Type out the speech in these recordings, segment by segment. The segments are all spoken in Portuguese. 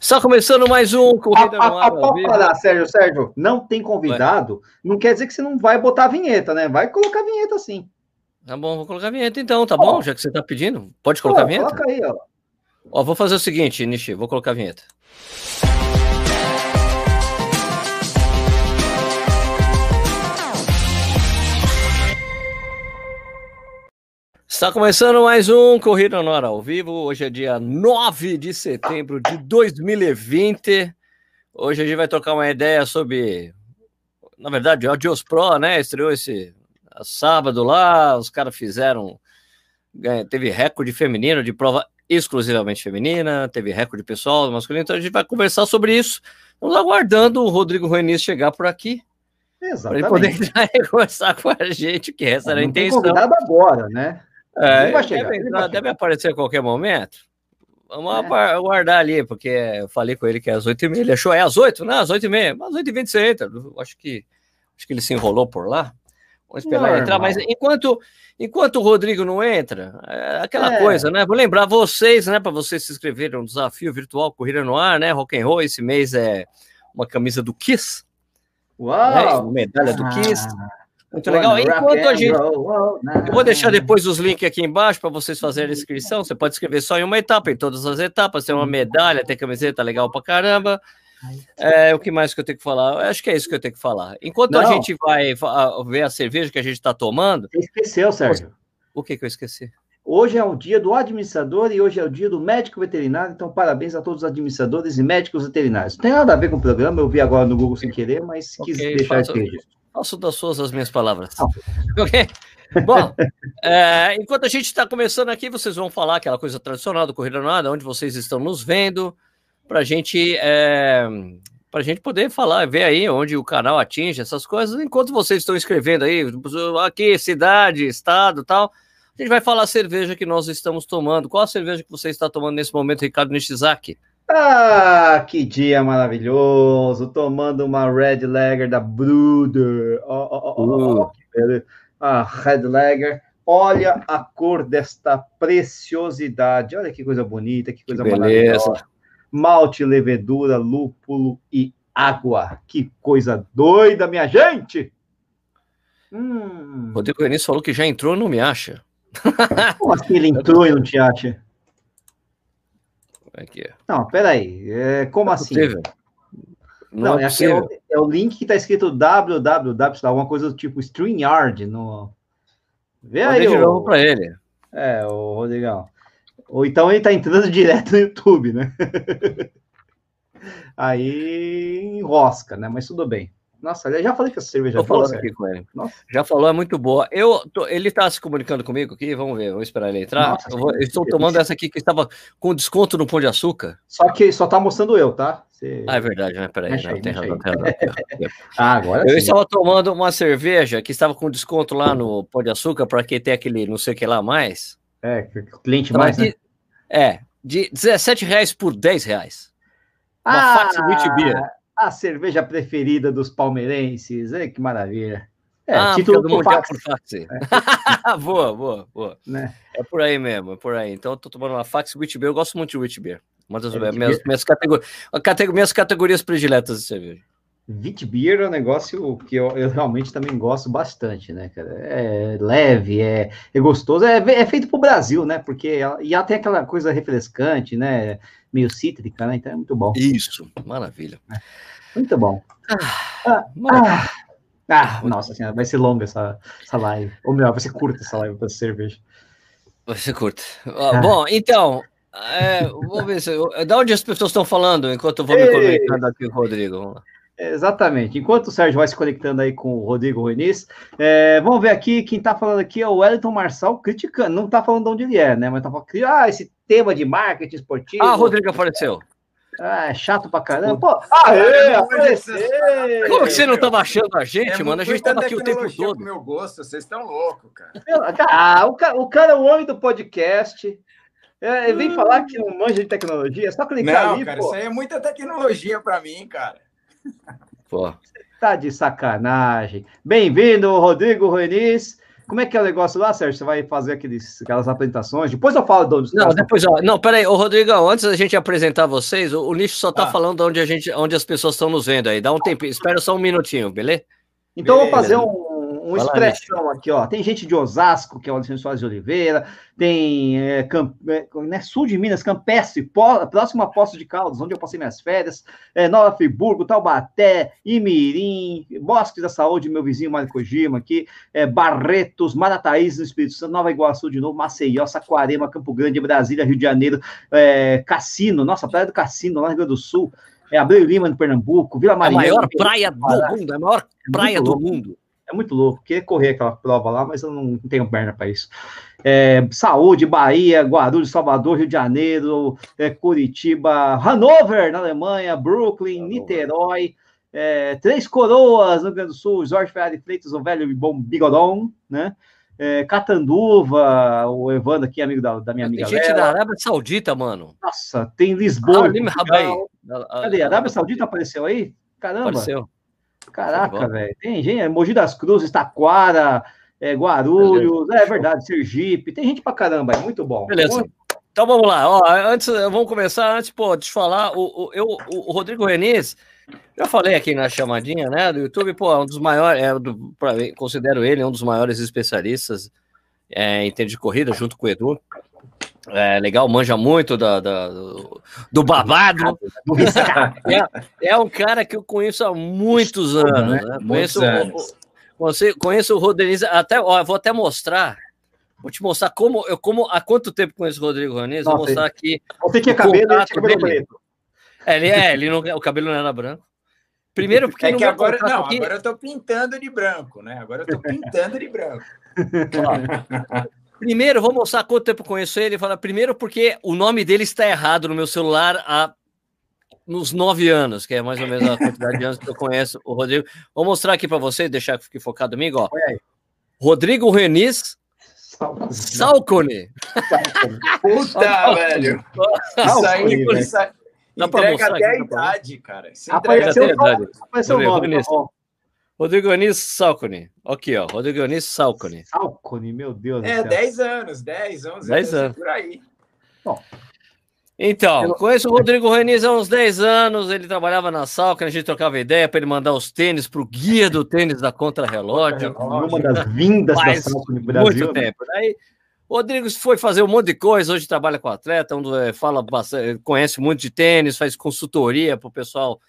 Está começando mais um Corrida no Ar. Pode parar, Sérgio, Sérgio. Não tem convidado, não quer dizer que você não vai botar a vinheta, né? Vai colocar a vinheta sim. Tá bom, vou colocar a vinheta então, tá bom? Já que você está pedindo. Pode colocar a vinheta? Coloca aí, ó. Ó, vou fazer o seguinte, Nishi, vou colocar a vinheta. Está começando mais um Corrida no Ar ao vivo. Hoje é dia 9 de setembro de 2020. Hoje a gente vai trocar uma ideia sobre, na verdade, o Dios Pro, né? Estreou esse sábado lá, os caras fizeram, teve recorde feminino de prova exclusivamente feminina, teve recorde pessoal masculino, então a gente vai conversar sobre isso. Estamos aguardando o Rodrigo Ruinis chegar por aqui. Exatamente. Para ele poder conversar com a gente, que essa era a intenção. convidado agora, né? É, vai chegar, deve, deve aparecer a qualquer momento. Vamos é. aguardar ali, porque eu falei com ele que é às 8h30. Ele achou, é às 8? Não, às 8h30. Às 8h20 você entra. Acho que, acho que ele se enrolou por lá. Vamos esperar Normal. entrar. Mas enquanto, enquanto o Rodrigo não entra, é aquela é. coisa, né? Vou lembrar vocês, né? Para vocês se inscreverem no desafio virtual Corrida no Ar, né? Rock and Roll. Esse mês é uma camisa do Kiss. Uau! Né? Medalha do Kiss. Muito legal. Enquanto a gente. Eu vou deixar depois os links aqui embaixo para vocês fazerem a inscrição. Você pode escrever só em uma etapa, em todas as etapas. Tem uma medalha, tem camiseta legal para caramba. É, o que mais que eu tenho que falar? Eu acho que é isso que eu tenho que falar. Enquanto Não. a gente vai ver a cerveja que a gente está tomando. Você esqueceu, Sérgio. O que, que eu esqueci? Hoje é o dia do administrador e hoje é o dia do médico veterinário, então parabéns a todos os administradores e médicos veterinários. Não tem nada a ver com o programa, eu vi agora no Google sem querer, mas okay, quis deixar faço. Faço das suas as minhas palavras. ok? Bom, é, enquanto a gente está começando aqui, vocês vão falar aquela coisa tradicional do Corrida Nada, onde vocês estão nos vendo, para gente, é, a gente poder falar, ver aí onde o canal atinge essas coisas, enquanto vocês estão escrevendo aí, aqui, cidade, estado tal. A gente vai falar a cerveja que nós estamos tomando. Qual a cerveja que você está tomando nesse momento, Ricardo Nishizaki? Ah, que dia maravilhoso! Tomando uma Red Lager da Bruder. Oh, oh, oh, uh. Ah, Red Lager. Olha a cor desta preciosidade. Olha que coisa bonita, que coisa que maravilhosa. Malte, levedura, lúpulo e água. Que coisa doida, minha gente! Hum. Rodrigo Renis falou que já entrou não me acha. Como assim ele entrou e não te acha? Aqui. Não, peraí. É, como é assim? Não, não é, é, o, é, o, link que está escrito www, alguma coisa do tipo StreamYard. No... Vê aí. de novo para ele. É, o Rodrigão. Ou então ele está entrando direto no YouTube, né? aí enrosca, né? Mas tudo bem. Nossa, já falei que essa cerveja Tô é boa. aqui com ele. Nossa. Já falou, é muito boa. Eu, tô, ele está se comunicando comigo aqui, vamos ver, vamos esperar ele entrar. Nossa, eu, vou, eu, estou tomando essa aqui que estava com desconto no Pão de Açúcar. Só que só está mostrando eu, tá? Você... Ah, é verdade, né? Peraí, não, aí, tem, razão, tem razão, ah, agora Eu sim. estava tomando uma cerveja que estava com desconto lá no Pão de Açúcar, para que ter aquele não sei o que lá mais. É, cliente mais, de, né? É, de 17 reais por 10 reais. Uma ah, fax Witch Beer a cerveja preferida dos palmeirenses. Ei, que maravilha. É, ah, título do Mundial por fax. É. boa, boa, boa. Né? É por aí mesmo, é por aí. Então eu tô tomando uma fax Witch Beer. Eu gosto muito de Witch Beer. Uma das é, minhas, minhas, categorias, minhas categorias prediletas de cerveja. Wheat Beer é um negócio que eu, eu, realmente também gosto bastante, né, cara? É leve, é, é gostoso, é, é feito pro Brasil, né? Porque e tem aquela coisa refrescante, né? Meio cítrica, né? Então é muito bom. Isso, maravilha. É. Muito bom. Ah, ah, ah, nossa senhora, vai ser longa essa, essa live. Ou melhor, vai ser curta essa live para cerveja. Vai ser curta. Ah. Bom, então, é, vamos ver se. Da onde as pessoas estão falando enquanto eu vou me conectando aqui Rodrigo? Vamos lá. Exatamente. Enquanto o Sérgio vai se conectando aí com o Rodrigo Ruinis, é, vamos ver aqui, quem está falando aqui é o Wellington Marçal criticando, não está falando de onde ele é, né? Mas está falando, ah, esse tema de marketing esportivo. Ah, Rodrigo apareceu. Ah, é chato pra caramba. Pô, ah, é, apareceu. Como que você não tava achando a gente, é mano? A gente tava aqui o tempo todo. meu gosto, vocês estão loucos, cara. Ah, o cara, o cara é o homem do podcast. É, vem hum. falar que não manja de tecnologia, é só clicar não, ali, cara, pô. isso aí é muita tecnologia para mim, cara. Pô. Você tá de sacanagem. Bem-vindo, Rodrigo Ruinis. Como é que é o negócio lá, Sérgio? Você vai fazer aqueles, aquelas apresentações? Depois eu falo de onde Não, depois, ó, não, peraí, ô Rodrigo, antes da gente apresentar vocês, o, o Nicho só tá ah. falando onde a gente, onde as pessoas estão nos vendo aí. Dá um tempo, espera só um minutinho, beleza? Então eu vou fazer um, uma expressão aqui, ó. Tem gente de Osasco, que é o Alexandre Soares de Oliveira, tem é, Camp, é, né, sul de Minas, Campestre, pó, próximo a Poço de Caldas, onde eu passei minhas férias, é, Nova Friburgo, Taubaté, Imirim, Bosque da Saúde, meu vizinho Mário Kojima aqui, é, Barretos, Marataízes no Espírito Santo, Nova Iguaçu de novo, Maceió, Saquarema, Campo Grande, Brasília, Rio de Janeiro, é, Cassino, nossa, Praia do Cassino, lá no Rio Grande do Sul, é Abreu Lima, no Pernambuco, Vila Maria. É a maior praia do mundo, é a maior é praia do mundo. É muito louco. Queria correr aquela prova lá, mas eu não tenho perna para isso. É, Saúde, Bahia, Guarulhos, Salvador, Rio de Janeiro, é, Curitiba, Hanover, na Alemanha, Brooklyn, Niterói, é, Três Coroas, no Rio Grande do Sul, Jorge Ferrari Freitas, o velho bom Bigodon, né? É, Catanduva, o Evandro aqui, amigo da, da minha amiga. Tem gente da Arábia Saudita, mano. Nossa, tem Lisboa. Ah, Cadê? A Arábia Saudita apareceu aí? Caramba. Apareceu. Caraca, velho. Tem gente, Mogi das Cruzes, Taquara, é, Guarulhos, Beleza. é verdade, Sergipe, tem gente pra caramba, é muito bom. Beleza. Então vamos lá, ó, antes, vamos começar, antes, pô, de falar, o, o, eu, o Rodrigo Renis, já falei aqui na chamadinha, né, do YouTube, pô, um dos maiores, é, do, pra, considero ele um dos maiores especialistas é, em termos de corrida, junto com o Edu, é legal, manja muito da, da do, do, babado. é, é, um cara que eu conheço há muitos anos. Né? Conheço, anos. O, conheço o Rodrigues, até, ó, vou até mostrar. Vou te mostrar como eu como há quanto tempo conheço o Rodrigo Ranês. Vou mostrar aqui. Você tinha cabelo, cabelo preto. É, ele, é, ele não, o cabelo não era branco. Primeiro porque é que agora não, aqui... agora eu tô pintando de branco, né? Agora eu tô pintando de branco. Primeiro, vou mostrar quanto tempo eu conheço ele. Fala, primeiro, porque o nome dele está errado no meu celular há nos nove anos, que é mais ou menos a quantidade de anos que eu conheço o Rodrigo. Vou mostrar aqui para vocês, deixar que fique focado comigo, ó. Rodrigo Renis Salcone. Puta, velho. Isso aí, isso aí. Entrega até a idade, cara. Apareceu, até a idade. Apareceu o nome. Rodrigo Anis Salcone. Aqui, ó. Rodrigo Anis Salcone. Salcone, meu Deus é, do céu. 10 anos, 10, 11 10 anos. Por aí. Bom. Então, eu... conheço o Rodrigo Renis há uns 10 anos. Ele trabalhava na Salcone, a gente trocava ideia para ele mandar os tênis para o guia do tênis da Contra-Relógio. Uma das vindas da Salcone Brasil. Muito né? tempo. Daí, o Rodrigo foi fazer um monte de coisa, hoje trabalha com atleta, é, fala bastante, conhece muito de tênis, faz consultoria para o pessoal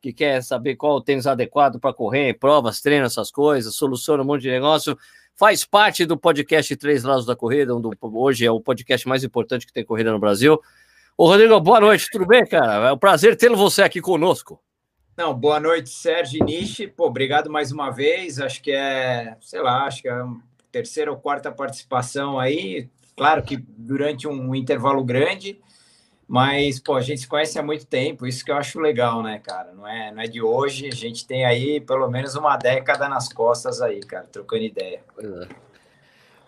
que quer saber qual o tênis adequado para correr, provas, treinos, essas coisas, soluciona um monte de negócio. Faz parte do podcast Três Lados da Corrida, um do, hoje é o podcast mais importante que tem corrida no Brasil. Ô, Rodrigo, boa noite, tudo bem, cara? É um prazer tê-lo você aqui conosco. Não, boa noite, Sérgio Nishi. Pô, obrigado mais uma vez. Acho que é, sei lá, acho que é a terceira ou quarta participação aí. Claro que durante um intervalo grande, mas, pô, a gente se conhece há muito tempo, isso que eu acho legal, né, cara? Não é, não é de hoje, a gente tem aí pelo menos uma década nas costas aí, cara, trocando ideia. É.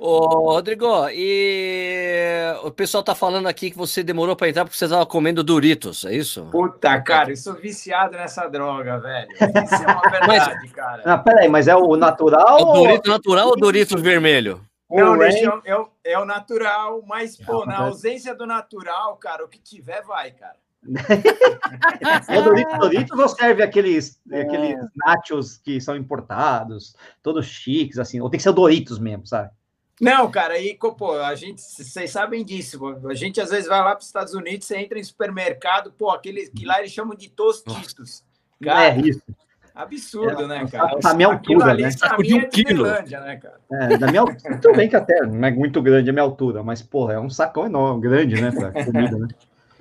Ô, Rodrigo, e o pessoal tá falando aqui que você demorou para entrar porque você tava comendo Doritos, é isso? Puta, cara, eu sou viciado nessa droga, velho. Isso é uma verdade, mas, cara. Ah, peraí, mas é o natural? É o Dorito natural ou Doritos vermelho? Não, deixa, é, é o natural, mas, pô, na ausência do natural, cara, o que tiver vai, cara. é Doritos, Doritos ou serve aqueles, é. aqueles nachos que são importados, todos chiques, assim, ou tem que ser Doritos mesmo, sabe? Não, cara, aí, pô, a gente, vocês sabem disso. A gente às vezes vai lá para os Estados Unidos, você entra em supermercado, pô, aqueles que lá eles chamam de tostitos. Cara, é isso. Absurdo, é, né, cara? Da minha altura, né? Saco de um é quilo. Né, cara? É, da minha altura. Tudo bem que até não é muito grande a minha altura, mas, porra, é um sacão enorme, grande, né, pra comida, né?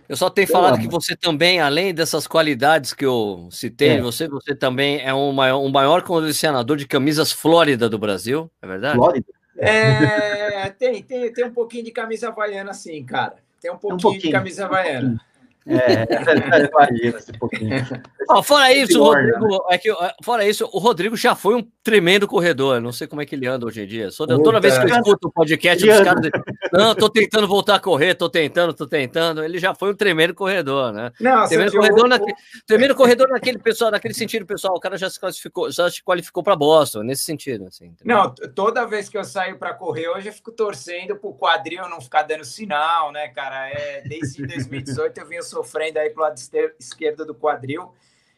Eu só tenho falado que você também, além dessas qualidades que eu citei, é. você, você também é um maior, um maior colecionador de camisas Flórida do Brasil, é verdade? Flórida? É, tem, tem, tem um pouquinho de camisa havaiana, sim, cara. Tem um pouquinho, um pouquinho. de camisa havaiana. É, imagina esse pouquinho. Oh, fora isso, o Rodrigo, é que, fora isso, o Rodrigo já foi um tremendo corredor. Não sei como é que ele anda hoje em dia. Toda vez que eu escuto o podcast dos caras, não, tô tentando voltar a correr, tô tentando, tô tentando. Ele já foi um tremendo corredor, né? Não, tremendo corredor, naquele, tremendo corredor naquele pessoal, naquele sentido, pessoal. O cara já se classificou, já se qualificou para Boston, nesse sentido. Assim, não, toda vez que eu saio para correr hoje, eu fico torcendo pro quadril não ficar dando sinal, né, cara? É, desde 2018 eu venho sofrendo aí pro lado esquerdo do quadril.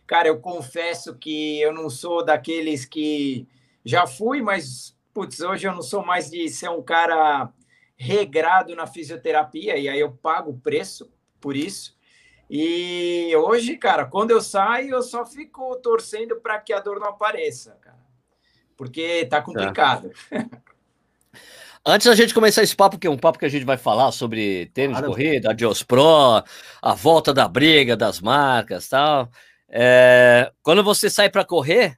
Cara, eu confesso que eu não sou daqueles que já fui, mas putz, hoje eu não sou mais de ser um cara regrado na fisioterapia e aí eu pago o preço por isso. E hoje, cara, quando eu saio, eu só fico torcendo para que a dor não apareça, cara. Porque tá complicado. É. Antes da gente começar esse papo, que é um papo que a gente vai falar sobre tênis de corrida, a Dios Pro, a volta da briga das marcas tal. É, quando você sai para correr,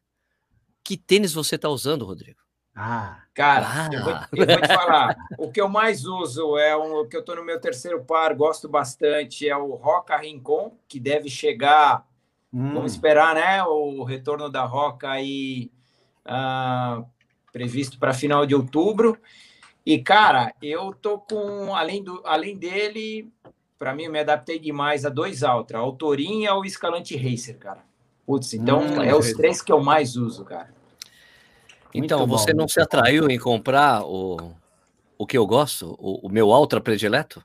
que tênis você está usando, Rodrigo? Ah, cara, ah. Eu, vou, eu, vou, te falar. o que eu mais uso é o que eu estou no meu terceiro par, gosto bastante, é o Roca Rincon, que deve chegar. Hum. Vamos esperar, né? O retorno da Roca aí uh, previsto para final de outubro. E, cara, eu tô com, além, do, além dele, para mim, eu me adaptei demais a dois Ultra, a Autorin e o Escalante Racer, cara. Putz, então hum, é os três que eu mais uso, cara. Então, muito você bom, não se atraiu em comprar o, o que eu gosto, o, o meu Ultra predileto?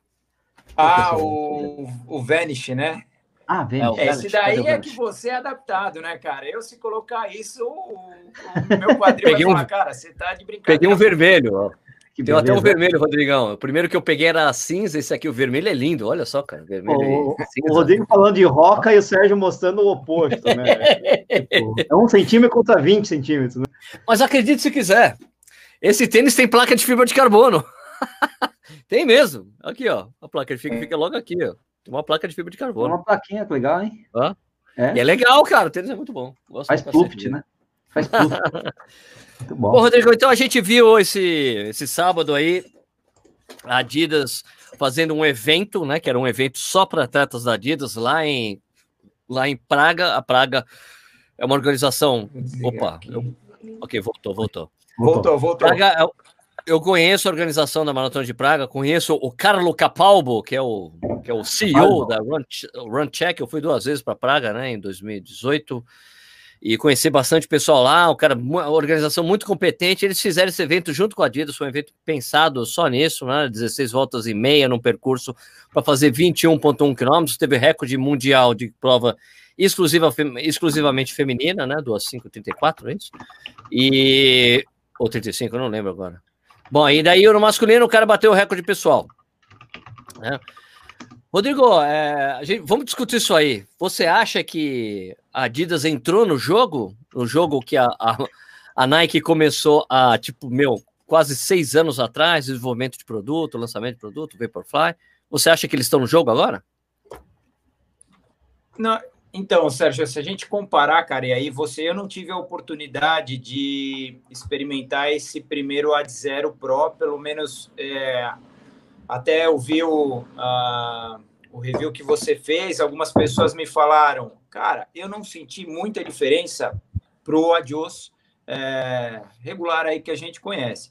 Ah, o, o Vanish, né? Ah, Vanish. É, esse daí é que você é adaptado, né, cara? Eu, se colocar isso, o, o meu quadril vai falar, um, cara, você tá de brincadeira. Peguei um vermelho, ó. Que Tem beleza. até um vermelho, Rodrigão. O primeiro que eu peguei era cinza, esse aqui, o vermelho é lindo. Olha só, cara. Vermelho o, o Rodrigo falando de roca e o Sérgio mostrando o oposto, né? tipo, é um centímetro contra 20 centímetros, né? Mas acredite se quiser. Esse tênis tem placa de fibra de carbono. tem mesmo. Aqui, ó. A placa fica, fica logo aqui, ó. Tem uma placa de fibra de carbono. Uma plaquinha legal, hein? É. E é legal, cara. O tênis é muito bom. Gosto Faz pluft, né? Faz pluft. Muito bom. bom, Rodrigo, então a gente viu esse, esse sábado aí a Adidas fazendo um evento, né? Que era um evento só para atletas da Adidas lá em, lá em Praga. A Praga é uma organização. Opa, eu... ok, voltou, voltou. Voltou, voltou. Praga, eu conheço a organização da Maratona de Praga, conheço o Carlo Capalbo, que é o, que é o CEO da Run, Run Check. Eu fui duas vezes para Praga, né, em 2018 e conheci bastante pessoal lá, um cara, uma organização muito competente. Eles fizeram esse evento junto com a Adidas, foi um evento pensado só nisso, né? 16 voltas e meia num percurso para fazer 21,1 quilômetros. Teve recorde mundial de prova exclusiva, exclusivamente feminina, né? Do 5,34, é isso? E. Ou 35, eu não lembro agora. Bom, e daí no masculino o cara bateu o recorde pessoal. Né? Rodrigo, é, gente, vamos discutir isso aí. Você acha que a Adidas entrou no jogo? No jogo que a, a, a Nike começou a, tipo, meu, quase seis anos atrás, desenvolvimento de produto, lançamento de produto, Vaporfly. Você acha que eles estão no jogo agora? Não, então, Sérgio, se a gente comparar, cara, e aí você, eu não tive a oportunidade de experimentar esse primeiro Ad Zero Pro, pelo menos é, até ouvir o, uh, o review que você fez, algumas pessoas me falaram, cara, eu não senti muita diferença para o Adios é, regular aí que a gente conhece.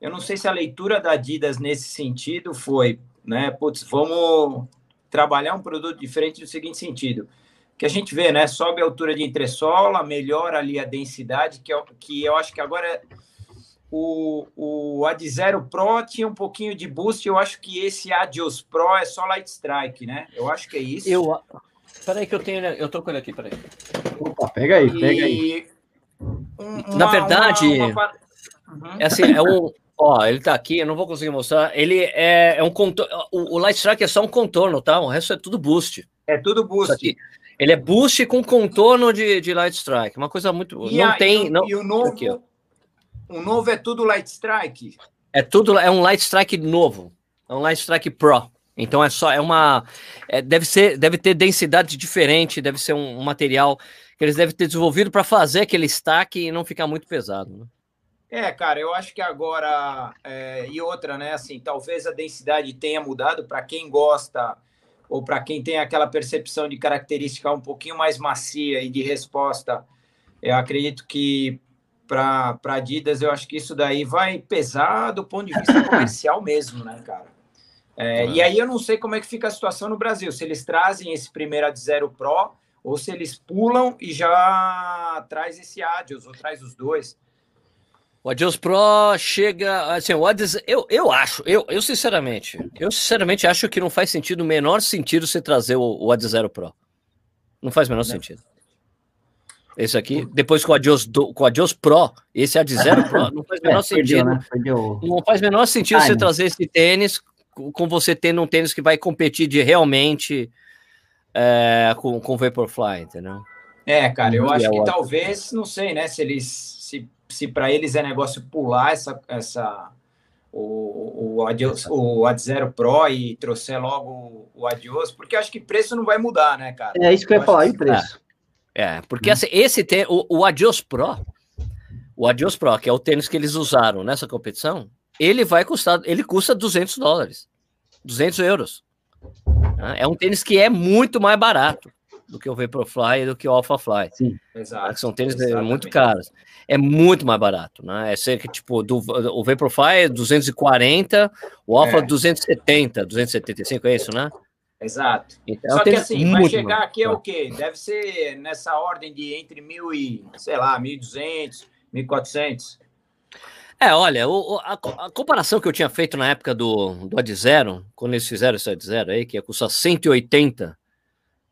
Eu não sei se a leitura da Adidas nesse sentido foi, né, putz, vamos trabalhar um produto diferente no seguinte sentido, que a gente vê, né, sobe a altura de entressola, melhora ali a densidade, que, é, que eu acho que agora é o, o Ad Zero Pro tinha um pouquinho de boost. Eu acho que esse Adios Pro é só Light Strike, né? Eu acho que é isso. Eu, peraí que eu tenho, eu tô com ele aqui, peraí. Opa, pega aí, pega e... aí. Uma, Na verdade, uma, uma... Uhum. é assim, é um, ó, ele tá aqui, eu não vou conseguir mostrar. Ele é, é um contorno, o, o Light Strike é só um contorno, tá? O resto é tudo boost. É tudo boost. Aqui, ele é boost com contorno de, de Light Strike, uma coisa muito. E não a, tem. E, não, e o novo, aqui, o novo é tudo Light Strike? É tudo, é um Light Strike novo. É um Light Strike Pro. Então é só, é uma. É, deve, ser, deve ter densidade diferente, deve ser um, um material que eles devem ter desenvolvido para fazer aquele stack e não ficar muito pesado. Né? É, cara, eu acho que agora. É, e outra, né? Assim, talvez a densidade tenha mudado para quem gosta ou para quem tem aquela percepção de característica um pouquinho mais macia e de resposta, eu acredito que para Adidas, eu acho que isso daí vai pesar do ponto de vista comercial mesmo, né, cara? É, E aí eu não sei como é que fica a situação no Brasil, se eles trazem esse primeiro Ad Zero Pro ou se eles pulam e já traz esse Adios, ou traz os dois. O Adios Pro chega. Assim, o Adios, eu, eu acho, eu, eu sinceramente, eu sinceramente acho que não faz sentido, o menor sentido você trazer o, o Adios Zero Pro. Não faz o menor não. sentido. Esse aqui, depois com o Adios, do, com o Adios Pro, esse Ad Zero Pro, não faz o menor é, sentido. Perdeu, né? perdeu. Não faz o menor sentido você trazer esse tênis com você tendo um tênis que vai competir de realmente é, com, com Vaporfly, entendeu? É, cara, eu acho que talvez, não sei, né, se eles, se, se para eles é negócio pular essa, essa o, o, Adios, o Ad Zero Pro e trouxer logo o Adios, porque acho que preço não vai mudar, né, cara? É isso que eu ia falar, e preço? É, porque hum. assim, esse tem o, o Adios Pro, o Adios Pro, que é o tênis que eles usaram nessa competição, ele vai custar, ele custa 200 dólares, 200 euros. Né? É um tênis que é muito mais barato do que o Vaporfly e do que o Alphafly. Sim, exato. São tênis é, Exatamente. muito caros. É muito mais barato, né? É cerca, tipo, do, o Vaporfly é 240, o Alpha é. 270, 275, é isso, né? Exato. Então, Só que assim, vai chegar aqui é o quê? Deve ser nessa ordem de entre mil e, sei lá, 1.200, 1.400. É, olha, o, a, a, comparação que eu tinha feito na época do, do Ad Zero, quando eles fizeram esse Ad Zero aí, que ia custar 180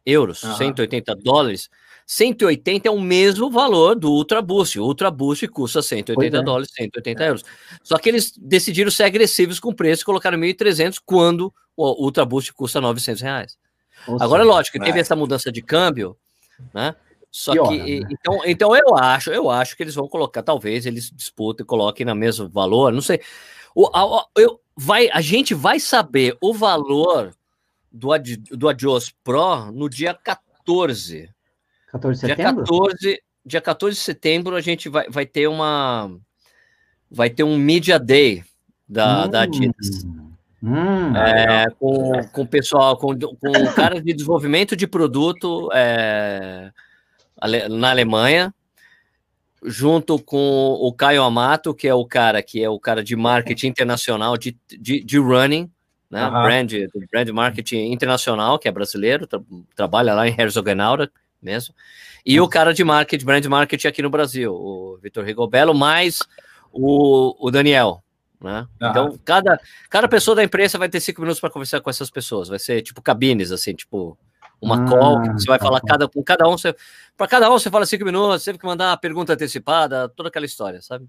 euros, uhum. 180 dólares, 180 é o mesmo valor do Ultra Boost. O Ultra Boost custa 180 é. dólares, 180 euros. Só que eles decidiram ser agressivos com o preço e colocaram 1.300 quando o Ultra Boost custa 900 reais. Agora, lógico, teve é. essa mudança de câmbio, né? Só que né? então, então eu acho, eu acho que eles vão colocar, talvez eles disputem, coloquem no mesmo valor, não sei. O, a, eu, vai, a gente vai saber o valor do, Ad, do Adios Pro no dia 14. 14 de setembro? Dia 14, dia 14 de setembro a gente vai, vai ter uma vai ter um Media Day da, hum. da Adidas. Hum, é, com, com o pessoal, com, com o cara de desenvolvimento de produto, é, na Alemanha, junto com o Caio Amato, que é o cara que é o cara de marketing internacional de, de, de running, né? Uhum. Brand, brand marketing internacional, que é brasileiro, tra trabalha lá em Herzogenaurach mesmo. E o cara de marketing, brand marketing aqui no Brasil, o Vitor Rigobello, mais o, o Daniel. Né? Uhum. Então, cada, cada pessoa da imprensa vai ter cinco minutos para conversar com essas pessoas. Vai ser tipo cabines, assim, tipo uma ah, call, que você vai tá falar cada, com cada um. Para cada um você fala cinco minutos, você tem que mandar uma pergunta antecipada, toda aquela história, sabe?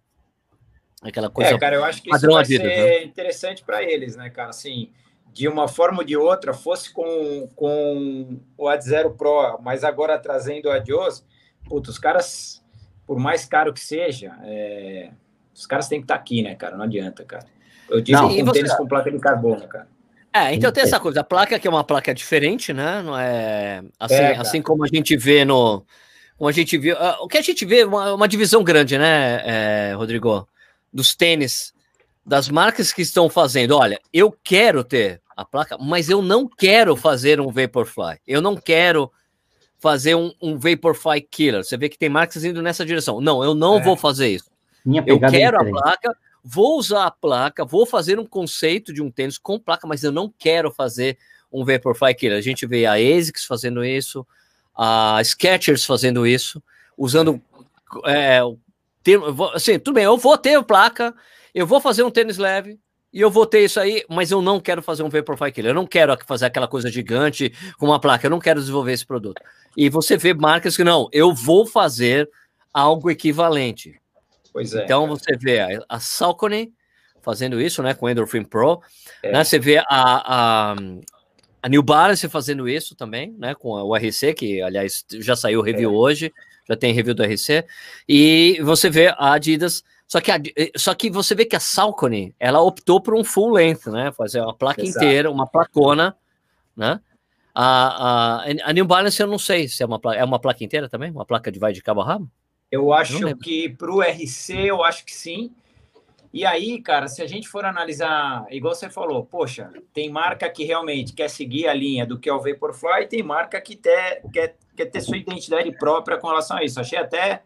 Aquela coisa. É, cara, eu acho que isso vai vida, ser né? interessante para eles, né, cara? Assim, de uma forma ou de outra, fosse com, com o Ad Zero Pro, mas agora trazendo o Adios, putz, os caras, por mais caro que seja, é, os caras têm que estar tá aqui, né, cara? Não adianta, cara. Eu digo não, tênis com placa de carbono, cara. É, então tem essa coisa, a placa que é uma placa diferente, né? Não é assim, é, assim como a gente vê no, como a gente viu, uh, o que a gente vê uma, uma divisão grande, né, é, Rodrigo, dos tênis, das marcas que estão fazendo. Olha, eu quero ter a placa, mas eu não quero fazer um Vaporfly. Eu não quero fazer um, um Vaporfly Killer. Você vê que tem marcas indo nessa direção. Não, eu não é. vou fazer isso. eu é quero a placa vou usar a placa, vou fazer um conceito de um tênis com placa, mas eu não quero fazer um Vaporfly Killer. A gente vê a ASICS fazendo isso, a Skechers fazendo isso, usando é, assim, tudo bem, eu vou ter placa, eu vou fazer um tênis leve, e eu vou ter isso aí, mas eu não quero fazer um Vaporfly Killer. Eu não quero fazer aquela coisa gigante com uma placa. Eu não quero desenvolver esse produto. E você vê marcas que não, eu vou fazer algo equivalente. Pois é. Então você vê a, a Salcone fazendo isso, né, com o Endorphin Pro, é. né, você vê a, a, a, New Balance fazendo isso também, né, com o RC, que aliás já saiu o review é. hoje, já tem review do RC, e você vê a Adidas, só que, a, só que você vê que a Salcone, ela optou por um full length, né, fazer uma placa Exato. inteira, uma placona, né, a, a, a New Balance eu não sei se é uma, é uma placa inteira também, uma placa de vai de cabo a rabo? Eu acho que para o RC, eu acho que sim. E aí, cara, se a gente for analisar, igual você falou, poxa, tem marca que realmente quer seguir a linha do que é o Vaporfly, tem marca que ter, quer, quer ter sua identidade própria com relação a isso. Achei até,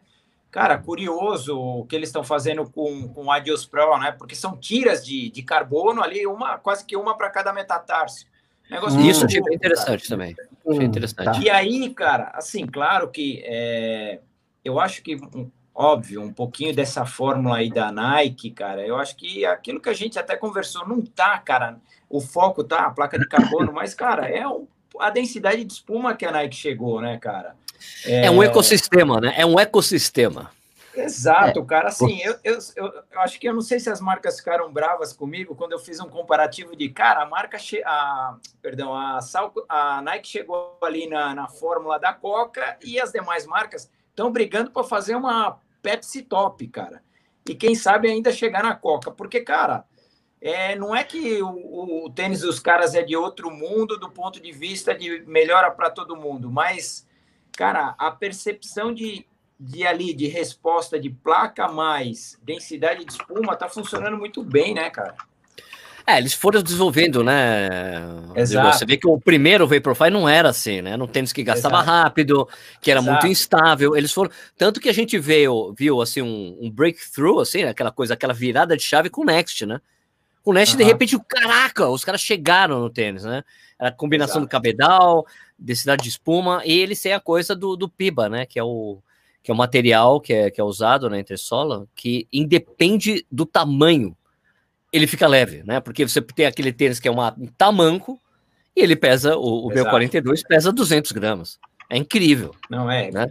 cara, curioso o que eles estão fazendo com, com o Adios Pro, né? Porque são tiras de, de carbono ali, uma quase que uma para cada metatarso. Negócio isso achei bem interessante cara. também. Achei hum, interessante. E aí, cara, assim, claro que é, eu acho que óbvio, um pouquinho dessa fórmula aí da Nike, cara, eu acho que aquilo que a gente até conversou não tá, cara, o foco tá, a placa de carbono, mas, cara, é um, a densidade de espuma que a Nike chegou, né, cara? É, é um ecossistema, né? É um ecossistema. Exato, é. cara. Assim, eu, eu, eu, eu, acho que eu não sei se as marcas ficaram bravas comigo quando eu fiz um comparativo de, cara, a marca, che a, perdão, a, Sal, a Nike chegou ali na, na fórmula da Coca e as demais marcas estão brigando para fazer uma Pepsi top, cara. E quem sabe ainda chegar na Coca. Porque, cara, é, não é que o, o, tênis dos caras é de outro mundo do ponto de vista de melhora para todo mundo, mas, cara, a percepção de, de ali, de resposta de placa mais densidade de espuma, tá funcionando muito bem, né, cara? É, eles foram desenvolvendo, né? Exato. Você vê que o primeiro Vaporfly não era assim, né? Não tênis que gastava Exato. rápido, que era Exato. muito instável. Eles foram. Tanto que a gente veio, viu assim, um, um breakthrough, assim, aquela coisa, aquela virada de chave com o Next, né? O Next, uhum. de repente, caraca, os caras chegaram no tênis, né? Era a combinação do cabedal, densidade de espuma, e eles têm a coisa do, do PIBA, né? Que é o que é o material que é, que é usado na entressola, que independe do tamanho ele fica leve, né? Porque você tem aquele tênis que é uma, um tamanco e ele pesa, o, o meu 42 pesa 200 gramas. É incrível. Não é? Né?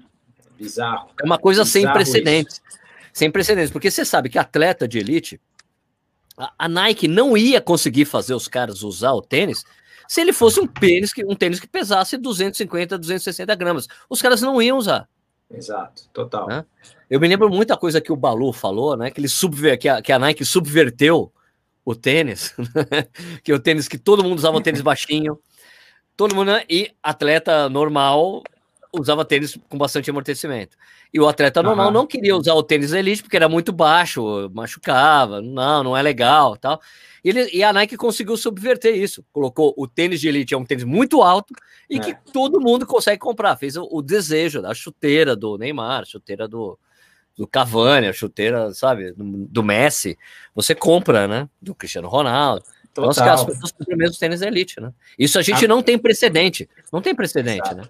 Bizarro. É uma coisa Bizarro sem precedentes. Isso. Sem precedentes, porque você sabe que atleta de elite, a, a, Nike não ia conseguir fazer os caras usar o tênis se ele fosse um tênis que, um tênis que pesasse 250, 260 gramas. Os caras não iam usar. Exato, total. Né? Eu me lembro muita coisa que o Balu falou, né? Que ele subver, que a, que a Nike subverteu o tênis, que é o tênis que todo mundo usava um tênis baixinho, todo mundo, né? e atleta normal usava tênis com bastante amortecimento. E o atleta normal uhum. não queria usar o tênis elite porque era muito baixo, machucava, não, não é legal, tal. E, ele, e a Nike conseguiu subverter isso. Colocou o tênis de elite é um tênis muito alto e é. que todo mundo consegue comprar. Fez o, o desejo da chuteira do Neymar, chuteira do, do Cavani, a chuteira, sabe, do, Messi, você compra, né? Do Cristiano Ronaldo. Então, as pessoas compram mesmo tênis elite, né? Isso a gente a... não tem precedente. Não tem precedente, Exato. né?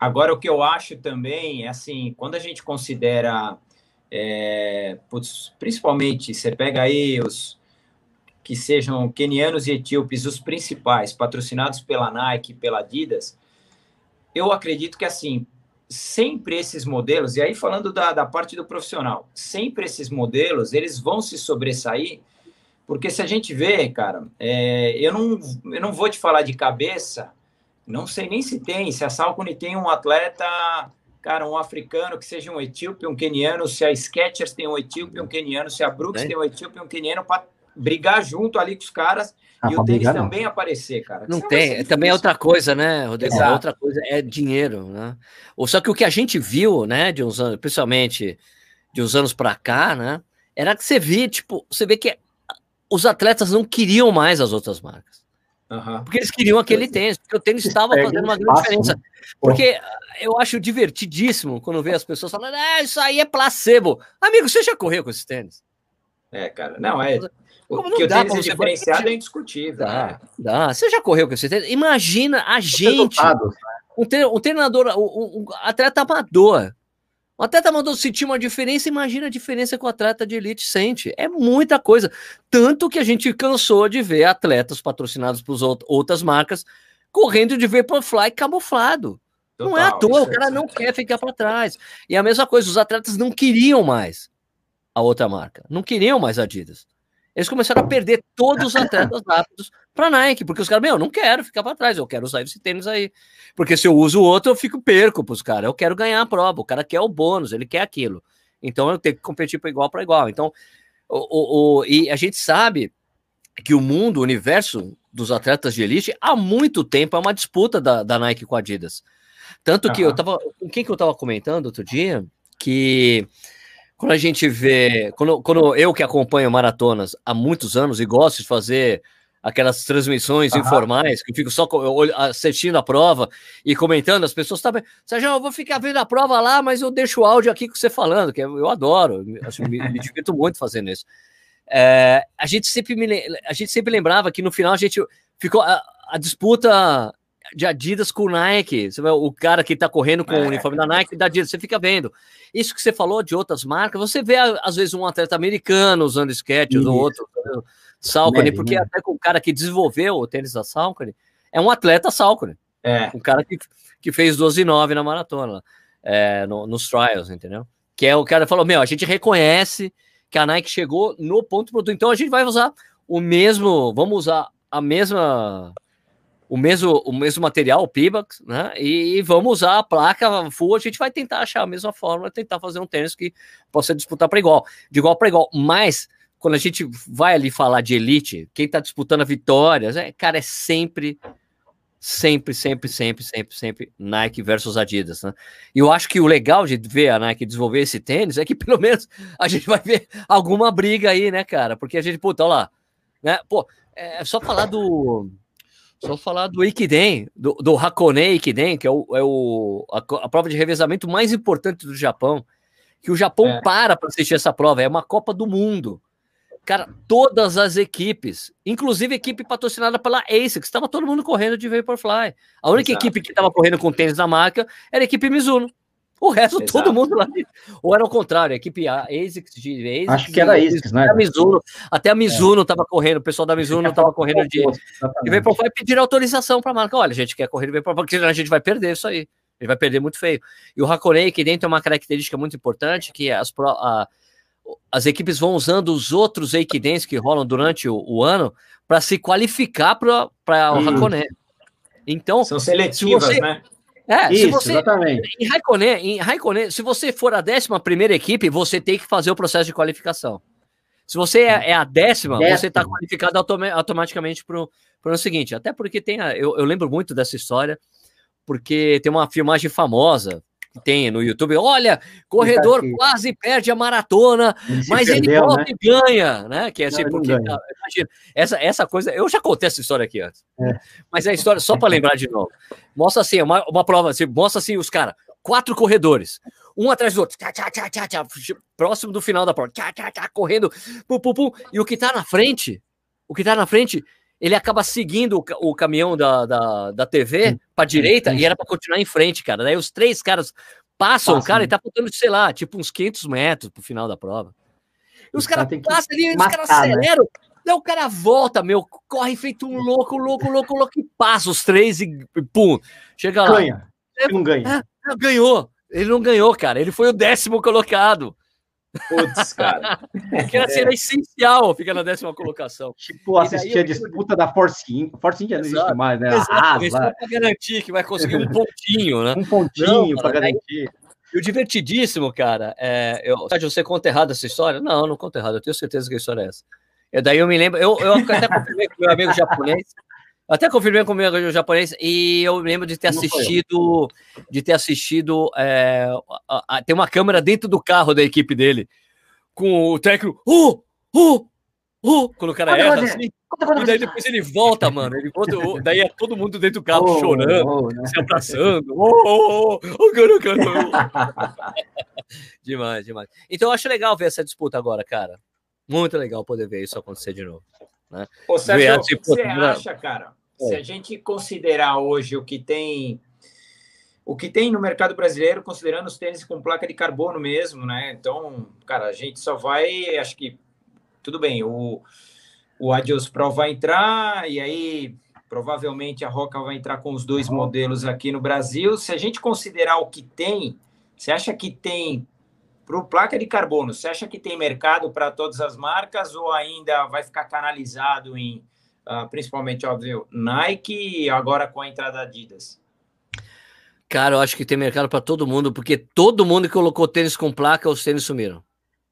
Agora, o que eu acho também é assim, quando a gente considera, é, putz, principalmente, você pega aí os que sejam quenianos e etíopes, os principais, patrocinados pela Nike, pela Adidas, eu acredito que assim, sempre esses modelos, e aí falando da, da parte do profissional, sempre esses modelos, eles vão se sobressair, porque se a gente vê, cara, é, eu, não, eu não vou te falar de cabeça, não sei nem se tem, se a Salcone tem um atleta, cara, um africano que seja um etíope, um queniano, se a Skechers tem um etíope, um queniano, se a Brooks é. tem um etíope, um queniano, para brigar junto ali com os caras ah, e o tênis também aparecer, cara. Não tem, também é outra coisa, né, Rodrigo? Exato. Outra coisa é dinheiro, né? Ou só que o que a gente viu, né, de uns anos, principalmente de uns anos para cá, né, era que você via, tipo, você vê que os atletas não queriam mais as outras marcas. Uhum. Porque eles queriam aquele tênis, porque o tênis estava fazendo uma grande diferença. Né? Porque eu acho divertidíssimo quando vê as pessoas falando, ah, isso aí é placebo. Amigo, você já correu com esse tênis? É, cara, não, é. Como não que dá o tênis é diferenciado é indiscutível. Dá, né? dá. Você já correu com certeza? Imagina a gente. Né? Um, um treinador, um, um, atleta amador. Um atleta amador sentir uma diferença, imagina a diferença que o atleta de elite sente. É muita coisa. Tanto que a gente cansou de ver atletas patrocinados por outras marcas correndo de Vaporfly camuflado. Total, não é à toa, o cara é não quer ficar para trás. E a mesma coisa, os atletas não queriam mais a outra marca. Não queriam mais Adidas. Eles começaram a perder todos os atletas rápidos para Nike, porque os caras, meu, eu não quero ficar para trás, eu quero usar esse tênis aí. Porque se eu uso o outro, eu fico perco para os caras. Eu quero ganhar a prova, o cara quer o bônus, ele quer aquilo. Então eu tenho que competir para igual para igual. Então, o, o, o, e a gente sabe que o mundo, o universo dos atletas de elite, há muito tempo é uma disputa da, da Nike com a Adidas. Tanto que uhum. eu tava. Com quem que eu tava comentando outro dia? Que quando a gente vê, quando, quando eu que acompanho maratonas há muitos anos e gosto de fazer aquelas transmissões informais, que eu fico só assistindo a prova e comentando, as pessoas sabem, Sérgio, eu vou ficar vendo a prova lá, mas eu deixo o áudio aqui com você falando, que eu adoro, eu me, me divirto muito fazendo isso. É, a, gente sempre me, a gente sempre lembrava que no final a gente ficou a, a disputa de Adidas com Nike. Você vê o cara que está correndo com é. o uniforme da Nike da Adidas, você fica vendo. Isso que você falou de outras marcas, você vê às vezes um atleta americano usando sketches ou outro Salcone, porque né? até com o cara que desenvolveu o tênis da Salcone é um atleta Salcone. É. Um cara que, que fez 12 e 9 na maratona, é, no, nos trials, entendeu? Que é o cara falou: Meu, a gente reconhece que a Nike chegou no ponto produto, então a gente vai usar o mesmo, vamos usar a mesma o mesmo, o mesmo material, o Pibax, né? E, vamos usar a placa full. A gente vai tentar achar a mesma forma, tentar fazer um tênis que possa disputar para igual, de igual para igual. Mas quando a gente vai ali falar de elite, quem está disputando vitórias, é, cara, é sempre, sempre, sempre, sempre, sempre, sempre Nike versus Adidas, né? E eu acho que o legal de ver a Nike desenvolver esse tênis é que pelo menos a gente vai ver alguma briga aí, né, cara? Porque a gente, puta, olha lá, né? Pô, é só falar do só falar do Ikiden, do, do Hakone Ikiden, que é, o, é o, a, a, prova de revezamento mais importante do Japão, que o Japão é. para para assistir essa prova, é uma Copa do Mundo. Cara, todas as equipes, inclusive a equipe patrocinada pela ASICS, estava todo mundo correndo de Vaporfly. A única Exato. equipe que estava correndo com tênis da marca era a equipe Mizuno. O resto, Exato. todo mundo lá. Ou era o contrário, a equipe ASICS de ASICS. Acho que era ASICS, né? A Mizuno, até a Mizuno estava é. correndo, o pessoal da Mizuno estava correndo de, de Vaporfly pedir autorização para a marca. Olha, a gente quer correr Vaporfly, porque a gente vai perder isso aí. Ele vai perder muito feio. E o Hakonei, que dentro é uma característica muito importante, que as, a, as equipes vão usando os outros Eikidens que rolam durante o, o ano para se qualificar para o Hakonei. Então, são seletivas, você, né? É, Isso, se você, exatamente. Em Raikkonen, em Raikkonen, se você for a 11 primeira equipe, você tem que fazer o processo de qualificação. Se você é, é a décima, décima, você está qualificado automaticamente para o seguinte. Até porque tem. A, eu, eu lembro muito dessa história, porque tem uma filmagem famosa que tem no YouTube. Olha, corredor quase perde a maratona, ele mas perdeu, ele volta né? e ganha, né? Que é assim, Não, porque, imagina, essa, essa coisa, eu já contei essa história aqui antes, é. mas é a história, só para lembrar de novo. Mostra assim, uma, uma prova, assim, mostra assim os caras, quatro corredores, um atrás do outro, tchá, tchá, tchá, tchá, próximo do final da prova, tchá, tchá, tchá, correndo, pum, pum, pum, e o que tá na frente, o que tá na frente ele acaba seguindo o, o caminhão da, da, da TV para direita e era para continuar em frente, cara. Daí os três caras passam, Passa, cara, e tá faltando, sei lá, tipo uns 500 metros pro final da prova. E os caras passam ali, matar, os caras né? aceleram. Né? Daí o cara volta, meu, corre feito um louco, louco, louco, louco, e passa os três e pum, chega lá. Ganha. Ele não ganha. É, ganhou. Ele não ganhou, cara. Ele foi o décimo colocado. Putz, cara. que era, assim, era essencial, fica na décima colocação. Tipo, assistir a disputa da Force India. Force India não existe mais, né? Exato, ah, para garantir que vai conseguir um pontinho, né? Um pontinho para garantir. E o divertidíssimo, cara, é, eu, você conta errado essa história? Não, não conta errado, eu tenho certeza que a história é essa. E daí eu me lembro, eu, eu até confirmei com meu amigo japonês, até confirmei com o meu japonês, e eu lembro de ter assistido, de ter assistido, é, a, a, tem uma câmera dentro do carro da equipe dele, com o técnico, uh, uh, uh, quando o cara erra, assim, e daí depois ele volta, mano, ele volta, daí é todo mundo dentro do carro oh, chorando, oh, né? se abraçando, oh, oh, oh, oh, cara, demais, demais. Então eu acho legal ver essa disputa agora, cara, muito legal poder ver isso acontecer de novo. Né? Ô, Sérgio, o que você acha, cara? Se a gente considerar hoje o que tem o que tem no mercado brasileiro, considerando os tênis com placa de carbono mesmo, né? Então, cara, a gente só vai, acho que tudo bem, o, o Adios Pro vai entrar e aí provavelmente a Roca vai entrar com os dois modelos aqui no Brasil. Se a gente considerar o que tem, você acha que tem para placa de carbono, você acha que tem mercado para todas as marcas ou ainda vai ficar canalizado em uh, principalmente, óbvio, Nike e agora com a entrada Adidas? Cara, eu acho que tem mercado para todo mundo, porque todo mundo que colocou tênis com placa, os tênis sumiram.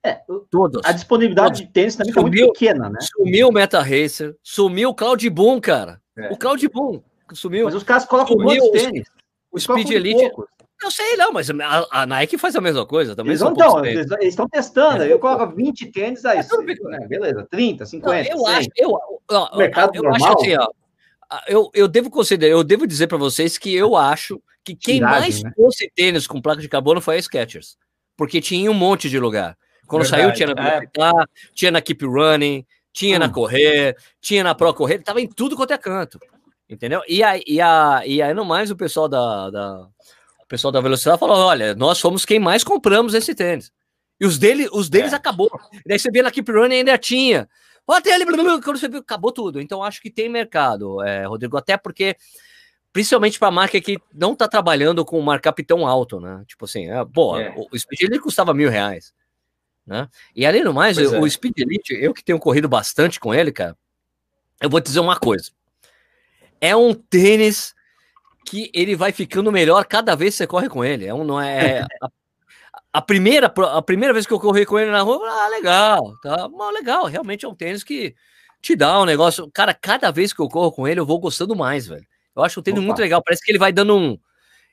É, todos. A disponibilidade todos. de tênis também sumiu, foi muito pequena, né? Sumiu o Meta Racer, sumiu o Cloud Boom, cara. É. O Cloud Boom sumiu. Mas os caras colocam sumiu quantos tênis? O Speed Elite. Eu sei, não, mas a, a, Nike faz a mesma coisa também. Eles estão eles, estão testando. É. Eu coloco 20 tênis aí. É, beleza, 30, 50. Não, eu 100. acho, eu, ó, mercado eu normal. acho assim, ó. Eu, eu devo considerar, eu devo dizer para vocês que eu acho que quem Tiragem, mais né? trouxe tênis com placa de carbono foi a Skechers, porque tinha um monte de lugar. Quando Verdade, saiu, tinha na é. tinha na Keep Running, tinha hum. na Correr, tinha na Pro Correr, tava em tudo quanto é canto. Entendeu? E, a, e, a, e no mais, o pessoal da, da, pessoal da velocidade falou: olha, nós fomos quem mais compramos esse tênis. E os, dele, os deles é. acabou. E daí você vê na Keep Running ainda tinha. Tem ali, quando você viu, acabou tudo. Então acho que tem mercado, é, Rodrigo, até porque principalmente para a marca que não está trabalhando com um markup tão alto, né? Tipo assim, é, pô, é. o Speed Elite custava mil reais, né? E além do mais, o, é. Speed Elite, eu que tenho corrido bastante com ele, cara, eu vou te dizer uma coisa. É um tênis que ele vai ficando melhor cada vez que você corre com ele. É um, não é, a, a, primeira a primeira vez que eu corri com ele na rua, ah, legal, tá, mas legal, realmente é um tênis que te dá um negócio. Cara, cada vez que eu corro com ele, eu vou gostando mais, velho. Eu acho o tênis Opa. muito legal. Parece que ele vai dando um.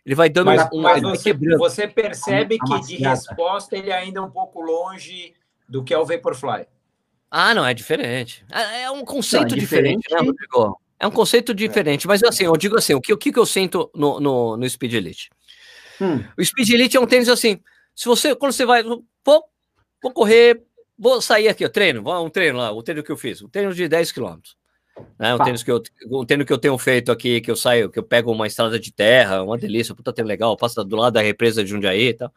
Ele vai dando mas, um. Mas você, você, percebe que de resposta ele ainda é um pouco longe do que é o Vaporfly. Ah, não, é diferente. É, é um conceito não, é diferente, diferente, né, Rodrigo? É um conceito é. diferente, mas assim, eu digo assim, o que, o que eu sinto no, no, no Speed Elite? Hum. O Speed Elite é um tênis assim, se você, quando você vai, vou, vou correr, vou sair aqui, eu treino, um treino lá, o treino que eu fiz, um treino de 10 quilômetros. Né? Um, tênis que eu, um tênis que eu tenho feito aqui, que eu saio, que eu pego uma estrada de terra, uma delícia, puta tênis legal, passa do lado da represa de Jundiaí e tal,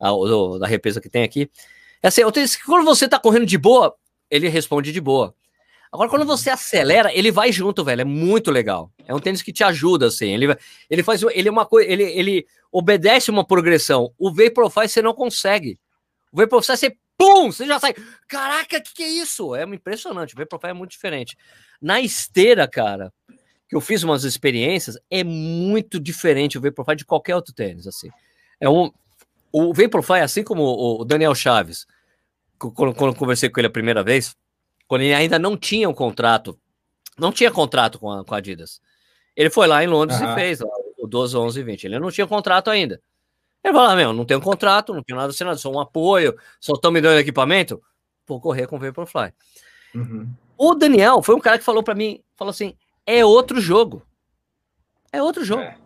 a, do, da represa que tem aqui. É assim, o tênis que quando você tá correndo de boa, ele responde de boa. Agora, quando você acelera, ele vai junto, velho. É muito legal. É um tênis que te ajuda, assim. Ele, ele faz. Ele é uma coisa. Ele, ele obedece uma progressão. O Vaporfly você não consegue. O Vaporfly você. Pum! Você já sai. Caraca, o que, que é isso? É impressionante. O Vaporfly é muito diferente. Na esteira, cara, que eu fiz umas experiências, é muito diferente o Vaporfly de qualquer outro tênis, assim. É um, o Vaporfly, assim como o Daniel Chaves, quando, quando eu conversei com ele a primeira vez, quando ele ainda não tinha um contrato, não tinha contrato com a, com a Adidas. Ele foi lá em Londres uhum. e fez lá, o 12, 11 20. Ele não tinha contrato ainda. Ele falou: ah, meu, não tenho contrato, não tenho nada assinado, só um apoio, só estão me dando equipamento. Vou correr com o Vaporfly. Uhum. O Daniel foi um cara que falou para mim, falou assim, é outro jogo. É outro jogo. É.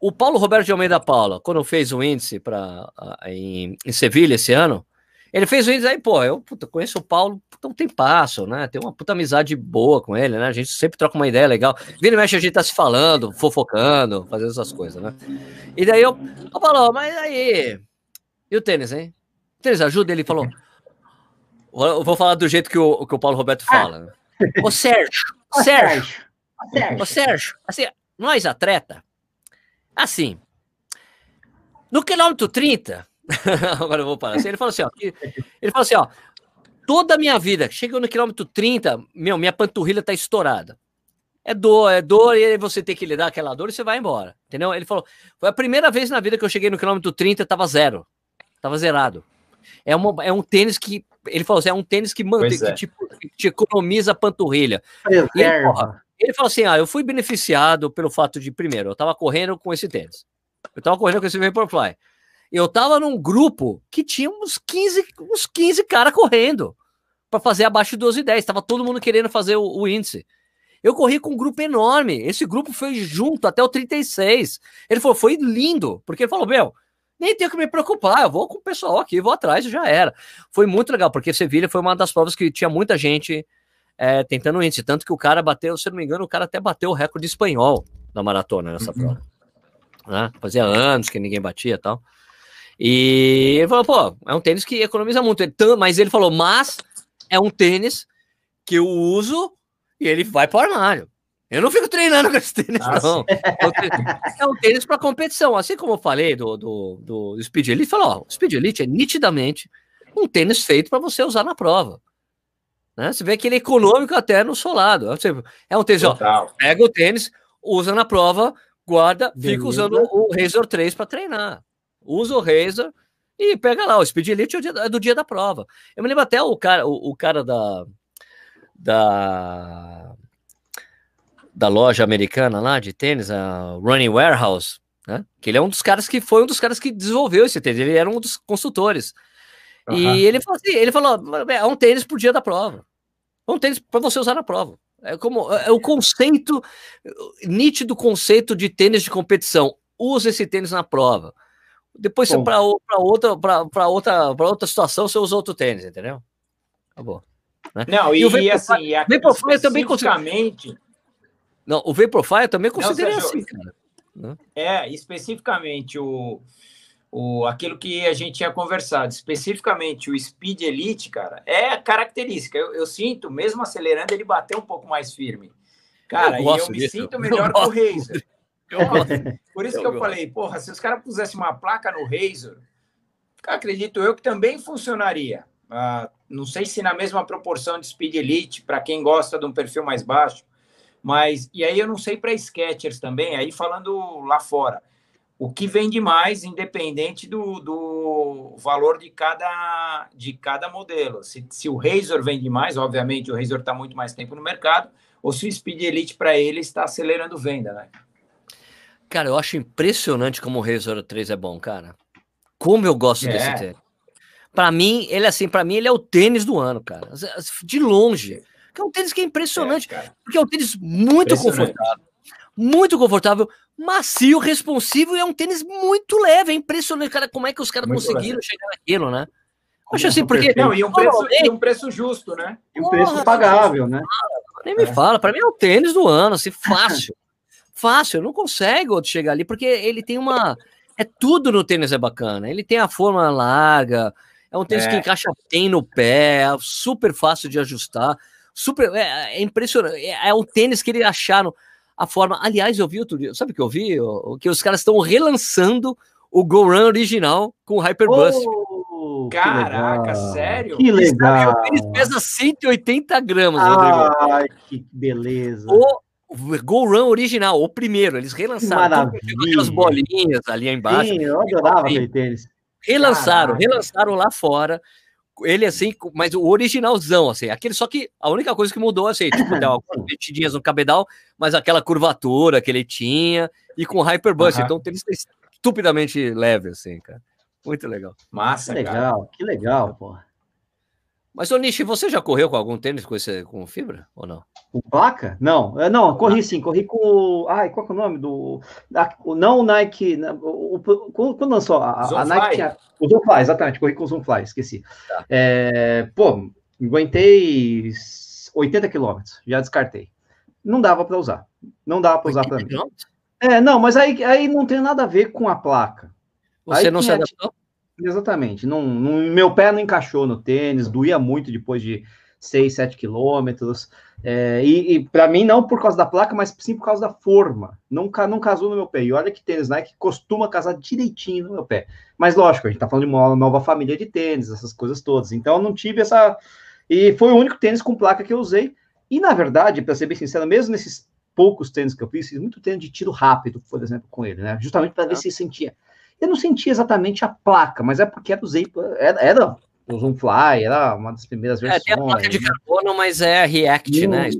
O Paulo Roberto de Almeida Paula, quando fez o índice para em, em Sevilha esse ano, ele fez o índice aí, pô, eu puta, conheço o Paulo puta, um tempasso, né? Tem uma puta amizade boa com ele, né? A gente sempre troca uma ideia legal. Vira e mexe, a gente tá se falando, fofocando, fazendo essas coisas, né? E daí eu, eu Paulo, mas aí. E o tênis, hein? O tênis ajuda? Ele falou: eu vou falar do jeito que o, que o Paulo Roberto ah. fala. Né? Ô Sérgio, Ô Sérgio, Sérgio, Ô Sérgio, assim, nós atleta, assim, no quilômetro 30, agora eu vou parar, assim, ele falou assim, ó, ele falou assim, ó, toda a minha vida, chegou no quilômetro 30, meu, minha panturrilha tá estourada. É dor, é dor, e aí você tem que lidar com aquela dor e você vai embora, entendeu? Ele falou, foi a primeira vez na vida que eu cheguei no quilômetro 30, tava zero, tava zerado. É, uma, é um tênis que ele falou assim: é um tênis que, mantém, é. que te, te, economiza a panturrilha. Ele, porra, ele, falou assim: ah, eu fui beneficiado pelo fato de, primeiro, eu tava correndo com esse tênis. Eu tava correndo com esse Vaporfly. Eu tava num grupo que tinha uns 15, uns 15 caras correndo para fazer abaixo de 12 e 10. Tava todo mundo querendo fazer o, o índice. Eu corri com um grupo enorme. Esse grupo foi junto até o 36. Ele falou, foi lindo, porque ele falou: Meu, nem tenho que me preocupar, eu vou com o pessoal aqui, vou atrás e já era. Foi muito legal, porque Sevilha foi uma das provas que tinha muita gente é, tentando índice, tanto que o cara bateu, se não me engano, o cara até bateu o recorde espanhol na maratona nessa uhum. prova. Né? Fazia anos que ninguém batia e tal. E ele falou, pô, é um tênis que economiza muito. Mas ele falou, mas é um tênis que eu uso e ele vai para o armário. Eu não fico treinando com esse tênis, ah, não. É um tênis para competição. Assim como eu falei do, do, do Speed Elite, falou, ó, o Speed Elite é nitidamente um tênis feito para você usar na prova. Né? Você vê que ele é econômico até no solado. É um tênis, ó, pega o tênis, usa na prova, guarda, Beleza. fica usando o Razor 3 para treinar. Usa o Razor e pega lá. O Speed Elite é, é do dia da prova. Eu me lembro até o cara, o, o cara da. Da da loja americana lá de tênis, a Running Warehouse, né? Que ele é um dos caras que foi um dos caras que desenvolveu esse tênis, ele era um dos consultores. Uhum. E ele falou assim, ele falou, é um tênis por dia da prova. É um tênis para você usar na prova. É como é o conceito nítido conceito de tênis de competição. Usa esse tênis na prova. Depois para outra para outra para outra situação você usa outro tênis, entendeu? Acabou. Né? Não, e, e, e assim, a, Vaporfly também especificamente Não, o Vaporfly eu também considerei assim, cara. Né? É, especificamente o o, aquilo que a gente tinha conversado, especificamente o Speed Elite, cara, é característica. Eu, eu sinto, mesmo acelerando, ele bater um pouco mais firme. Cara, eu, eu me disso. sinto melhor com o Razer. Por isso que eu falei, porra, se os caras pusessem uma placa no Razer, acredito eu que também funcionaria. Uh, não sei se na mesma proporção de Speed Elite, para quem gosta de um perfil mais baixo, mas e aí eu não sei para Skechers também, aí falando lá fora o que vende mais, independente do, do valor de cada, de cada modelo. Se, se o Razor vende mais, obviamente o Razor está muito mais tempo no mercado, ou se o Speed Elite para ele está acelerando venda, né? Cara, eu acho impressionante como o Razor 3 é bom, cara. Como eu gosto é. desse tênis. Para mim, ele assim, para mim ele é o tênis do ano, cara. De longe. Que é um tênis que é impressionante, é, porque é um tênis muito confortável muito confortável, macio, responsivo e é um tênis muito leve. É impressionante, cara, como é que os caras conseguiram leve. chegar naquilo, né? Acho assim, porque. Não, e um, preço, e um preço justo, né? E um preço pagável, né? Nem me é. fala, para mim é o tênis do ano, assim, fácil. Fácil, não consegue outro chegar ali, porque ele tem uma. É tudo no tênis é bacana. Ele tem a forma larga, é um tênis é. que encaixa bem no pé, super fácil de ajustar. Super, é, é impressionante. É, é um tênis que eles acharam a forma. Aliás, eu vi outro dia, sabe o que eu vi? O, que os caras estão relançando o Go Run original com o Hyperbust. Oh, Caraca, sério? Que legal. Eles pesam 180 gramas, Ai, que beleza. O Go Run original, o primeiro, eles relançaram aquelas bolinhas ali embaixo. Sim, eu adorava aquele tênis. Relançaram, Caraca. relançaram lá fora ele assim, mas o originalzão, assim, aquele só que a única coisa que mudou, assim, tipo, deu algumas metidinhas no cabedal, mas aquela curvatura que ele tinha, e com Hyperbust, uhum. então ele estupidamente leve, assim, cara. Muito legal. Massa, que legal, cara. que legal, porra. Mas, ô Nishi, você já correu com algum tênis com, esse, com fibra ou não? Com placa? Não, é, não, corri sim, corri com. Ai, qual que é o nome do. não o Nike. O, o, quando lançou a, a Nike tinha. O Zoomfly, exatamente, corri com o Zoomfly, esqueci. Tá. É, pô, aguentei 80 quilômetros, já descartei. Não dava para usar. Não dava para usar para mim. É, não, mas aí, aí não tem nada a ver com a placa. Você aí não se adaptou? Exatamente. Não, não, meu pé não encaixou no tênis, doía muito depois de 6, 7 quilômetros. É, e, e para mim, não por causa da placa, mas sim por causa da forma. Não, não casou no meu pé. E olha que tênis Nike costuma casar direitinho no meu pé. Mas lógico, a gente tá falando de uma nova família de tênis, essas coisas todas. Então eu não tive essa. E foi o único tênis com placa que eu usei. E na verdade, para ser bem sincero, mesmo nesses poucos tênis que eu fiz, fiz muito tênis de tiro rápido, por exemplo, com ele, né? Justamente para ver se sentia eu não sentia exatamente a placa, mas é porque era, usei, era, era o Zoomfly, era uma das primeiras versões. É, tem a placa de né? carbono, mas é React, não, né?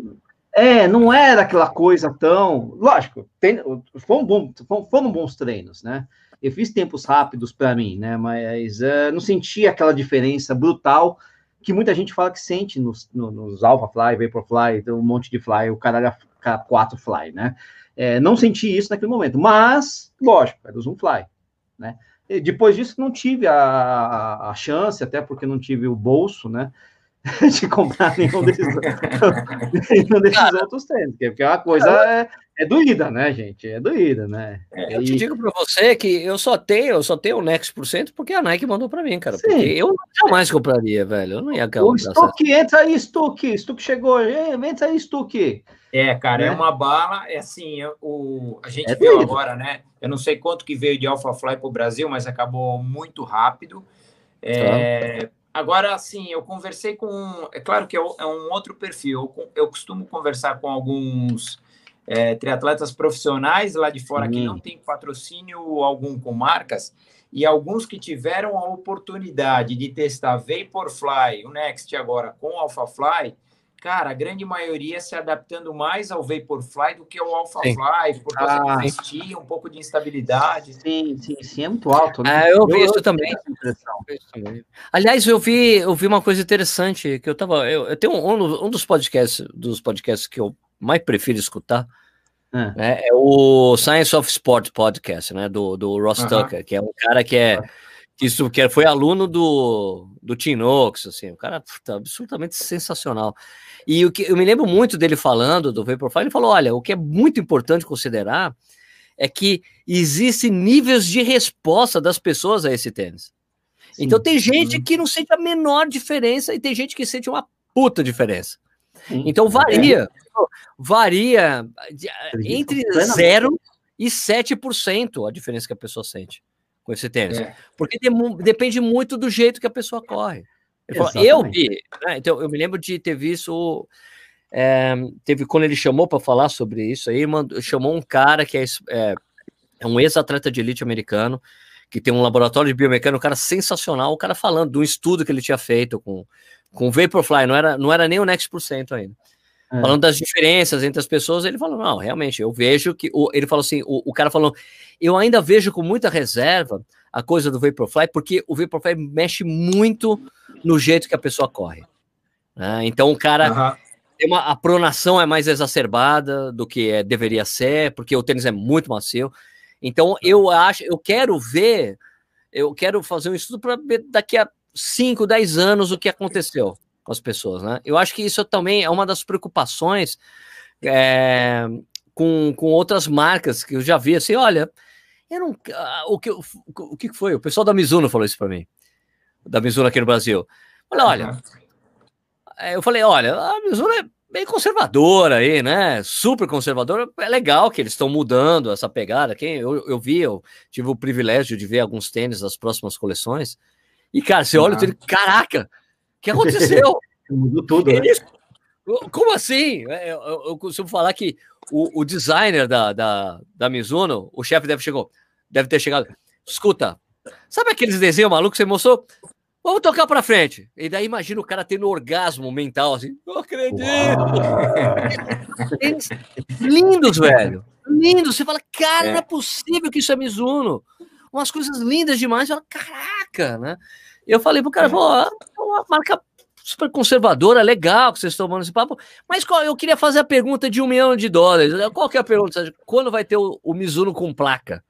É, não era aquela coisa tão. Lógico, tem, foram, bom, foram bons treinos, né? Eu fiz tempos rápidos para mim, né? Mas uh, não sentia aquela diferença brutal que muita gente fala que sente nos, no, nos Alpha Fly, Vaporfly, um monte de Fly, o caralho 4 Fly, né? É, não senti isso naquele momento, mas, lógico, era o Zoomfly. Né? E depois disso, não tive a, a chance, até porque não tive o bolso, né? de comprar nenhum desses, nenhum desses outros tênis, porque a coisa é, é doída, né, gente? É doída, né? É, eu e... te digo para você que eu só tenho, eu só tenho o Next por cento porque a Nike mandou para mim, cara. Sim. Porque eu jamais compraria, velho. Eu não ia comprar. O Stuck, entra aí, Stuck. Stuck chegou, entra aí, Stuck. É, cara, é, é uma bala. É assim, o, a gente é viu doido. agora, né? Eu não sei quanto que veio de Alpha Fly para o Brasil, mas acabou muito rápido. É, tá. Agora, assim, eu conversei com. É claro que é, é um outro perfil. Eu, eu costumo conversar com alguns é, triatletas profissionais lá de fora que não tem patrocínio algum com marcas e alguns que tiveram a oportunidade de testar Vaporfly, o Next agora com Alphafly, cara, a grande maioria se adaptando mais ao Vaporfly do que ao AlphaFly, por causa ah, de vestir, um pouco de instabilidade. Sim, sim, sim, é muito alto. Né? Ah, eu vi isso também. Aliás, eu vi, eu vi uma coisa interessante que eu tava. Eu, eu tenho um, um dos podcasts, dos podcasts que eu mais prefiro escutar. É. Né, é o Science of Sport Podcast, né? Do, do Ross uh -huh. Tucker, que é um cara que é. Isso que foi aluno do, do Tim Nox, assim, um cara puta, absolutamente sensacional. E o que eu me lembro muito dele falando do Vaporfly, ele falou: olha, o que é muito importante considerar é que existem níveis de resposta das pessoas a esse tênis. Sim, então tem gente sim. que não sente a menor diferença e tem gente que sente uma puta diferença. Sim. Então varia, é. varia entre 0 e 7% a diferença que a pessoa sente com esse tênis. É. Porque depende muito do jeito que a pessoa corre. Eu vi, né? então eu me lembro de ter visto. É, teve quando ele chamou para falar sobre isso aí, mandou, chamou um cara que é, é, é um ex-atleta de elite americano, que tem um laboratório de biomecânica, um cara sensacional, o cara falando de um estudo que ele tinha feito com, com Vaporfly, não era, não era nem o Next por cento ainda. É. Falando das diferenças entre as pessoas, ele falou: não, realmente, eu vejo que. O, ele falou assim: o, o cara falou, eu ainda vejo com muita reserva a coisa do Vaporfly, porque o Vaporfly mexe muito no jeito que a pessoa corre. Né? Então o cara uhum. uma, a pronação é mais exacerbada do que é, deveria ser, porque o tênis é muito macio. Então eu acho, eu quero ver, eu quero fazer um estudo para ver daqui a 5, 10 anos o que aconteceu com as pessoas, né? Eu acho que isso também é uma das preocupações é, com, com outras marcas que eu já vi assim, olha, eu não, ah, o, que, o, o que foi? O pessoal da Mizuno falou isso para mim da Mizuno aqui no Brasil. Falei, olha, uhum. eu falei, olha, a Mizuno é bem conservadora aí, né? Super conservadora. É legal que eles estão mudando essa pegada. Quem eu, eu vi, eu tive o privilégio de ver alguns tênis das próximas coleções. E, cara, você olha e tênis, caraca, que aconteceu? Mudou tudo, né? Como assim? É, eu, eu, eu, costumo falar que o, o designer da, da, da Mizuno, o chefe deve, chegou, deve ter chegado. Escuta, Sabe aqueles desenhos malucos que você mostrou? Vamos tocar pra frente. E daí imagina o cara tendo orgasmo mental, assim. Não acredito! lindos, velho. Lindos. Você fala, cara, é. não é possível que isso é Mizuno. Umas coisas lindas demais. Você fala, caraca, né? E eu falei pro cara, pô, é uma marca super conservadora, legal que vocês estão tomando esse papo. Mas qual, eu queria fazer a pergunta de um milhão de dólares. Qual que é a pergunta? Quando vai ter o, o Mizuno com placa?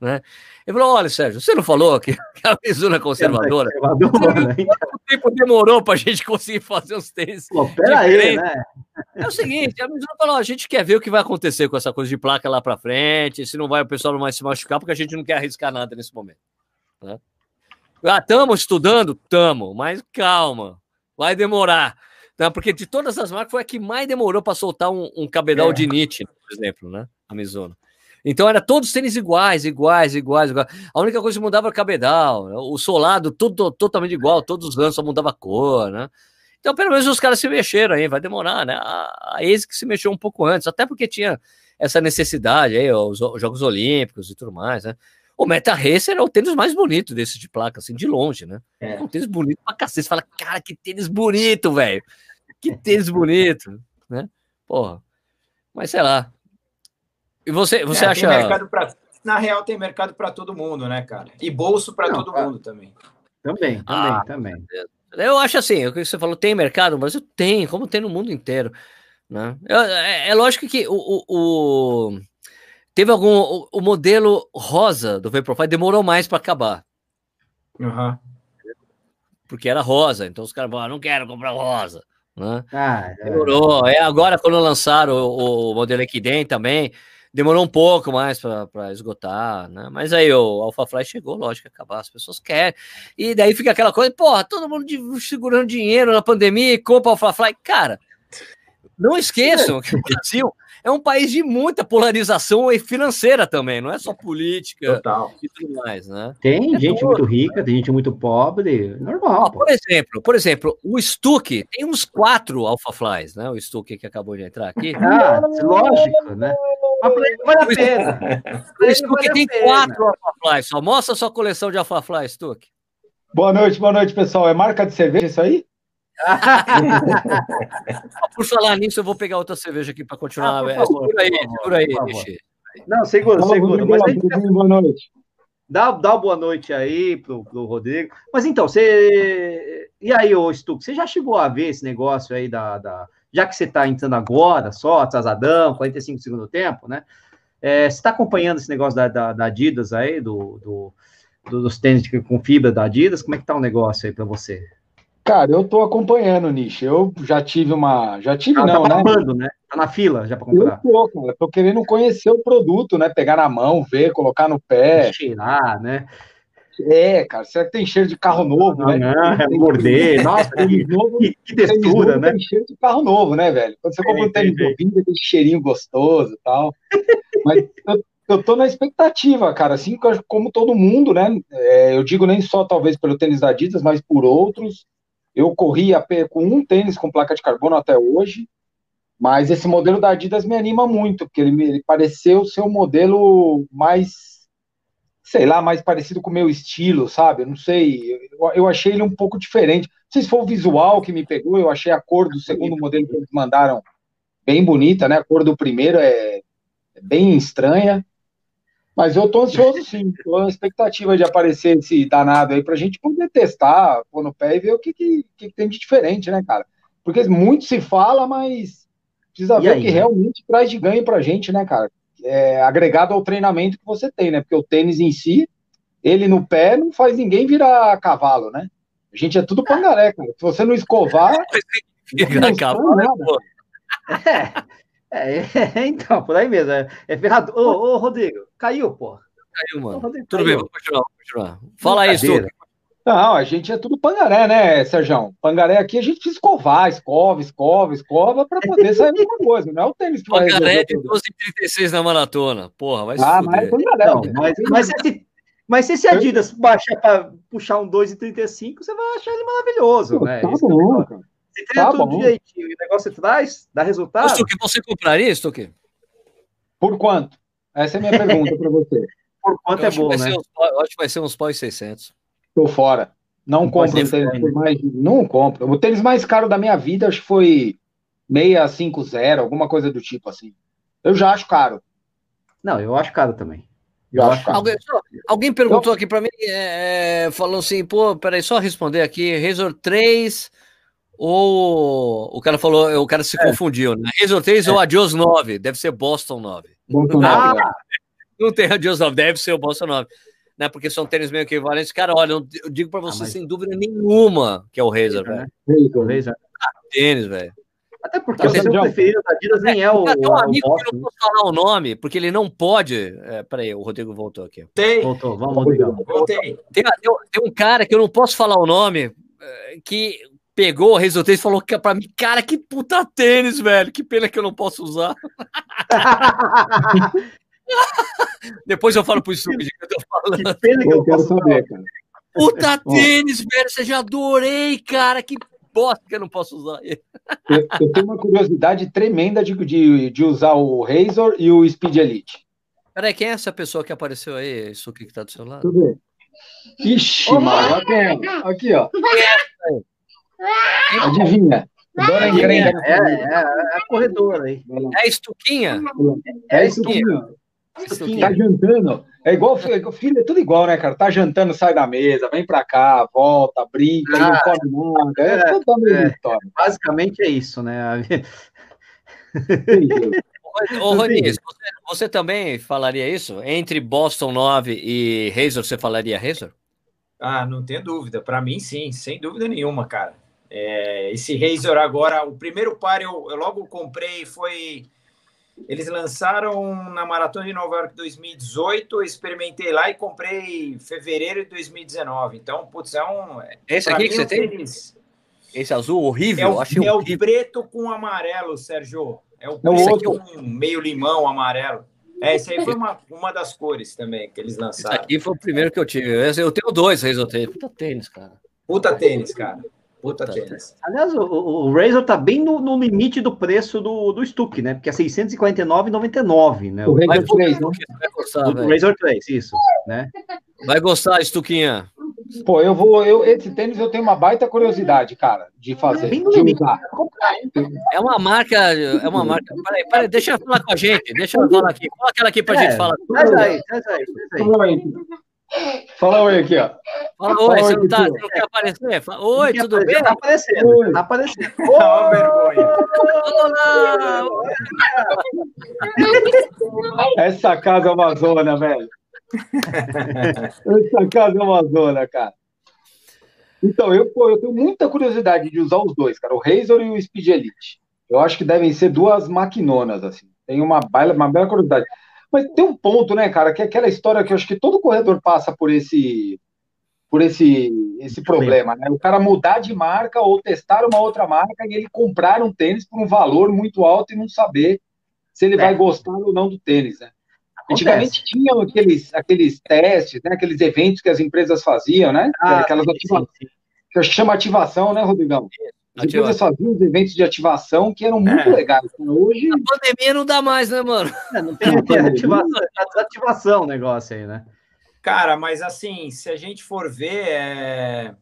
Né? Ele falou: olha, Sérgio, você não falou que a Mizuno é conservadora? É conservadora né? Quanto tempo demorou para a gente conseguir fazer os tênis? Pô, peraí, né? É o seguinte: a Mizuno falou: a gente quer ver o que vai acontecer com essa coisa de placa lá para frente, se não vai, o pessoal não vai se machucar, porque a gente não quer arriscar nada nesse momento. Né? Ah, estamos estudando? Tamo, mas calma, vai demorar. Tá? Porque de todas as marcas foi a que mais demorou para soltar um, um cabedal é. de Nietzsche, por exemplo, né? A Mizuno. Então era todos tênis iguais, iguais, iguais, iguais. A única coisa que mudava era o cabedal, né? o solado tudo totalmente igual, todos os anos só mudava a cor, né? Então pelo menos os caras se mexeram aí, vai demorar, né? A, a que se mexeu um pouco antes, até porque tinha essa necessidade aí, os, os Jogos Olímpicos e tudo mais, né? O Meta Racer é o tênis mais bonito desse de placa, assim, de longe, né? É, é um tênis bonito pra cacete. Você fala, cara, que tênis bonito, velho. Que tênis bonito, né? Porra. Mas sei lá, e você, você é, acha. Pra... Na real, tem mercado para todo mundo, né, cara? E bolso para todo pra... mundo também. Também, também, ah, também. Eu acho assim, o que você falou, tem mercado no Brasil? Tem, como tem no mundo inteiro. Né? É, é lógico que o, o, o, teve algum. O, o, modelo rosa do Vaporfly demorou mais para acabar. Uhum. Porque era rosa, então os caras falaram, não quero comprar rosa. Né? Ah, é. Demorou. É, agora, quando lançaram o, o modelo Equidem também, demorou um pouco mais para esgotar, né? Mas aí o AlphaFly chegou, lógico, acabar, as pessoas querem. E daí fica aquela coisa, porra, todo mundo segurando dinheiro na pandemia e compra AlphaFly. Cara, não esqueçam que o Brasil é um país de muita polarização financeira também, não é só política Total. e tudo mais, né? Tem é gente muito rica, tem gente muito pobre, normal. Ah, por exemplo, por exemplo, o Stuck tem uns quatro AlphaFlies, né? O Stuck que acabou de entrar aqui. Ah, lógico, né? Vale a pena. O Stuck tem quatro AlphaFlies, só mostra a sua coleção de AlphaFlies, Stuck. Boa noite, boa noite, pessoal. É marca de cerveja isso aí? Por falar nisso, eu vou pegar outra cerveja aqui para continuar. Ah, por favor, segura aí, segura aí, Não, segura, segura. Mas aí, boa noite. Dá, dá uma boa noite aí pro, pro Rodrigo. Mas então, você. E aí, ô Stuco, você já chegou a ver esse negócio aí da. da... Já que você está entrando agora, só, atrasadão, 45 segundo tempo, né? É, você está acompanhando esse negócio da, da, da Adidas aí, do, do, dos tênis com fibra da Adidas? Como é que tá o negócio aí para você? Cara, eu tô acompanhando, Nish. Eu já tive uma. Já tive, ah, não, tá né? né? Tá na fila já para comprar. Eu tô, cara. Tô querendo conhecer o produto, né? Pegar na mão, ver, colocar no pé. Cheirar, né? É, cara. Será que tem cheiro de carro novo, não, né? Não, é morder. Nossa, que, novo, que, que textura, né? Tem cheiro de carro novo, né, velho? Quando você compra um tênis novinho, tem cheirinho gostoso e tal. Mas eu, eu tô na expectativa, cara. Assim como todo mundo, né? É, eu digo nem só talvez pelo tênis da Adidas, mas por outros eu corri a pé com um tênis com placa de carbono até hoje, mas esse modelo da Adidas me anima muito, porque ele, ele pareceu ser um modelo mais, sei lá, mais parecido com o meu estilo, sabe? Eu não sei, eu, eu, achei ele um pouco diferente. Não sei se foi o visual que me pegou, eu achei a cor do segundo modelo que eles mandaram bem bonita, né? A cor do primeiro é, é bem estranha. Mas eu tô ansioso sim, tô na expectativa de aparecer esse danado aí pra gente poder testar, pôr no pé e ver o que, que, que tem de diferente, né, cara? Porque muito se fala, mas precisa e ver o que realmente traz de ganho pra gente, né, cara? É, agregado ao treinamento que você tem, né? Porque o tênis em si, ele no pé não faz ninguém virar cavalo, né? A gente é tudo pangaré, cara. Se você não escovar. Virar cavalo, nada. É. É, é, então, por aí mesmo. É, é ferrado. Ô, ô, Rodrigo, caiu, pô. Caiu, mano. Rodrigo, Tudo caiu. bem, vamos continuar, vamos continuar. Fala aí, Stu. Não, a gente é tudo pangaré, né, Sérgio? Pangaré aqui a gente precisa escovar, escova, escova, escova para poder sair alguma coisa. Não é o tênis que vai Pangaré de 12,36 na maratona. Porra, vai ah, se mas, pangaré, não, mas, mas, se, mas se esse Adidas baixar para puxar um 2,35, você vai achar ele maravilhoso, Pô, né? Tá bom, cara. Se treina tá tudo bom. direitinho e o negócio traz, dá resultado. Stuque, você compraria, Stuque? Por quanto? Essa é a minha pergunta para você. Por quanto eu é bom, né? Uns, eu acho que vai ser uns pós 600. Estou fora. Não, não compro tênis por mais. Não compro. O tênis mais caro da minha vida acho que foi 650, alguma coisa do tipo assim. Eu já acho caro. Não, eu acho caro também. Eu acho caro. Alguém, só, alguém perguntou aqui para mim, é, falou assim, pô, peraí, só responder aqui. Razor 3 ou o cara falou, o cara se é. confundiu, né? Razor 3 é. ou Adios 9, deve ser Boston 9. 9. Ah, não tem Adios 9, deve ser o 9. Né, porque são tênis meio equivalentes. Cara, olha, eu digo para você ah, mas... sem dúvida nenhuma que é o Razor, velho. Razor, Razor. Ah, tênis, velho. Até porque o seu preferido da Adidas nem é, o. Tem um amigo que não posso falar o nome, porque ele não pode. É, peraí, o Rodrigo voltou aqui. Tem. Voltou, vamos, Rodrigo. Tem, tem, tem um cara que eu não posso falar o nome, é, que pegou o resultado e falou que para mim, cara, que puta tênis, velho. Que pena que eu não posso usar. Depois eu falo pro Suki que eu tô falando. Que pena que eu, eu posso saber, cara. Puta tênis, velho. Você já adorei, cara. Que bosta que eu não posso usar. Eu, eu tenho uma curiosidade tremenda de, de, de, usar o Razor e o Speed Elite. Peraí, quem é essa pessoa que apareceu aí, Suki, que tá do seu lado? Tudo bem. Ixi, oh, mano, aqui, ó. Quem é Adivinha? Dona Encrenca. É, é, é, a corredora aí. É a Estuquinha? É a Estuquinha. Estuquinha. Tá jantando. É igual filho, é tudo igual, né, cara? Tá jantando, sai da mesa, vem pra cá, volta, brinca, ah, não come nada. É, é toda a mesma é, história. Basicamente é isso, né? Ô, Rony, você, você, também falaria isso? Entre Boston 9 e Razor, você falaria Razor? Ah, não tem dúvida. Para mim, sim, sem dúvida nenhuma, cara. É, esse Razor agora, o primeiro par eu, eu, logo comprei foi. Eles lançaram na Maratona de Nova York 2018, eu experimentei lá e comprei em fevereiro de 2019. Então, putz, é um. Esse aqui que você tem? Esse azul horrível? É o, Achei é horrível. o preto com amarelo, Sérgio. É o é preto com meio limão amarelo. É, esse aí foi uma, uma das cores também que eles lançaram. Esse aqui foi o primeiro que eu tive. Eu tenho dois Razor Puta tênis, cara. Puta tênis, cara. Puta tênis. Aliás, o, o Razor tá bem no, no, limite do preço do, do Stuck, né? Porque é 649,99, né? O Razor 3, não? O Razor 3, isso, né? Vai gostar, Stuquinha. Pô, eu vou. Eu, esse tênis eu tenho uma baita curiosidade, cara, de fazer, de usar. É uma marca. É uma marca. Peraí, peraí, deixa eu falar com a gente. Deixa eu falar aqui. Fala aquela aqui pra é, gente falar. Traz aí, traz aí, traz aí. Fala oi aqui, ó. Fala oi, você não, tá, você não quer aparecer? Fala, oi, tudo aparecer, bem? Tá aparecendo, oi. tá aparecendo. Ô, vergonha. Olá! Essa casa é uma zona, velho. Essa casa é uma zona, cara. Então, eu, pô, eu tenho muita curiosidade de usar os dois, cara, o Razor e o Speed Elite. Eu acho que devem ser duas maquinonas, assim. Tem uma, baila, uma bela curiosidade. Mas tem um ponto, né, cara, que é aquela história que eu acho que todo corredor passa por esse por esse esse problema, né? O cara mudar de marca ou testar uma outra marca e ele comprar um tênis por um valor muito alto e não saber se ele é. vai gostar ou não do tênis, né? Antigamente tinham aqueles, aqueles testes, né? aqueles eventos que as empresas faziam, né? Ah, Aquelas ativações. Que chama ativação, né, Rodrigão? As empresas faziam os eventos de ativação que eram muito é. legais. Hoje. A pandemia não dá mais, né, mano? É, não tem ativação, ativação o negócio aí, né? Cara, mas assim, se a gente for ver, é...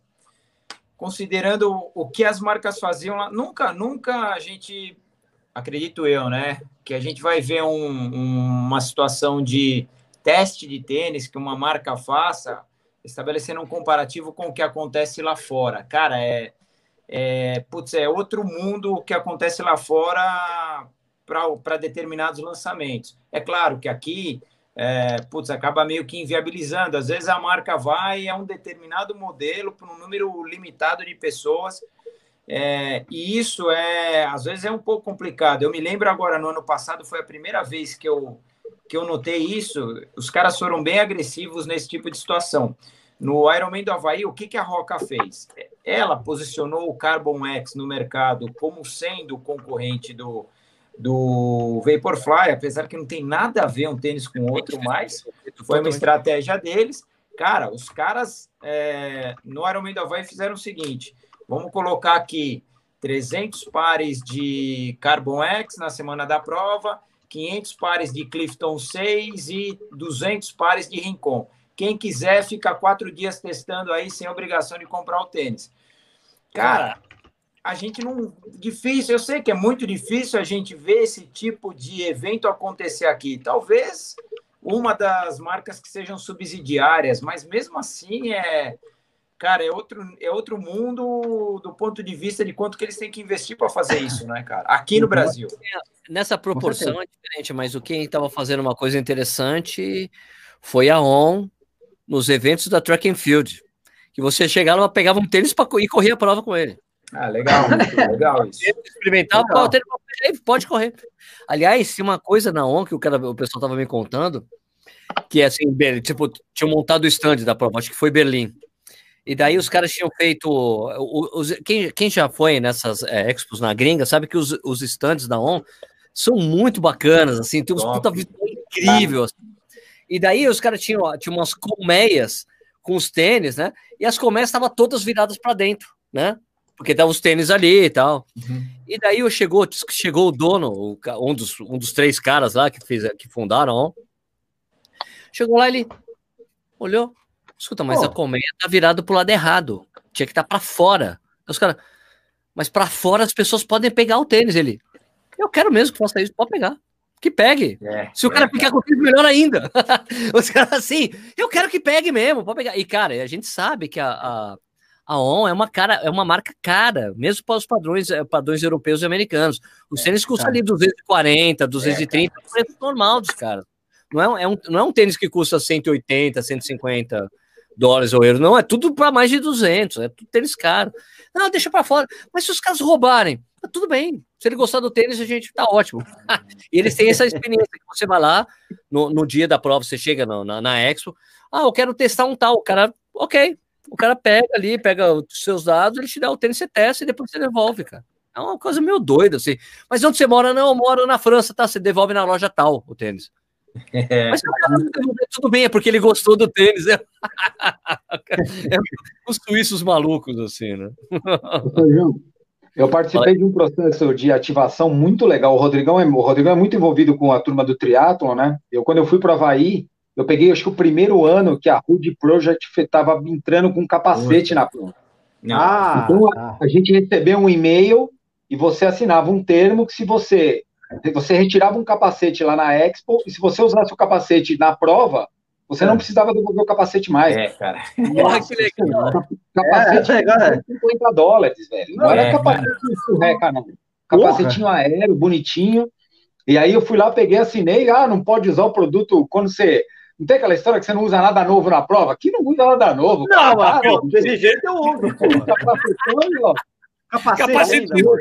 considerando o que as marcas faziam lá, nunca, nunca a gente, acredito eu, né, que a gente vai ver um, um, uma situação de teste de tênis que uma marca faça, estabelecendo um comparativo com o que acontece lá fora. Cara, é é, putz, é outro mundo que acontece lá fora para determinados lançamentos. É claro que aqui, é, putz, acaba meio que inviabilizando. Às vezes a marca vai é um determinado modelo para um número limitado de pessoas. É, e isso é, às vezes é um pouco complicado. Eu me lembro agora, no ano passado, foi a primeira vez que eu, que eu notei isso. Os caras foram bem agressivos nesse tipo de situação. No Ironman do Havaí, o que, que a Roca fez? Ela posicionou o Carbon X no mercado como sendo concorrente do, do Vaporfly, apesar que não tem nada a ver um tênis com outro, mas foi uma estratégia deles. Cara, os caras é, no Ironman do Havaí fizeram o seguinte: vamos colocar aqui 300 pares de Carbon X na semana da prova, 500 pares de Clifton 6 e 200 pares de Rincon. Quem quiser, fica quatro dias testando aí sem obrigação de comprar o tênis. Cara, a gente não. Difícil, eu sei que é muito difícil a gente ver esse tipo de evento acontecer aqui. Talvez uma das marcas que sejam subsidiárias, mas mesmo assim é. Cara, é outro, é outro mundo do ponto de vista de quanto que eles têm que investir para fazer isso, né, cara? Aqui no Brasil. Nessa proporção é diferente, mas o que estava fazendo uma coisa interessante foi a ON nos eventos da track and field, que você chegava, pegava um tênis pra, e corria a prova com ele. Ah, legal, legal isso. Experimentava, legal. Tênis, pode correr. Aliás, uma coisa na ON que o, cara, o pessoal tava me contando, que é assim, tipo, tinham montado o stand da prova, acho que foi Berlim. E daí os caras tinham feito. Os, quem, quem já foi nessas é, expos na gringa sabe que os, os stands da ON são muito bacanas, assim, tem uns puta incrível. Assim. E daí os caras tinham, tinham umas colmeias com os tênis, né? E as colmeias estavam todas viradas para dentro, né? Porque estavam os tênis ali e tal. Uhum. E daí chegou, chegou o dono, um dos, um dos três caras lá que, fez, que fundaram, ó. Chegou lá, ele olhou. Escuta, mas a colmeia tá virada pro lado errado. Tinha que estar tá para fora. Os caras, mas para fora as pessoas podem pegar o tênis. Ele, eu quero mesmo que faça isso, pode pegar que pegue. É, Se o cara é, ficar contigo, melhor ainda. Os caras assim, eu quero que pegue mesmo, pode pegar. E, cara, a gente sabe que a, a, a ON é uma, cara, é uma marca cara, mesmo para os padrões, eh, padrões europeus e americanos. Os é, tênis custam ali 240, 230, é, é o preço normal dos caras. Não é, é um, não é um tênis que custa 180, 150 dólares ou euros, não, é tudo para mais de 200, é tudo tênis caro. Não, deixa para fora. Mas se os caras roubarem, tá tudo bem. Se ele gostar do tênis, a gente tá ótimo. e eles têm essa experiência que você vai lá no, no dia da prova, você chega no, na, na Expo, ah, eu quero testar um tal. O cara, ok. O cara pega ali, pega os seus dados, ele te dá o tênis, você testa e depois você devolve, cara. É uma coisa meio doida, assim. Mas onde você mora? Não, eu moro na França, tá? Você devolve na loja tal o tênis. É. Mas tudo bem, é porque ele gostou do tênis. É, é os suíços malucos, assim, né? Eu participei de um processo de ativação muito legal. O Rodrigão é, o Rodrigão é muito envolvido com a turma do triatlon, né? Eu, quando eu fui para Havaí, Eu peguei, acho que o primeiro ano que a Hood Project estava entrando com capacete na prova. Ah, então, ah. a gente recebeu um e-mail e você assinava um termo que se você você retirava um capacete lá na Expo e se você usasse o capacete na prova, você é. não precisava devolver o capacete mais. É, cara. Nossa, que legal. Capacete é, é, 50 dólares, velho. Não é, era capacete escorreca, não. Capacetinho Porra. aéreo, bonitinho. E aí eu fui lá, peguei, assinei. Ah, não pode usar o produto quando você. Não tem aquela história que você não usa nada novo na prova? Aqui não usa nada novo. Não, mas pô, desse jeito eu uso. Capacetão, Capacete, Capacete ainda.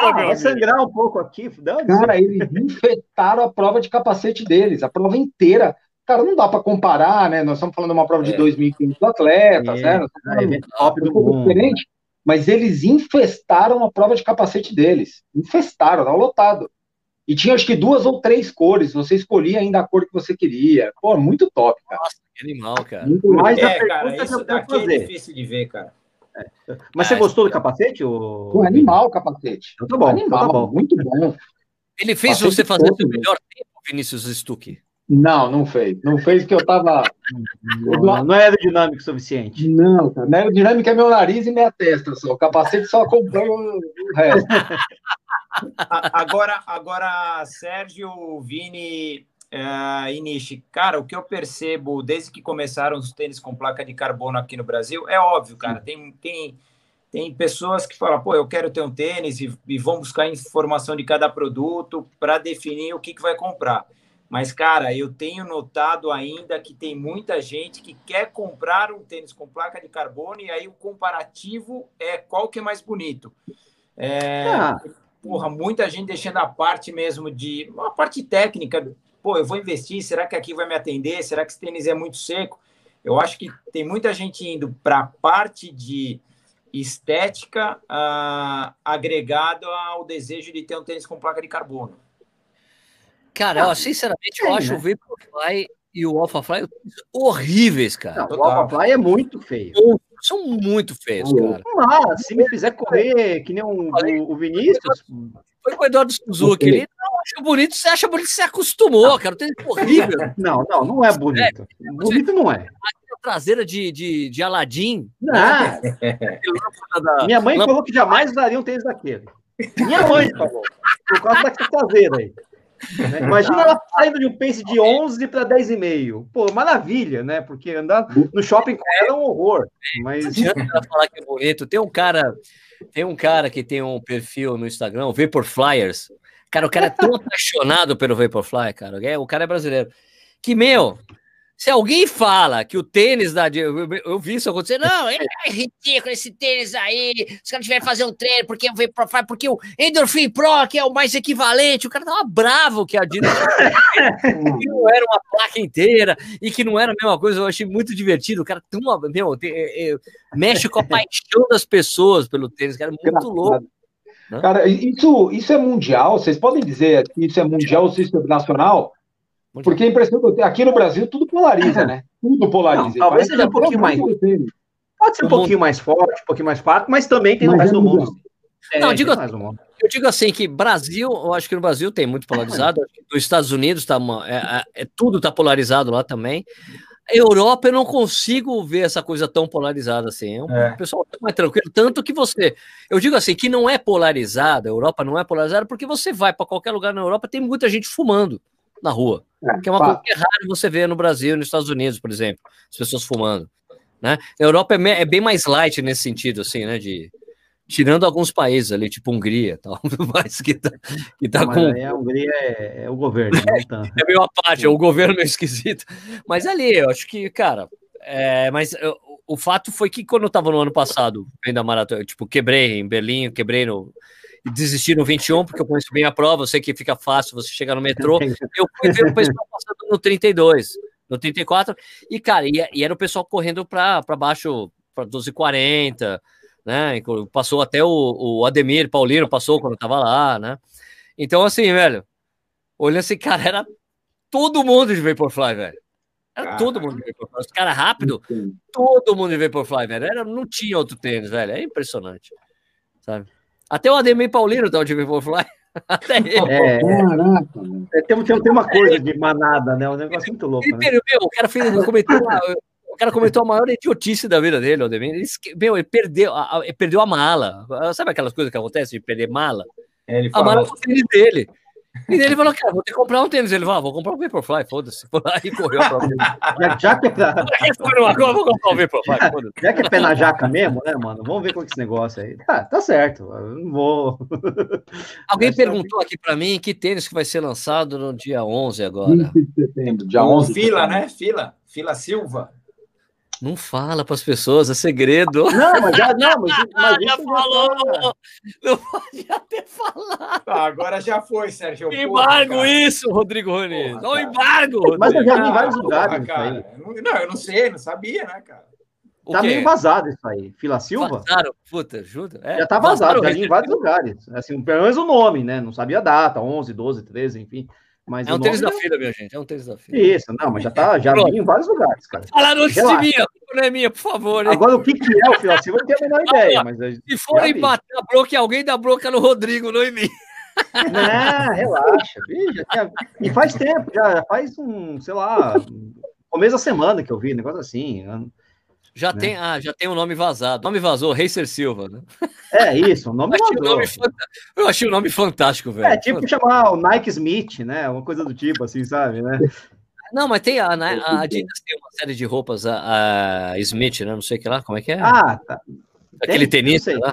Ah, vai sangrar um pouco aqui. Cara, eles infectaram a prova de capacete deles, a prova inteira. Cara, não dá para comparar, né? Nós estamos falando de uma prova de é. 2.500 atletas, é. né? É, top do mundo. diferente, mas eles infestaram a prova de capacete deles. Infestaram, tá lotado. E tinha acho que duas ou três cores, você escolhia ainda a cor que você queria. Pô, muito top, cara. Nossa, que animal, cara. Muito Mas é, cara, isso daqui é difícil de ver, cara. É. Mas você gostou do capacete? Ou... Pô, animal o capacete. Então tá bom, animal, então tá bom. muito bom. Ele fez capacete você fazer o melhor tempo, Vinícius Stuck? Não, não fez. Não fez porque eu tava. Não, não é aerodinâmico o suficiente. Não, cara. Não é aerodinâmico é meu nariz e minha testa só. O capacete só acompanha o resto. agora, agora, Sérgio, Vini uh, e Nishi, cara, o que eu percebo desde que começaram os tênis com placa de carbono aqui no Brasil, é óbvio, cara. Tem, tem, tem pessoas que falam, pô, eu quero ter um tênis e, e vão buscar informação de cada produto para definir o que, que vai comprar. Mas, cara, eu tenho notado ainda que tem muita gente que quer comprar um tênis com placa de carbono e aí o comparativo é qual que é mais bonito. É, ah. Porra, muita gente deixando a parte mesmo de uma parte técnica. Pô, eu vou investir, será que aqui vai me atender? Será que esse tênis é muito seco? Eu acho que tem muita gente indo para a parte de estética uh, agregado ao desejo de ter um tênis com placa de carbono. Cara, eu, sinceramente, eu acho né? o Vaporfly e o AlphaFly horríveis, cara. Não, o AlphaFly é muito feio. São muito feios, cara. Ah, se me fizer correr que nem um, o, o Vinícius. Foi com o Eduardo Suzuki. Ele não acha bonito, você acha bonito, você acostumou, cara. Tem horrível. Não, não, não é bonito. É, bonito não é. A traseira de, de, de Aladim. Não. Né? Minha mãe falou que jamais usaria um tênis daquele. Minha mãe falou. Por causa daquela traseira aí. Né? Imagina ela saindo de um pace de 11 para 10,5. Pô, maravilha, né? Porque andar no shopping com ela é um horror. Mas... Não adianta ela falar que é bonito. Tem um cara, tem um cara que tem um perfil no Instagram, o Vapor Flyers. Cara, o cara é tão apaixonado pelo Vaporfly, cara. É, o cara é brasileiro. Que, meu, se alguém fala que o tênis da. Eu, eu vi isso acontecer. Não, é, ridículo esse tênis aí. Os caras tiveram que fazer um treino porque porque o Endorphin Pro, que é o mais equivalente, o cara tava bravo que a Adidas que não era uma placa inteira e que não era a mesma coisa. Eu achei muito divertido. O cara tão. Meu, é, é, mexe com a paixão das pessoas pelo tênis, cara. É muito louco. Cara, isso, isso é mundial? Vocês podem dizer que isso é mundial ou isso é nacional? Porque a impressão que eu tenho, aqui no Brasil tudo polariza, né? Tudo polariza. Não, talvez seja um pouquinho mais. Pode ser um pouquinho mais forte, um pouquinho mais fraco, mas também tem no resto do mundo. É, não, digo, eu digo assim que Brasil, eu acho que no Brasil tem muito polarizado. Nos Estados Unidos tá uma, é, é, é tudo tá polarizado lá também. Europa eu não consigo ver essa coisa tão polarizada assim. O é. pessoal tá mais tranquilo, tanto que você, eu digo assim que não é polarizada. A Europa não é polarizada porque você vai para qualquer lugar na Europa tem muita gente fumando na rua. É, que é uma coisa que é raro você ver no Brasil, nos Estados Unidos, por exemplo, as pessoas fumando. Né? A Europa é, é bem mais light nesse sentido, assim, né? De, tirando alguns países ali, tipo Hungria tal, mas que tá, que tá com. a Hungria é, é, o governo, né? Então... é meio apático, o governo é meio esquisito. Mas ali, eu acho que, cara, é, mas eu, o fato foi que quando eu tava no ano passado, vendo a maratona, tipo, quebrei em Berlim, quebrei no, e desisti no 21, porque eu conheço bem a prova, eu sei que fica fácil você chegar no metrô. Eu fui ver o pessoal passando no 32, no 34, e, cara, e, e era o pessoal correndo para baixo, para 12,40, né? Passou até o, o Ademir Paulino, passou quando eu tava lá, né? Então, assim, velho, olhando assim, cara, era todo mundo de Vaporfly, velho. Era todo mundo de Vaporfly. Os caras rápido, todo mundo de Vaporfly, velho. Era, não tinha outro tênis, velho. É impressionante, sabe? Até o Ademir Paulino tá o de Vaporfly. Até ele. É, é, tem, tem, tem uma coisa de manada, né? Um negócio muito louco. Ele, né? meu, o cara fez, comentou, o cara comentou a maior idiotice da vida dele, Aldemir. Ele, meu, ele perdeu, a, ele perdeu a mala. Sabe aquelas coisas que acontecem de perder mala? É, ele a mala foi dele. E ele falou, cara, vou ter que comprar um tênis. Ele falou, ah, vou comprar um Vaporfly, foda-se. Aí correu pra mim. Já, já que é pra... vou comprar um Vaporfly, foda-se. Já que é pé na jaca mesmo, né, mano? Vamos ver com esse negócio aí. Tá, tá certo. Eu não vou. Alguém Mas perguntou aqui pra mim que tênis que vai ser lançado no dia 11 agora. Dia 11. Fila, né? Fila. Fila Silva. Não fala para as pessoas, é segredo. Não, mas já não, mas, mas já falou. Não pode até falar. Ah, agora já foi, Sérgio. Embargo Porra, isso, Rodrigo Rony. Não embargo. Rodrigo. Mas eu já vi vários lugares. Cara. Não, eu não sei, não sabia, né, cara? O tá quê? meio vazado isso aí. Fila Silva? Vazaram, puta, ajuda. É, já tá vazado, já li em vários lugares. Assim, pelo menos o nome, né? Não sabia a data, 11, 12, 13, enfim. Mas é um tênis da fila, minha gente. É um tênis da fila. Isso, não, mas já tá, já vi em vários lugares, cara. Falaram antes de mim, não é minha, por favor. Hein? Agora, o que, que é o fila Silva, eu não tenho a menor ideia. Mas se for empatar a broca, alguém dá broca no Rodrigo, não em mim. Não, relaxa, veja. E faz tempo, já faz um, sei lá, começo da semana que eu vi, negócio assim. Já, né? tem, ah, já tem um nome vazado. O nome vazou, Racer Silva. Né? É isso, o nome eu o nome eu achei o nome fantástico, velho. É tipo chamar o Nike Smith, né? Uma coisa do tipo, assim, sabe? Né? Não, mas tem a, a Adidas tem uma série de roupas, a, a Smith, né? Não sei o que lá, como é que é? Ah, tá. Aquele tenista lá.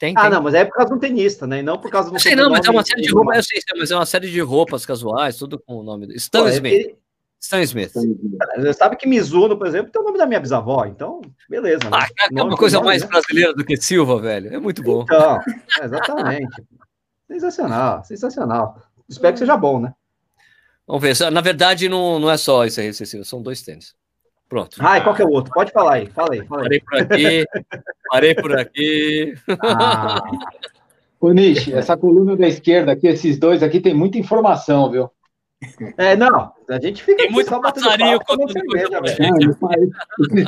Tem, ah, tem. não, mas é por causa do tenista, né? E não por causa do. Sei, não, mas é uma série de roupas, eu sei, mas é uma série de roupas casuais, tudo com o nome do. Stan Pô, é Smith. É, Stan Smith. Você sabe que Mizuno, por exemplo, tem o nome da minha bisavó, então, beleza. Né? Ah, é uma coisa mais brasileira do que Silva, velho. É muito bom. Então, é, exatamente. sensacional, sensacional. Espero que seja bom, né? Vamos ver. Na verdade, não, não é só isso aí, Cecília, são dois tênis. Pronto. Ah, e qual que é o outro? Pode falar aí, fala aí. Fala aí. Parei por aqui, parei por aqui. Ah. Ô, Nish, essa coluna da esquerda aqui, esses dois aqui, tem muita informação, viu? É, não, a gente fica tem muito passarinho quando cerveja, Esses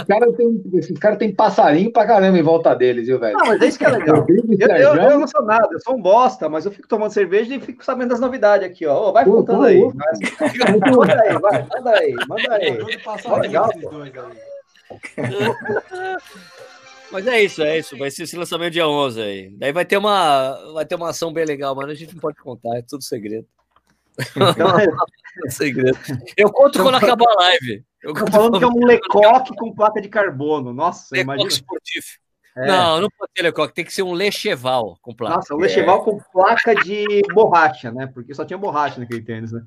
caras têm esses cara tem passarinho pra caramba em volta deles, viu, velho? Não, mas é isso que é legal. eu, eu, eu, não sou nada, eu sou um bosta, mas eu fico tomando cerveja e fico sabendo das novidades aqui, ó. vai contando aí. manda aí, vai, manda aí, manda aí. Ó, legal, Mas é isso, é isso. Vai ser esse lançamento dia 11 aí. Daí vai ter uma, vai ter uma ação bem legal, mas a gente não pode contar, é tudo segredo. Então, é segredo. Eu conto quando acabar a live. Eu tô falando que é um Lecoque com placa de carbono. Nossa, Lecoque imagina. esportivo. É. Não, não pode ter Lecoque, tem que ser um Lecheval com placa. Nossa, um Lecheval é. com placa de borracha, né? Porque só tinha borracha naquele tênis, né?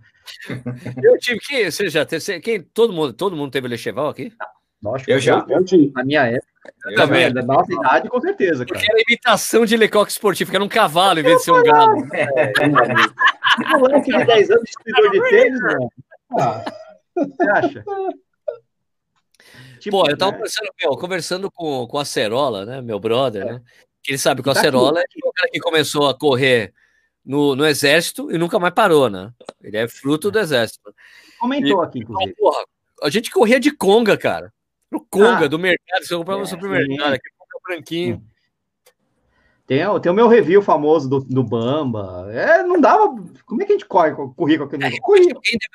Eu tive que, você já teve, quem, todo mundo, todo mundo teve Lecheval aqui? Lógico, eu já. Eu, na minha época. Eu também. Da nossa idade, com certeza. Cara. Porque era imitação de Lecoque esportivo, que era um cavalo em vez de ser um galo. É, é, é. Um moleque de 10 anos distribuidor de tênis, mano. Ah, você acha? Tipo, Pô, eu tava né? conversando, meu, conversando com, com a Cerola, né? Meu brother, é. né? Que ele sabe que o tá Acerola é o cara que começou a correr no, no exército e nunca mais parou, né? Ele é fruto do exército. Comentou e, aqui, inclusive. Então, porra, a gente corria de conga, cara. No conga ah, do mercado, você comprava é, no supermercado, aquele conga branquinho. Tem, tem o meu review famoso do, do Bamba. É, não dava. Como é que a gente corre, corria com aquele é,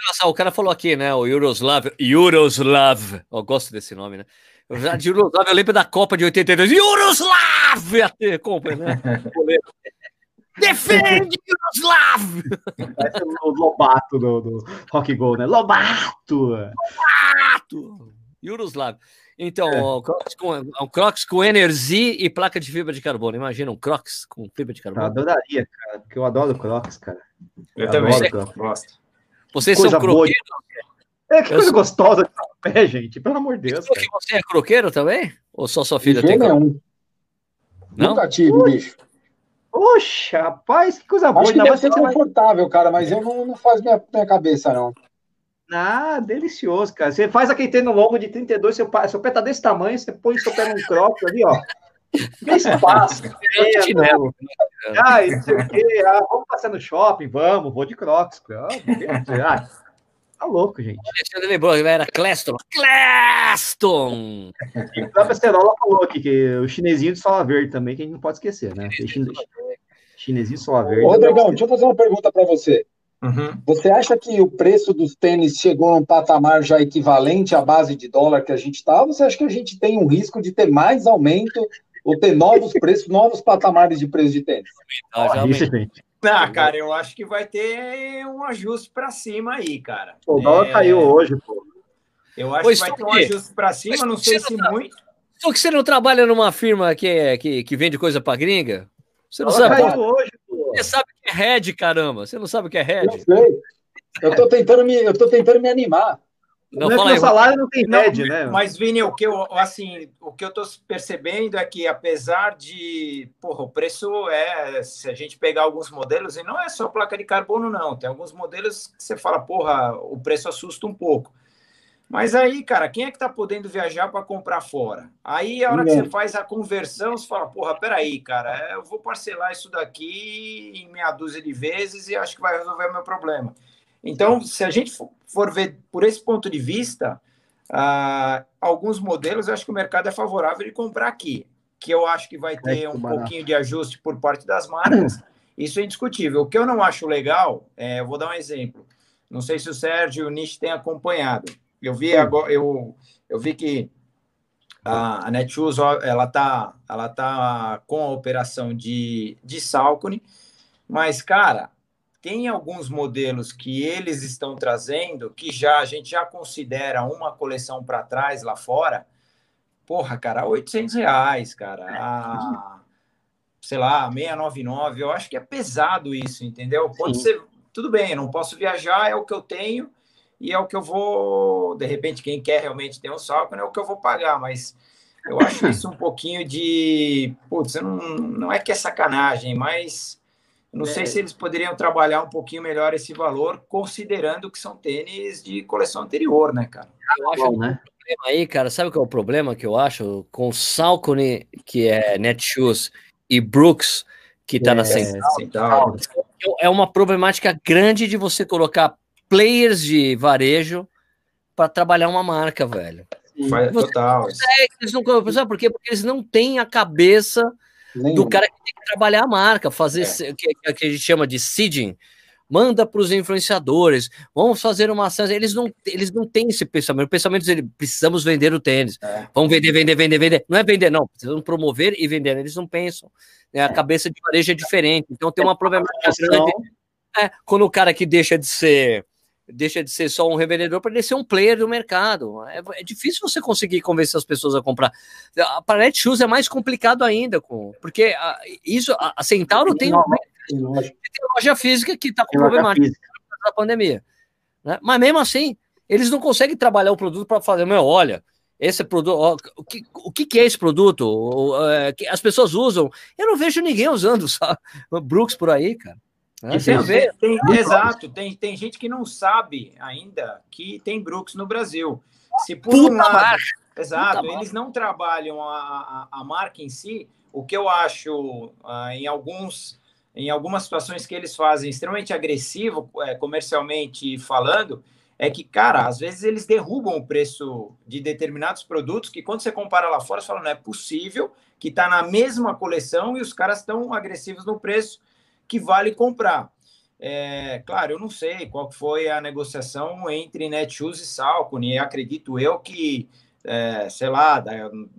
lançar? O cara falou aqui, né? O Yuroslav. Yuroslav. Eu gosto desse nome, né? Eu já de Yuroslav, eu lembro da Copa de 82. Yuroslav! Até compra, né? Defende Yuroslav! Parece o Lobato do, do Rock Go, né? Lobato! Lobato! Yuroslav. Então, é. o Crocs com, um Crocs com energia e placa de fibra de carbono. Imagina um Crocs com fibra de carbono. Eu adoraria, cara, porque eu adoro Crocs, cara. Eu, eu também gosto. Vocês coisa são croqueiros? É, que eu coisa sou... gostosa de pé, gente. Pelo amor de Deus. Que você é croqueiro também? Ou só sua filha tem? Não. não. Nunca tive, bicho. Poxa, rapaz, que coisa boa. Acho que deve ser confortável, cara, mas eu não, não faz minha, minha cabeça, não. Ah, delicioso, cara. Você faz aquele treino longo de 32, seu, seu pé tá desse tamanho, você põe seu pé num croque ali, ó. Que espaço. é, não. Ah, isso aqui, ah, vamos passar no shopping, vamos, vou de crocs. Ah, tá louco, gente. Alexandre lembrou, era Cleston. Cleston! E o próprio Acerola falou aqui que o chinesinho de sola verde também, que a gente não pode esquecer, né? Chinesinho sola verde. Ô, Rodrigão, deixa eu fazer uma pergunta para você. Uhum. Você acha que o preço dos tênis chegou num patamar já equivalente à base de dólar que a gente está? Ou você acha que a gente tem um risco de ter mais aumento ou ter novos preços, novos patamares de preço de tênis? Ah, já ah, cara, eu acho que vai ter um ajuste para cima aí, cara. O dólar é... caiu hoje, pô. Eu acho pois que vai ter um ajuste para cima, não sei se tá... muito. Só que você não trabalha numa firma que, é, que, que vende coisa para gringa? Você não sabe. Caiu hoje. Você sabe o que é head, caramba. Você não sabe o que é head? Eu sei. Eu tô tentando me, eu tô tentando me animar. Não, não é que o salário não tem média, né? Mas, Vini, o que eu, assim, o que eu tô percebendo é que, apesar de, porra, o preço é, se a gente pegar alguns modelos, e não é só placa de carbono, não, tem alguns modelos que você fala, porra, o preço assusta um pouco. Mas aí, cara, quem é que tá podendo viajar para comprar fora? Aí, a hora que você faz a conversão, você fala, porra, peraí, cara, eu vou parcelar isso daqui em meia dúzia de vezes e acho que vai resolver o meu problema. Então, se a gente for ver por esse ponto de vista, uh, alguns modelos eu acho que o mercado é favorável de comprar aqui, que eu acho que vai ter é um barato. pouquinho de ajuste por parte das marcas. Isso é indiscutível. O que eu não acho legal, é, eu vou dar um exemplo. Não sei se o Sérgio e o Nish têm acompanhado. Eu vi agora, eu, eu vi que a, a Netshoes ela tá, ela tá com a operação de, de Salcone, mas cara, tem alguns modelos que eles estão trazendo que já a gente já considera uma coleção para trás lá fora. Porra, cara, 800 reais, cara. A, sei lá, 699. Eu acho que é pesado isso, entendeu? Pode Sim. ser. Tudo bem, eu não posso viajar, é o que eu tenho e é o que eu vou. De repente, quem quer realmente ter um salto, é o que eu vou pagar, mas eu acho isso um pouquinho de. Putz, não, não é que é sacanagem, mas não é. sei se eles poderiam trabalhar um pouquinho melhor esse valor, considerando que são tênis de coleção anterior, né, cara? Eu acho Bom, né? problema aí, cara, sabe qual é o problema que eu acho? Com o Salcone, que é Netshoes, e Brooks, que está é, na central, é uma problemática grande de você colocar players de varejo para trabalhar uma marca, velho. Sim, total. Consegue, eles não, sabe por quê? Porque eles não têm a cabeça Nenhum. do cara que tem que trabalhar a marca, fazer é. que, que a gente chama de seeding, manda para os influenciadores, vamos fazer uma ação. Eles não, eles não têm esse pensamento. O pensamento deles, precisamos vender o tênis. É. Vamos vender, vender, vender, vender. Não é vender, não. Precisamos promover e vender. Eles não pensam. Né? A cabeça de varejo é diferente. Então tem uma problemática grande. É, quando o cara que deixa de ser deixa de ser só um revendedor para ele ser um player do mercado. É, é, difícil você conseguir convencer as pessoas a comprar. A Planet Shoes é mais complicado ainda, porque a, isso, a, a Centauro tem, uma, tem loja física que está com problemática da pandemia. Né? Mas mesmo assim, eles não conseguem trabalhar o produto para fazer, meu, olha, esse produto, o, que, o que é esse produto? O, é, que as pessoas usam. Eu não vejo ninguém usando, sabe? Brooks por aí, cara. É, tem a ver, tem, exato, tem, tem gente que não sabe ainda que tem Brooks no Brasil. Se por Puta um lado, exato, Puta eles não trabalham a, a, a, marca em si, o que eu acho uh, em alguns em algumas situações que eles fazem extremamente agressivo, é, comercialmente falando, é que, cara, às vezes eles derrubam o preço de determinados produtos que quando você compara lá fora, você fala, não é possível que está na mesma coleção e os caras estão agressivos no preço que vale comprar. É, claro, eu não sei qual foi a negociação entre Netshoes e Salcone, acredito eu que, é, sei lá,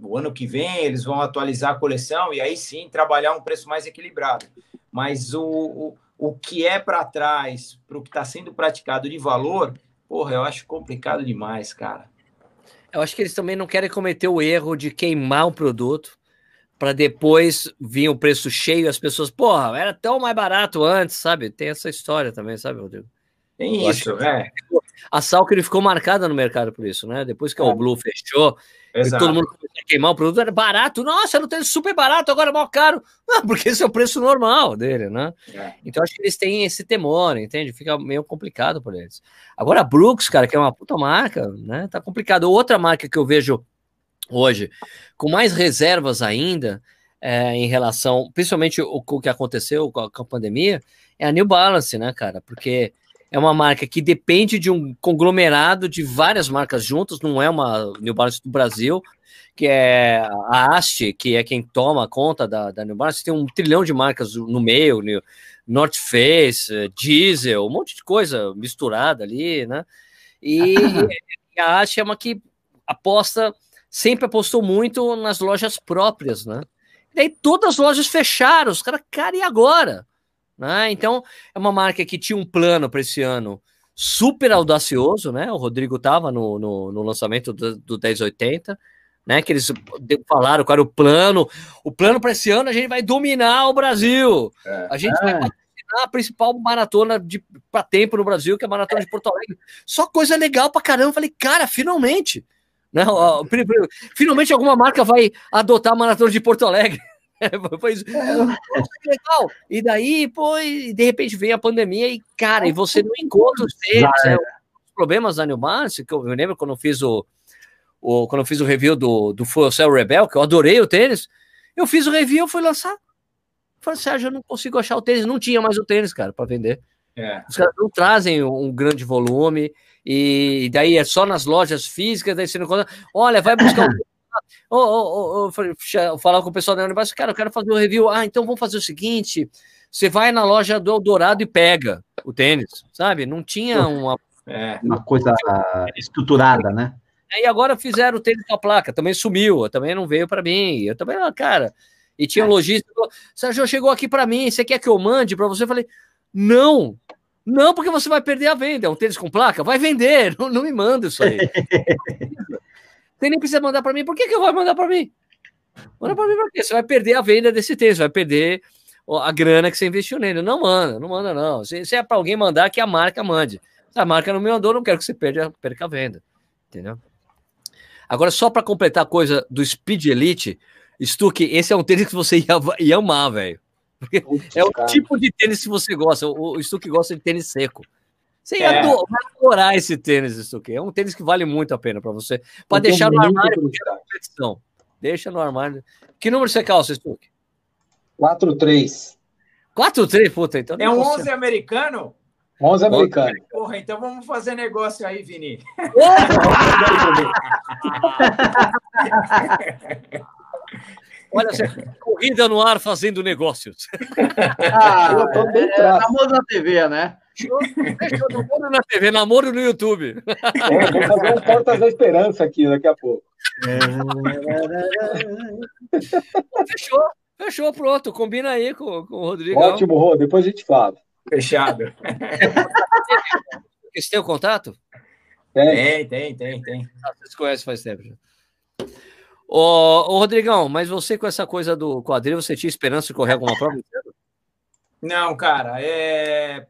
o ano que vem eles vão atualizar a coleção e aí sim trabalhar um preço mais equilibrado. Mas o, o, o que é para trás, para o que está sendo praticado de valor, porra, eu acho complicado demais, cara. Eu acho que eles também não querem cometer o erro de queimar um produto para depois vir o preço cheio e as pessoas, porra, era tão mais barato antes, sabe? Tem essa história também, sabe, Rodrigo? Tem Eu isso, é. A Salker ficou marcada no mercado por isso, né? Depois que é. o Blue fechou, todo mundo começou a queimar o produto, era barato. Nossa, não tem super barato, agora é mal caro. Ah, porque esse é o preço normal dele, né? É. Então acho que eles têm esse temor, entende? Fica meio complicado por eles. Agora a Brooks, cara, que é uma puta marca, né? Tá complicado. Outra marca que eu vejo hoje, com mais reservas ainda é, em relação, principalmente o, o que aconteceu com a, com a, pandemia, é a New Balance, né, cara? Porque é uma marca que depende de um conglomerado de várias marcas juntas, não é uma New Balance do Brasil, que é a Ast, que é quem toma conta da, da New Balance, tem um trilhão de marcas no meio, North Face, Diesel, um monte de coisa misturada ali, né? E, e a Ast é uma que aposta, sempre apostou muito nas lojas próprias, né? E daí todas as lojas fecharam, os caras, cara, e agora? Né? Então, é uma marca que tinha um plano para esse ano super audacioso, né? O Rodrigo estava no, no, no, lançamento do, do 1080, né? Que eles falaram qual era o plano. O plano para esse ano a gente vai dominar o Brasil. É. A gente vai patrocinar a principal maratona para tempo no Brasil, que é a maratona de Porto Alegre. Só coisa legal para caramba. falei, cara, finalmente. Né? Finalmente alguma marca vai adotar a maratona de Porto Alegre. foi isso. É. legal. E daí, pô, de repente vem a pandemia e, cara, e você não encontra os tênis. É, os problemas da New Balance, que eu, eu lembro quando eu fiz o, o, quando eu fiz o review do, do Full Cell Rebel, que eu adorei o tênis, eu fiz o review, fui lançar. Falei, Sérgio, eu não consigo achar o tênis, não tinha mais o tênis, cara, para vender. É. Os caras não trazem um grande volume, e daí é só nas lojas físicas, daí você não conta. Olha, vai buscar o oh, oh, oh, oh, falar com o pessoal da Universo, cara, eu quero fazer um review. Ah, então vamos fazer o seguinte: você vai na loja do Eldorado e pega o tênis, sabe? Não tinha uma, é, uma coisa estruturada, né? E agora fizeram o tênis com a placa, também sumiu, também não veio para mim. Eu também, ah, cara, e tinha um é. lojista, Sérgio chegou aqui para mim, você quer que eu mande para você? Eu falei, não, não, porque você vai perder a venda. É um tênis com placa? Vai vender, não, não me manda isso aí. Você nem precisa mandar para mim. Por que, que eu vou mandar para mim? Manda para mim por quê? Você vai perder a venda desse texto, vai perder a grana que você investiu nele. Não manda, não manda, não. Se, se é para alguém mandar, que a marca mande. Se a marca não me mandou, não quero que você perca, perca a venda. Entendeu? Agora, só para completar a coisa do Speed Elite, Stuck, esse é um tênis que você ia, ia amar, velho. É o tipo de tênis que você gosta. O, o Stuck gosta de tênis seco. Você ia é. adorar esse tênis, isso aqui. É um tênis que vale muito a pena para você. Pode deixar no armário competição. Deixa no armário. Que número você calça, Stuck? 4-3. 4-3, puta, então. É um 11 americano? 11 americano. Porra, então vamos fazer negócio aí, Vini. Olha, corrida no ar fazendo negócios. Ah, eu tô bem é, namoro na TV, né? Fechou, namoro na TV, namoro no YouTube. É, vou fazer um Portas da Esperança aqui daqui a pouco. fechou, fechou, pronto. Combina aí com, com o Rodrigo. Ótimo, Rô, depois a gente fala. Fechado. Você tem o contato? Tem, tem, tem, tem. Ah, vocês conhecem faz tempo já. Ô, ô, Rodrigão, mas você com essa coisa do quadril, você tinha esperança de correr alguma prova? Não, cara, é...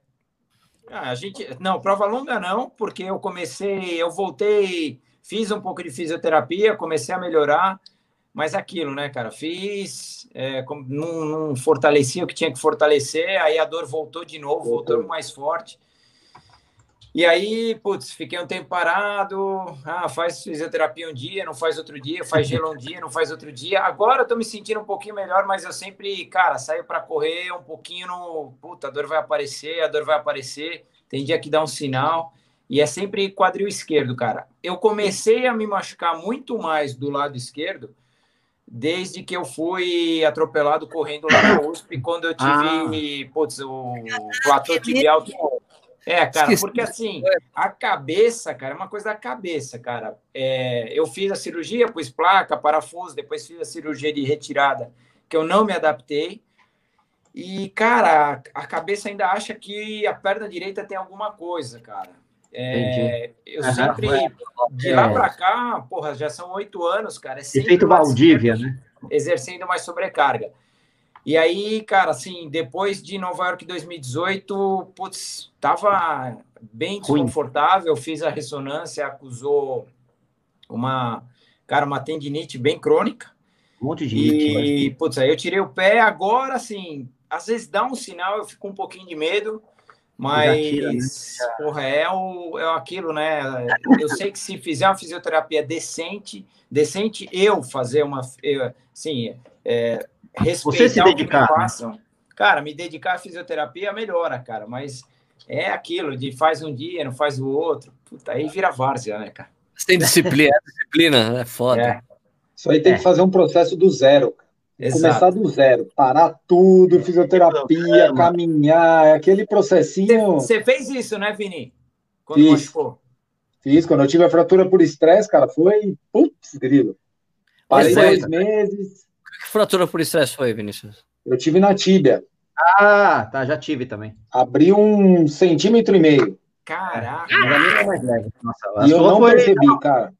Ah, a gente... Não, prova longa não, porque eu comecei, eu voltei, fiz um pouco de fisioterapia, comecei a melhorar, mas aquilo, né, cara, fiz, é, não, não fortalecia o que tinha que fortalecer, aí a dor voltou de novo, voltou mais forte, e aí, putz, fiquei um tempo parado. Ah, faz fisioterapia um dia, não faz outro dia, faz gelo um dia, não faz outro dia. Agora eu tô me sentindo um pouquinho melhor, mas eu sempre, cara, saio para correr um pouquinho no. Puta, a dor vai aparecer, a dor vai aparecer. Tem dia que dá um sinal. E é sempre quadril esquerdo, cara. Eu comecei a me machucar muito mais do lado esquerdo desde que eu fui atropelado correndo lá na USP, quando eu tive, ah. putz, o platô tibial é, cara, Esqueci. porque assim, a cabeça, cara, é uma coisa da cabeça, cara. É, eu fiz a cirurgia, pus placa, parafuso, depois fiz a cirurgia de retirada, que eu não me adaptei. E, cara, a cabeça ainda acha que a perna direita tem alguma coisa, cara. É, eu uhum. sempre, de lá para cá, porra, já são oito anos, cara. É Efeito Valdívia, né? Exercendo mais sobrecarga. E aí, cara, assim, depois de Nova York 2018, putz, tava bem desconfortável, fiz a ressonância, acusou uma, cara, uma tendinite bem crônica. Um monte de E, putz, aí eu tirei o pé, agora, assim, às vezes dá um sinal, eu fico um pouquinho de medo, mas, tira, né? porra, é, o, é aquilo, né? Eu sei que se fizer uma fisioterapia decente, decente, eu fazer uma, eu, assim, é, respeitar Você se dedicar, o que me passam. Né? Cara, me dedicar à fisioterapia melhora, cara, mas é aquilo de faz um dia, não faz o outro. Puta, aí vira várzea, né, cara? Você tem disciplina, é disciplina, é foda. É. Isso aí tem é. que fazer um processo do zero. Começar do zero, parar tudo, fisioterapia, caminhar, é aquele processinho. Você fez isso, né, Vini? Quando Fiz. machucou? Fiz, quando eu tive a fratura por estresse, cara, foi. Putz, querido. Parei dois meses. Que fratura por estresse foi, Vinícius? Eu tive na tíbia. Ah, tá, já tive também. Abri um centímetro e meio. Caraca! É mais leve. Nossa, e eu não foi... percebi, cara.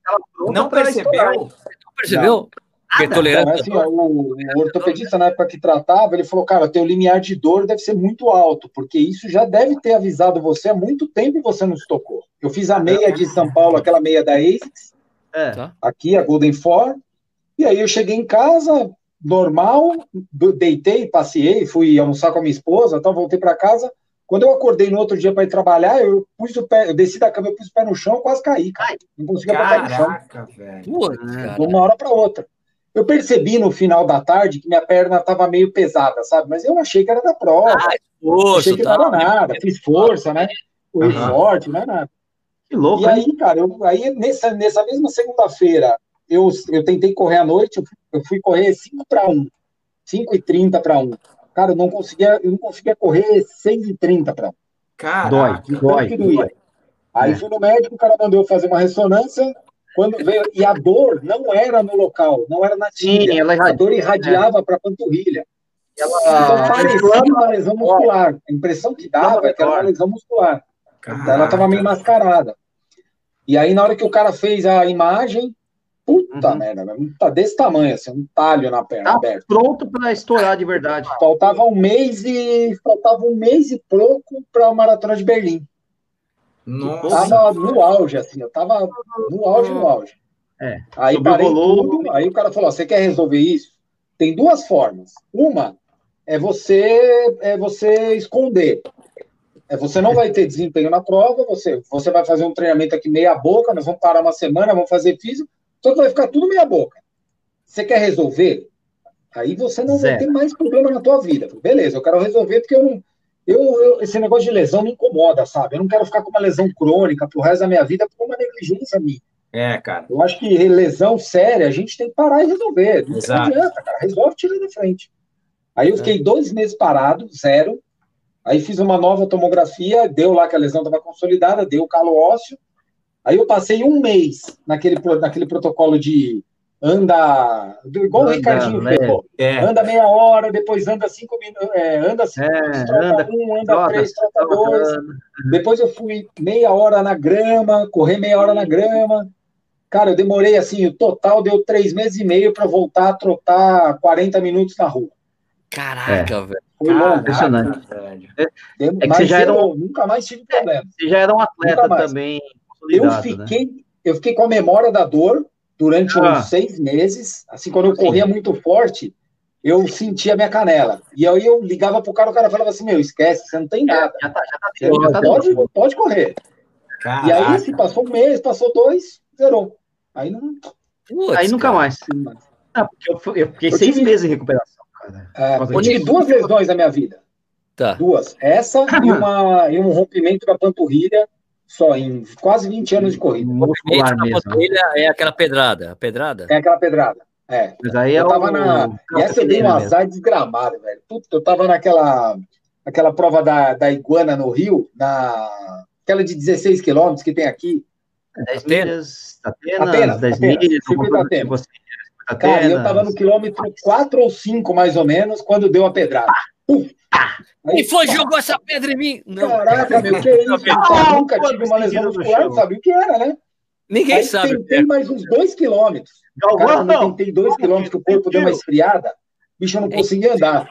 Não percebeu? Não percebeu? Ah, tolerante. Então, assim, o, o, ortopedista, na época que tratava, ele falou: cara, teu limiar de dor deve ser muito alto, porque isso já deve ter avisado você há muito tempo e você não se tocou. Eu fiz a meia de São Paulo, aquela meia da ASICS, é. Tá. aqui, a Golden Four, e aí eu cheguei em casa, normal, deitei, passei, fui almoçar com a minha esposa, então voltei para casa. Quando eu acordei no outro dia para ir trabalhar, eu pus o pé, eu desci da cama, eu pus o pé no chão, quase caí, cara. Não conseguia botar no chão. Velho. de uma hora para outra. Eu percebi no final da tarde que minha perna estava meio pesada, sabe? Mas eu achei que era da prova. Ah, esforço, achei que não era tá. nada. Fiz força, né? Foi uhum. forte, não é nada. Que louco. E aí, hein? cara, eu, aí nessa, nessa mesma segunda-feira, eu, eu tentei correr à noite, eu, eu fui correr 5 para 1. 5 e 30 para 1. Cara, eu não conseguia, eu não conseguia correr 6 e 30 para 1. Cara, dói, dói, dói. Aí é. fui no médico, o cara mandou fazer uma ressonância, quando veio, e a dor não era no local, não era na tíbia. Sim, ela a dor irradiava é. para a panturrilha. Ela, então parecia uma lesão muscular. A impressão que dava é que era uma lesão muscular. Então, ela estava meio mascarada. E aí, na hora que o cara fez a imagem, puta uhum. merda, tá desse tamanho, assim, um talho na perna tá aberta. pronto para estourar de verdade. Faltava um mês e faltava um mês e pouco para a maratona de Berlim. Nossa. Tava no auge, assim, eu tava no auge, no auge. É. Aí parei tudo, aí o cara falou: você quer resolver isso? Tem duas formas. Uma é você é você esconder. É, você não vai ter desempenho na prova, você, você vai fazer um treinamento aqui meia boca, nós vamos parar uma semana, vamos fazer físico, só que vai ficar tudo meia boca. Você quer resolver? Aí você não Zero. vai ter mais problema na tua vida. Beleza, eu quero resolver porque eu não, eu, eu, esse negócio de lesão me incomoda, sabe? Eu não quero ficar com uma lesão crônica pro resto da minha vida por uma negligência minha. É, cara. Eu acho que lesão séria a gente tem que parar e resolver. Não Exato. adianta, cara. Resolve, tira da frente. Aí eu fiquei é. dois meses parado, zero. Aí fiz uma nova tomografia, deu lá que a lesão estava consolidada, deu calo ósseo. Aí eu passei um mês naquele, naquele protocolo de anda, igual anda, o Ricardinho né? fez, é. anda meia hora, depois anda cinco minutos, é, anda cinco é, minutos, troca anda, um, anda troca, três, troca, troca dois. Depois eu fui meia hora na grama, correr meia hora na grama. Cara, eu demorei assim, o total deu três meses e meio para voltar a trotar 40 minutos na rua. Caraca, é. velho. Foi Caraca, impressionante. Velho. É, é que você já era um... nunca mais tive problema. Você já era um atleta também. Eu né? fiquei, né? eu fiquei com a memória da dor, durante ah. uns seis meses. Assim, quando eu corria Sim. muito forte, eu sentia minha canela. E aí eu ligava pro cara, o cara falava assim: Meu, esquece, você não tem nada. Já tá, já tá, já tá pode, pode correr. Caraca. E aí, se passou um mês, passou dois, zerou. Aí não. Putz, aí nunca cara. mais. Não, porque eu, eu fiquei eu seis tive... meses em recuperação. É, eu tive duas lesões na minha vida. Tá. Duas. Essa e, uma, e um rompimento da panturrilha só em quase 20 anos de corrida. Muscular mesmo. É aquela pedrada, a pedrada? É aquela pedrada. É. Mas aí eu é tava o... na. E essa eu dei um azar desgramado, velho. Puta, eu tava naquela aquela prova da, da iguana no Rio, na aquela de 16 quilômetros que tem aqui. 10 milhas, Atenas, Atenas 10 milhas, Atenas. Cara, eu tava no quilômetro 4 ou 5, mais ou menos, quando deu a pedrada. E foi, jogou essa pedra em mim. Não. Caraca, meu, que é isso? Eu nunca tive uma lesão muscular, não sabia o que era, né? Ninguém Aí sabe. Tentei mais uns dois quilômetros. Cara, eu tentei dois quilômetros que o corpo deu uma esfriada. Bicho, eu não conseguia andar.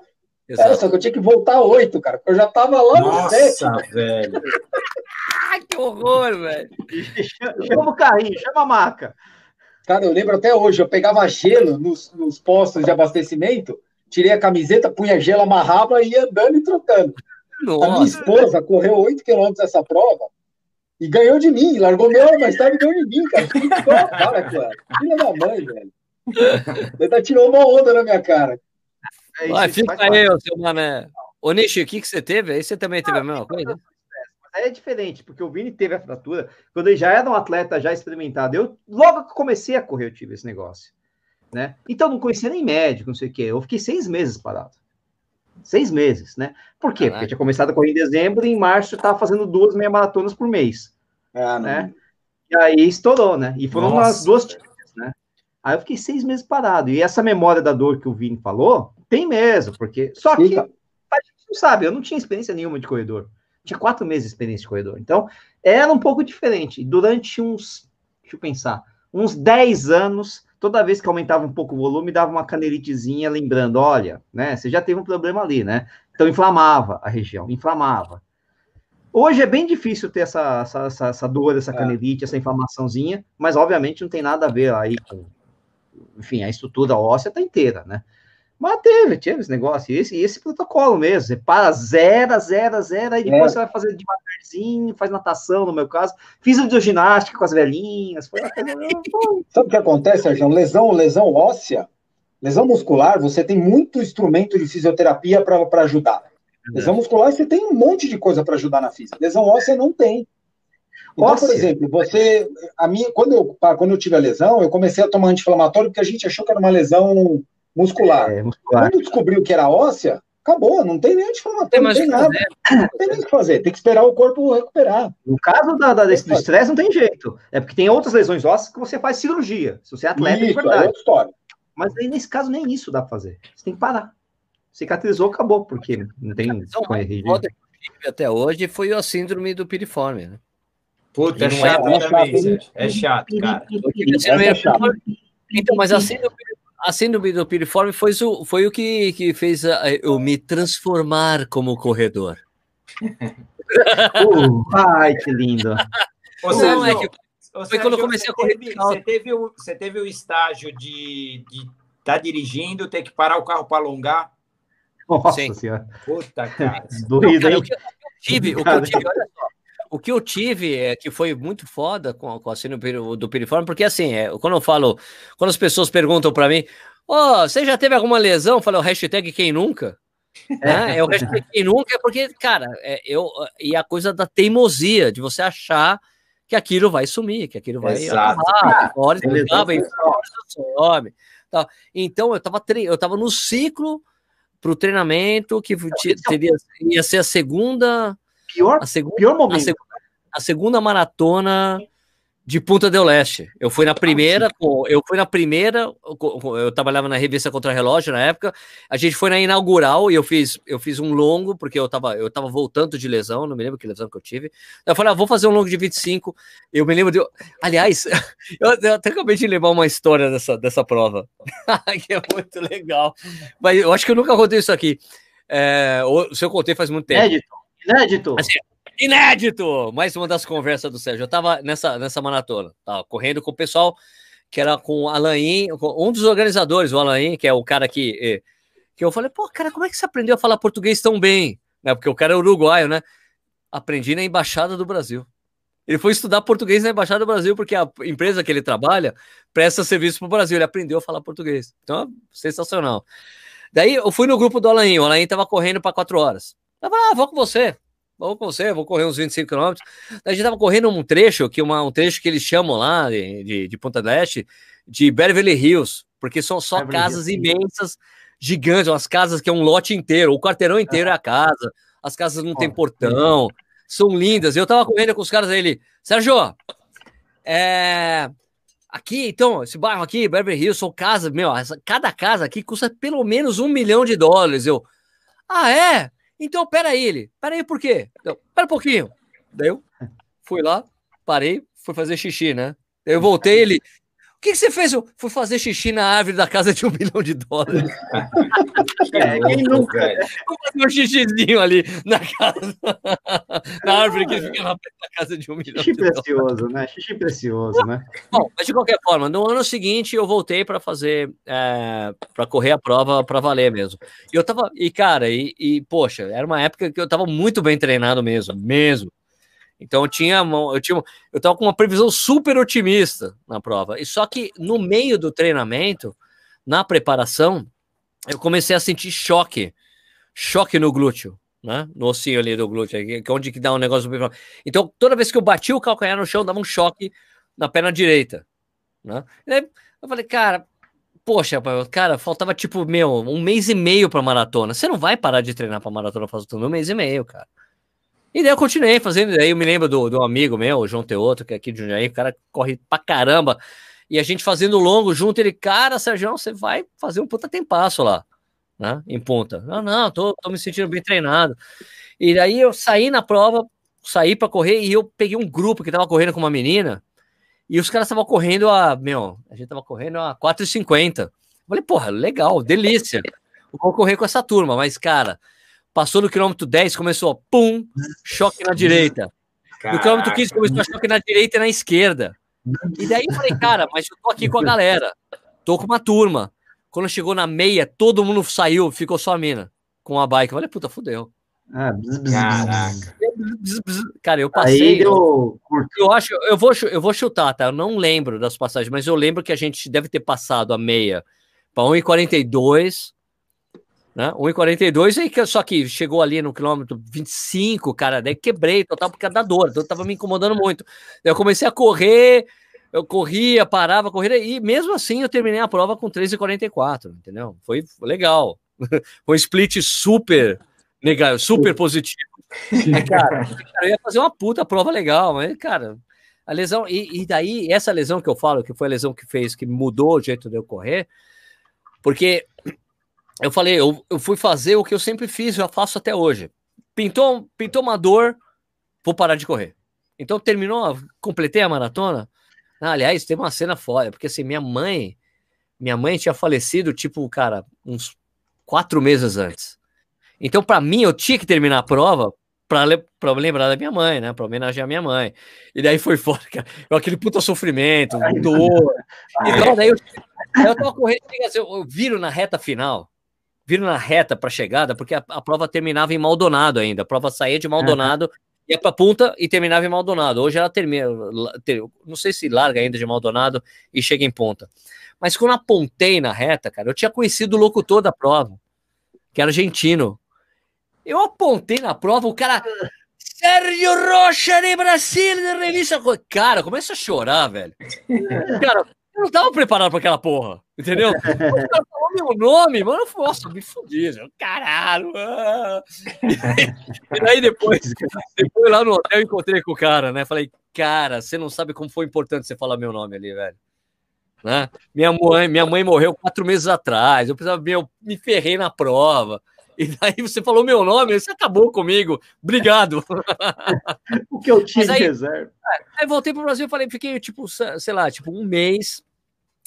Exato. só que eu tinha que voltar oito, cara, porque eu já tava lá no sete. Nossa, velho. que horror, velho. Chama o carrinho, chama a maca. Cara, eu lembro até hoje, eu pegava gelo nos, nos postos de abastecimento tirei a camiseta, punha gelo, amarrava e ia andando e trocando. Nossa. A minha esposa correu 8 quilômetros essa prova e ganhou de mim, largou meu, mas estava ganhou de mim, cara. Para, cara. Filha da mãe, velho. Ainda tirou uma onda na minha cara. É Vai, fica aí, seu mané. Ô, Nishi, o que, que você teve? Aí você também teve ah, a mesma coisa? Mas é diferente, porque o Vini teve a fratura quando ele já era um atleta já experimentado. Eu, logo que comecei a correr, eu tive esse negócio. Né? Então não conhecia nem médico, não sei o quê. Eu fiquei seis meses parado. Seis meses, né? Por quê? Caraca. Porque eu tinha começado a correr em dezembro e em março eu estava fazendo duas meia maratonas por mês. Ah, né? E aí estourou, né? E foram Nossa, umas duas típicas, né? Aí eu fiquei seis meses parado. E essa memória da dor que o Vini falou, tem mesmo, porque. Só que a gente não sabe, eu não tinha experiência nenhuma de corredor. Tinha quatro meses de experiência de corredor. Então, era um pouco diferente. Durante uns, deixa eu pensar, uns 10 anos, toda vez que aumentava um pouco o volume, dava uma canelitezinha lembrando, olha, né, você já teve um problema ali, né? Então inflamava a região, inflamava. Hoje é bem difícil ter essa, essa, essa, essa dor, essa é. canelite, essa inflamaçãozinha, mas obviamente não tem nada a ver aí com, enfim, a estrutura óssea está inteira, né? Mas teve, teve esse negócio, e esse, esse protocolo mesmo. Você para, zero, zero, zero, aí depois é. você vai fazer devagarzinho, faz natação, no meu caso. Fiz ginástica com as velhinhas. Foi Sabe o que acontece, Sérgio? Lesão, lesão óssea, lesão muscular, você tem muito instrumento de fisioterapia para ajudar. Lesão muscular, você tem um monte de coisa para ajudar na física. Lesão óssea não tem. Então, óssea. por exemplo, você. A minha, quando, eu, quando eu tive a lesão, eu comecei a tomar anti-inflamatório porque a gente achou que era uma lesão muscular. É, muscular. Quando descobriu que era óssea, acabou, não tem nem anti-inflamatório, não tem nada. Não tem nem o que fazer, tem que esperar o corpo recuperar. No caso da, da, desse, do estresse, não tem jeito. É porque tem outras lesões ósseas que você faz cirurgia. Se você é atleta, isso, é verdade. É outra história. Mas aí, nesse caso, nem isso dá pra fazer. Você tem que parar. Cicatrizou, acabou, porque não tem então, até hoje foi a síndrome do piriforme, né? Puta, é chato é, também, é chato, cara. É chato. Então, mas a síndrome a síndrome do piriforme foi, o, foi o que, que fez eu me transformar como corredor. uh, ai, que lindo. Ou seja, Não, é que foi Sérgio, quando eu comecei a correr. Teve, você, teve o, você teve o estágio de estar tá dirigindo, ter que parar o carro para alongar? Nossa Sim. senhora. Puta, cara. Doído, Não, cara, o que eu tive, o que eu tive, olha só, o que eu tive é que foi muito foda com, com a síndrome do piriforme, porque assim, é, quando eu falo, quando as pessoas perguntam para mim, ó, oh, você já teve alguma lesão? Eu falo, o hashtag quem nunca? É, é o hashtag quem nunca, é porque, cara, é, eu, e a coisa da teimosia, de você achar que aquilo vai sumir, que aquilo vai Exato. acabar, hora some. Tá. Então, eu tava, eu tava no ciclo pro treinamento que teria, ia ser a segunda Pior, a segunda, pior momento. A, seg a segunda maratona de Punta del Leste. Eu fui na primeira, eu fui na primeira, eu trabalhava na revista Contra Relógio na época. A gente foi na inaugural e eu fiz, eu fiz um longo porque eu tava, eu tava voltando de lesão, não me lembro que lesão que eu tive. Eu falei, ah, vou fazer um longo de 25. Eu me lembro de, aliás, eu, eu até acabei de levar uma história dessa, dessa prova, que é muito legal. Mas eu acho que eu nunca contei isso aqui. É, ou, se eu contei faz muito tempo. Inédito. Inédito. Assim, inédito! Mais uma das conversas do Sérgio. Eu tava nessa, nessa maratona, tava correndo com o pessoal que era com o Alain, um dos organizadores, o Alain, que é o cara que, eh, que eu falei, pô, cara, como é que você aprendeu a falar português tão bem? Né, porque o cara é uruguaio, né? Aprendi na Embaixada do Brasil. Ele foi estudar português na Embaixada do Brasil, porque a empresa que ele trabalha presta serviço para o Brasil. Ele aprendeu a falar português. Então, sensacional. Daí eu fui no grupo do Alain. O Alain estava correndo para quatro horas. Eu falei, ah, vou com você. Vou com você, vou correr uns 25 quilômetros. A gente tava correndo um trecho, que uma, um trecho que eles chamam lá de, de, de Ponta Leste, de Beverly Hills, porque são só Beverly casas Hills. imensas, gigantes, umas casas que é um lote inteiro, o quarteirão inteiro é a casa, as casas não oh, tem portão, são lindas. Eu tava correndo com os caras aí, ele, Sérgio, é, aqui, então, esse bairro aqui, Beverly Hills, são casas, meu, essa, cada casa aqui custa pelo menos um milhão de dólares. Eu, ah, é? Então, peraí, ele. Peraí, por quê? Então, pera um pouquinho. Daí eu fui lá, parei, fui fazer xixi, né? Eu voltei, ele. O que, que você fez? Eu fui fazer xixi na árvore da casa de um milhão de dólares. É, quem nunca? Vou fazer um xixizinho ali na casa, na árvore que fica na casa de um milhão Xixi de precioso, dólares. né? Xixi precioso, né? Bom, mas de qualquer forma, no ano seguinte eu voltei para fazer, é, para correr a prova para valer mesmo. E eu tava, e cara, e, e poxa, era uma época que eu tava muito bem treinado mesmo, mesmo. Então eu tinha, eu tinha, eu tava com uma previsão super otimista na prova. E só que no meio do treinamento, na preparação, eu comecei a sentir choque, choque no glúteo, né? No ossinho ali do glúteo, que é onde que dá um negócio. Então toda vez que eu bati o calcanhar no chão, dava um choque na perna direita, né? Eu falei, cara, poxa, cara, faltava tipo, meu, um mês e meio pra maratona. Você não vai parar de treinar pra maratona fazendo um mês e meio, cara. E daí eu continuei fazendo. Daí eu me lembro do, do amigo meu, o João Teoto, que é aqui de Jundiaí, o cara corre pra caramba. E a gente fazendo longo junto, ele, cara, Sérgio, você vai fazer um puta tempasso lá, né? Em ponta. Não, não, tô, tô me sentindo bem treinado. E daí eu saí na prova, saí para correr e eu peguei um grupo que tava correndo com uma menina. E os caras estavam correndo a, meu, a gente tava correndo a 4,50. Falei, porra, legal, delícia. Vou correr com essa turma, mas, cara, passou no quilômetro 10, começou, pum, choque na direita. Caraca. No quilômetro 15 começou a choque na direita e na esquerda. E daí eu falei, cara, mas eu tô aqui com a galera, tô com uma turma. Quando chegou na meia, todo mundo saiu, ficou só a mina com a bike. Eu falei, puta, fudeu. Ah, bzz, bzz, Caraca. Cara, eu passei. Eu, eu, acho, eu vou, eu vou chutar, tá? Eu não lembro das passagens, mas eu lembro que a gente deve ter passado a meia para 1,42, né? 1,42 aí que só que chegou ali no quilômetro 25, cara, daí quebrei total porque da dor, então tava me incomodando muito. Eu comecei a correr, eu corria, parava, corria e mesmo assim eu terminei a prova com 3,44, entendeu? Foi, foi legal. Foi um split super legal, super positivo. É, cara, eu ia fazer uma puta prova legal, mas, cara, a lesão. E, e, daí, essa lesão que eu falo, que foi a lesão que fez, que mudou o jeito de eu correr, porque eu falei, eu, eu fui fazer o que eu sempre fiz, eu faço até hoje. Pintou, pintou uma dor, vou parar de correr. Então terminou, completei a maratona. Ah, aliás, tem uma cena foda, porque assim, minha mãe, minha mãe tinha falecido, tipo, cara, uns quatro meses antes. Então, para mim, eu tinha que terminar a prova para lembrar da minha mãe, né? Para homenagear a minha mãe. E daí foi fora, cara. aquele puta sofrimento, dor. Então, daí eu, eu tava correndo, assim, eu viro na reta final, viro na reta para chegada, porque a, a, prova terminava em Maldonado ainda. A prova saía de Maldonado, uhum. ia para Punta e terminava em Maldonado. Hoje ela termina, ter, não sei se larga ainda de Maldonado e chega em Ponta. Mas quando apontei na reta, cara, eu tinha conhecido o locutor da prova, que era argentino. Eu apontei na prova, o cara. Sérgio Rocha de Brasil, de revista. Cara, começa a chorar, velho. Cara, não tava preparado para aquela porra, entendeu? O cara falou meu nome, mano. Nossa, me fudi, caralho. Ah. E daí depois, depois lá no hotel, eu encontrei com o cara, né? Falei, cara, você não sabe como foi importante você falar meu nome ali, velho. Né? Minha mãe, minha mãe morreu quatro meses atrás. Eu precisava, meu, me ferrei na prova. E daí você falou meu nome, você acabou comigo. Obrigado. o que eu tinha aí, reserva. É, aí voltei para o Brasil e falei, fiquei tipo, sei lá, tipo um mês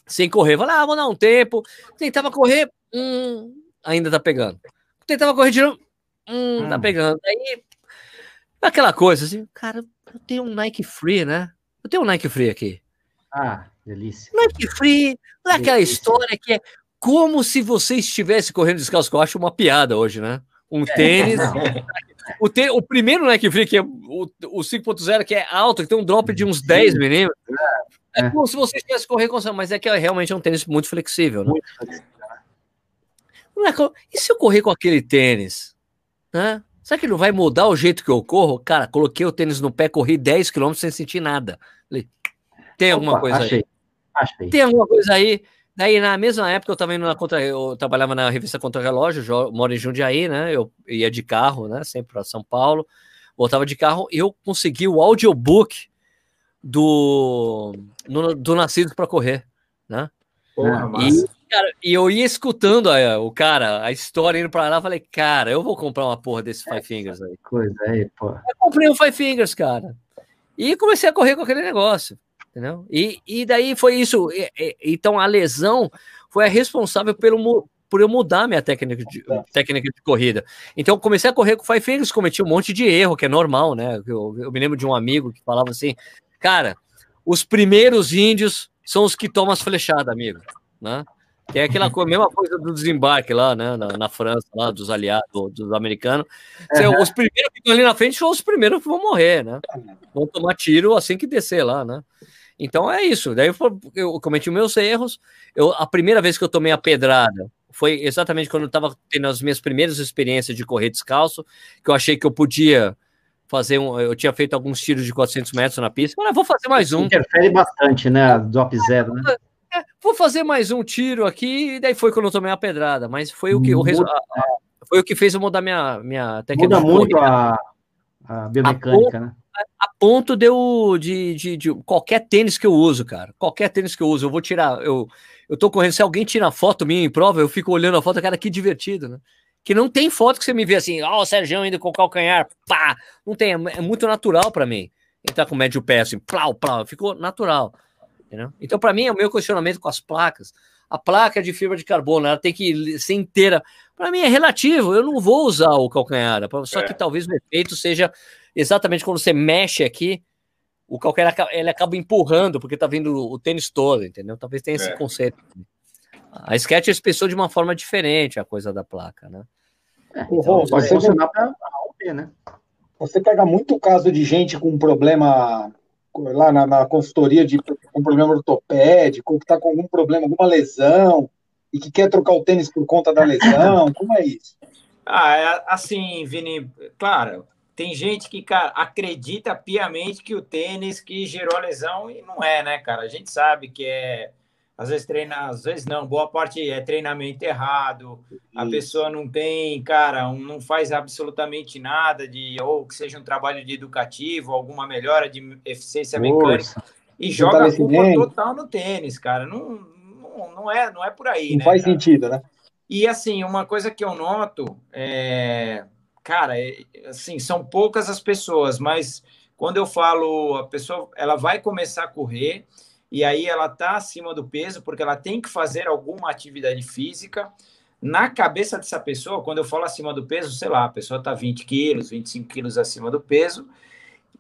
sem correr. Falei, ah, vou dar um tempo. Tentava correr, hum, ainda tá pegando. Tentava correr de novo, hum, hum. tá pegando. Aí, aquela coisa assim, cara, eu tenho um Nike Free, né? Eu tenho um Nike Free aqui. Ah, delícia. Nike Free, não é aquela história que é como se você estivesse correndo descalço, que eu acho uma piada hoje, né? Um é. tênis. o, tênis, o primeiro Nike Free, que é o, o 5.0, que é alto, que tem um drop de uns 10 milímetros. É, é como se você estivesse correndo com mas é que é realmente é um tênis muito flexível, né? Muito flexível. Né? É e se eu correr com aquele tênis? Né? Será que não vai mudar o jeito que eu corro? Cara, coloquei o tênis no pé, corri 10 km sem sentir nada. Falei, tem alguma Opa, coisa achei, aí? Achei. Tem alguma coisa aí? Daí, na mesma época, eu também na contra, eu trabalhava na revista Contra Relógio, moro em Jundiaí, né? Eu ia de carro, né? Sempre para São Paulo, voltava de carro, e eu consegui o audiobook do, do Nascidos para Correr, né? Porra, e, cara, e eu ia escutando a, o cara, a história indo para lá, falei, cara, eu vou comprar uma porra desse Five Fingers aí. Coisa aí, pô. Eu comprei um Five Fingers, cara. E comecei a correr com aquele negócio entendeu? E, e daí foi isso. E, e, então a lesão foi a responsável pelo, por eu mudar minha técnica de, técnica de corrida. Então eu comecei a correr com Five Fingers, cometi um monte de erro, que é normal, né? Eu, eu me lembro de um amigo que falava assim, cara, os primeiros índios são os que tomam as flechadas, amigo, né? Que é aquela coisa, mesma coisa do desembarque lá, né, na, na França, lá, dos aliados, dos americanos. Uhum. Os primeiros que estão ali na frente são os primeiros que vão morrer, né? Vão tomar tiro assim que descer lá, né? Então é isso. Daí eu, eu cometi meus erros. Eu, a primeira vez que eu tomei a pedrada foi exatamente quando eu estava tendo as minhas primeiras experiências de correr descalço, que eu achei que eu podia fazer um. Eu tinha feito alguns tiros de 400 metros na pista. Ah, vou fazer mais um. Interfere bastante, né? Drop zero, né? É, vou fazer mais um tiro aqui, e daí foi quando eu tomei a pedrada, mas foi o que, o, foi o que fez eu mudar minha, minha técnica. Muda muito a, a biomecânica, a né? A ponto de, eu, de, de, de, qualquer tênis que eu uso, cara. Qualquer tênis que eu uso, eu vou tirar. Eu, eu tô correndo, se alguém tira foto minha em prova, eu fico olhando a foto, cara, que divertido, né? Que não tem foto que você me vê assim, ó, oh, o Sérgio indo com o calcanhar, pá! Não tem, é, é muito natural para mim. Entrar com médio pé assim, plau, plau, ficou natural. Entendeu? Então, para mim, é o meu questionamento com as placas. A placa de fibra de carbono, ela tem que ser inteira. Para mim é relativo, eu não vou usar o calcanhar, só é. que talvez o efeito seja exatamente quando você mexe aqui, o calcanhar ele acaba empurrando, porque tá vindo o tênis todo, entendeu? Talvez tenha esse é. conceito. A Skechers pensou de uma forma diferente a coisa da placa, né? É, então, pode funcionar para né? Você pega muito caso de gente com problema lá na, na consultoria de com problema ortopédico, que está com algum problema, alguma lesão, e que quer trocar o tênis por conta da lesão? Como é isso? Ah, é, assim, Vini, claro, tem gente que cara, acredita piamente que o tênis que gerou a lesão e não é, né, cara? A gente sabe que é às vezes treina, às vezes não, boa parte é treinamento errado, a pessoa não tem, cara, um, não faz absolutamente nada de, ou que seja um trabalho de educativo, alguma melhora de eficiência mecânica, e joga a culpa total no tênis, cara, não, não, não, é, não é por aí, não né? faz cara? sentido, né? E assim, uma coisa que eu noto, é, cara, é, assim, são poucas as pessoas, mas quando eu falo, a pessoa, ela vai começar a correr, e aí ela está acima do peso porque ela tem que fazer alguma atividade física. Na cabeça dessa pessoa, quando eu falo acima do peso, sei lá, a pessoa está 20 quilos, 25 quilos acima do peso.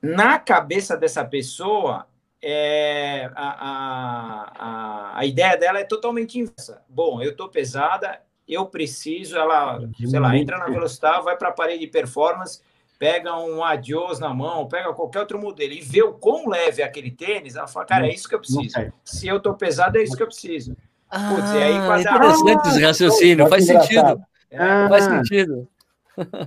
Na cabeça dessa pessoa, é, a, a, a, a ideia dela é totalmente inversa. Bom, eu estou pesada, eu preciso, ela, sei lá, entra na velocidade, vai para a parede de performance, pega um Adios na mão, pega qualquer outro modelo e vê o quão leve é aquele tênis, ela fala, cara, é isso que eu preciso. Se eu tô pesado, é isso que eu preciso. Ah, Putz, e aí ah, quase interessante esse raciocínio, faz sentido. É, faz sentido.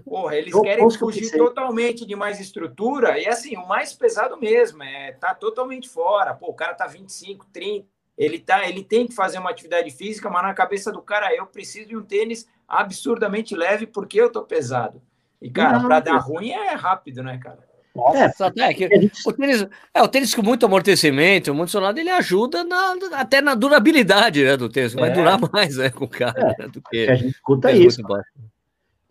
Porra, eles querem fugir totalmente de mais estrutura e assim, o mais pesado mesmo, é tá totalmente fora. Pô, o cara tá 25, 30, ele tá, ele tem que fazer uma atividade física, mas na cabeça do cara, eu preciso de um tênis absurdamente leve porque eu tô pesado. E, cara, para dar ruim é rápido, né, cara? Nossa, é, é que, o, tênis, é, o tênis com muito amortecimento, muito sonado, ele ajuda na, até na durabilidade né, do tênis. Vai é. durar mais né, com o cara é, né, do que. A gente escuta isso.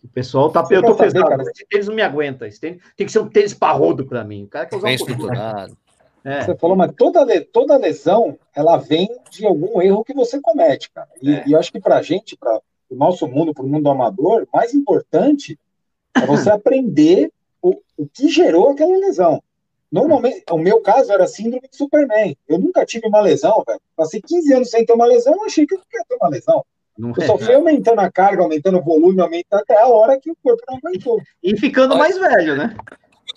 O pessoal tá. Eu tô pensando, cara, esse tênis não me aguenta. Esse tênis, tem que ser um tênis parrudo para mim. O cara quer usar Bem um estruturado. É. Você falou, mas toda, toda lesão ela vem de algum erro que você comete, cara. E, é. e eu acho que para a gente, para o nosso mundo, para o mundo amador, mais importante é você aprender o, o que gerou aquela lesão. Normalmente, o meu caso era síndrome de Superman. Eu nunca tive uma lesão, velho. Passei 15 anos sem ter uma lesão, achei que eu não ia ter uma lesão. Não eu é, só fui aumentando a carga, aumentando o volume, aumentando até a hora que o corpo não aguentou. E ficando mais velho, né?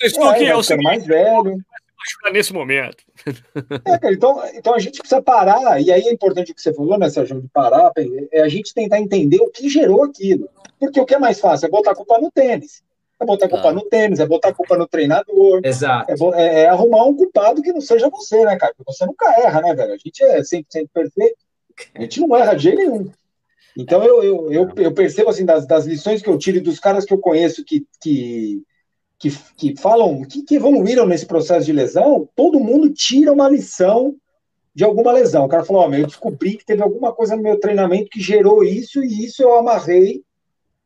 Estou aqui, é, o mais velho. Nesse momento. É, cara, então, então a gente precisa parar, e aí é importante o que você falou, né, Sérgio, de parar, é a gente tentar entender o que gerou aquilo. Porque o que é mais fácil é botar a culpa no tênis. É botar a culpa ah. no tênis, é botar a culpa no treinador. Exato. É, é, é, arrumar um culpado que não seja você, né, cara? Porque você nunca erra, né, velho? A gente é 100% perfeito. A gente não erra de jeito nenhum. Então eu, eu, eu, eu, percebo assim das, das lições que eu tiro dos caras que eu conheço que, que, que, que falam, que, que evoluíram nesse processo de lesão, todo mundo tira uma lição de alguma lesão. O cara falou: oh, eu descobri que teve alguma coisa no meu treinamento que gerou isso, e isso eu amarrei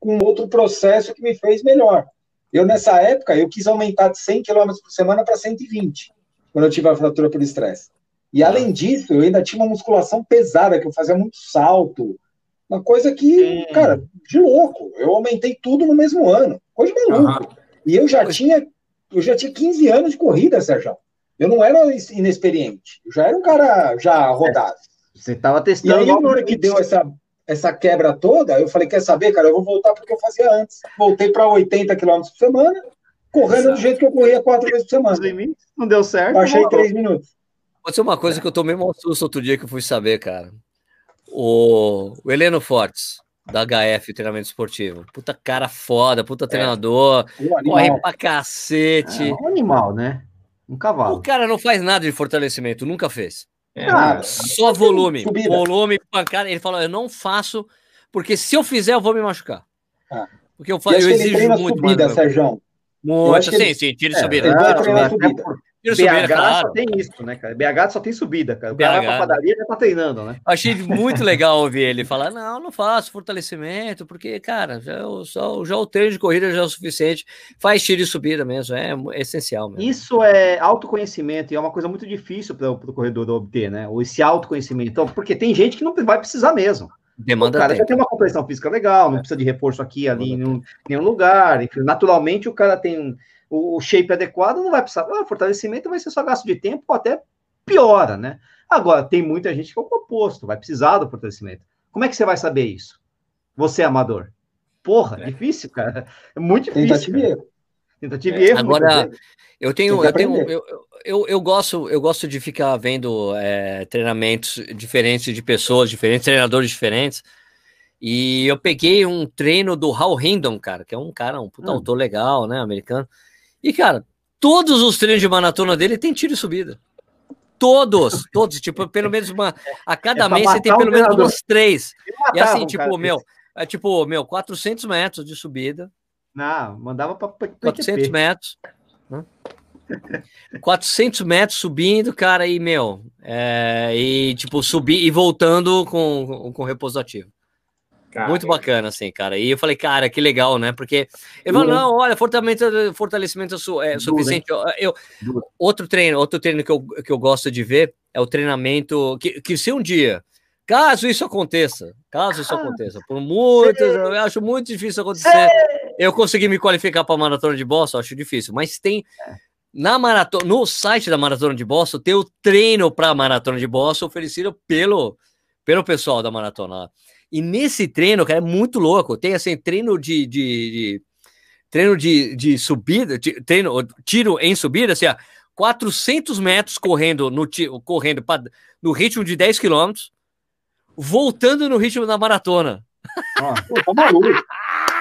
com outro processo que me fez melhor. Eu, nessa época, eu quis aumentar de 100 km por semana para 120, quando eu tive a fratura por estresse. E, além disso, eu ainda tinha uma musculação pesada, que eu fazia muito salto, uma coisa que, cara, de louco. Eu aumentei tudo no mesmo ano, coisa de maluco. Uhum. E eu já tinha, eu já tinha 15 anos de corrida, Sérgio. Eu não era inexperiente, eu já era um cara já rodado. Você estava testando. E aí, na hora que deu essa, essa quebra toda, eu falei, quer saber, cara, eu vou voltar porque eu fazia antes. Voltei para 80 km por semana, correndo Exato. do jeito que eu corria quatro vezes por semana. Não deu certo. Baixei três minutos. Pode ser uma coisa que eu tomei um susto outro dia que eu fui saber, cara. O, o Heleno Fortes, da HF Treinamento Esportivo. Puta cara foda, puta é. treinador, corre pra cacete. É um animal, né? Um cavalo. O cara não faz nada de fortalecimento, nunca fez. É, ah, só volume. Subida. Volume, pancada. Ele falou: eu não faço, porque se eu fizer, eu vou me machucar. Ah. Porque eu, eu exijo muito. Subida, Sérgio. Muito, sim, ele... sim, tira e é, subida. Ele treinar subida. Tiro BH subida, claro. só tem isso, né, cara? BH só tem subida, cara. O BH, cara vai pra padaria já tá treinando, né? Achei muito legal ouvir ele falar: não, não faço fortalecimento, porque, cara, já, só, já o treino de corrida já é o suficiente. Faz tiro e subida mesmo, é, é essencial mesmo. Isso é autoconhecimento e é uma coisa muito difícil para o corredor obter, né? Ou esse autoconhecimento. Então, porque tem gente que não vai precisar mesmo. Demanda o cara tempo. já tem uma compreensão física legal, não precisa de reforço aqui, ali, em nenhum, nenhum lugar. Enfim, naturalmente, o cara tem o, shape adequado, não vai precisar. Ah, fortalecimento vai ser só gasto de tempo, ou até piora, né? Agora, tem muita gente que é o oposto, vai precisar do fortalecimento. Como é que você vai saber isso? Você, amador. Porra, é. difícil, cara. É muito difícil. Tentativa e erro. Tentativa e erro. Agora, eu tenho, eu tenho, eu, eu, eu, gosto, eu gosto de ficar vendo é, treinamentos diferentes de pessoas diferentes, treinadores diferentes. E eu peguei um treino do Hal Hindon, cara, que é um cara, um puta hum. autor legal, né, americano. E, cara, todos os treinos de maratona dele tem tiro e subida. Todos, todos, tipo, pelo menos uma. A cada é mês você tem pelo menos umas três. E assim, tipo, meu, é tipo, meu, 400 metros de subida. Não, mandava para 400 metros. Né? 400 metros subindo, cara, e, meu, é, e, tipo, subir e voltando com, com repouso ativo. Cara, Muito bacana, assim, cara. E eu falei, cara, que legal, né? Porque ele falou, não, olha, fortalecimento, fortalecimento é suficiente. Eu, outro treino, outro treino que eu, que eu gosto de ver é o treinamento que, que se um dia, caso isso aconteça, caso isso ah, aconteça, por muitos, eu acho muito difícil acontecer. Eu consegui me qualificar para a maratona de Boston, acho difícil, mas tem é. na maratona, no site da maratona de Boston, tem o treino para a maratona de Boston oferecido pelo pelo pessoal da maratona. E nesse treino, cara, é muito louco. Tem assim, treino de, de, de treino de, de subida, de, treino, tiro em subida, assim, ó, 400 metros correndo no correndo pra, no ritmo de 10 quilômetros, voltando no ritmo da maratona. Ah, pô, tá maluco.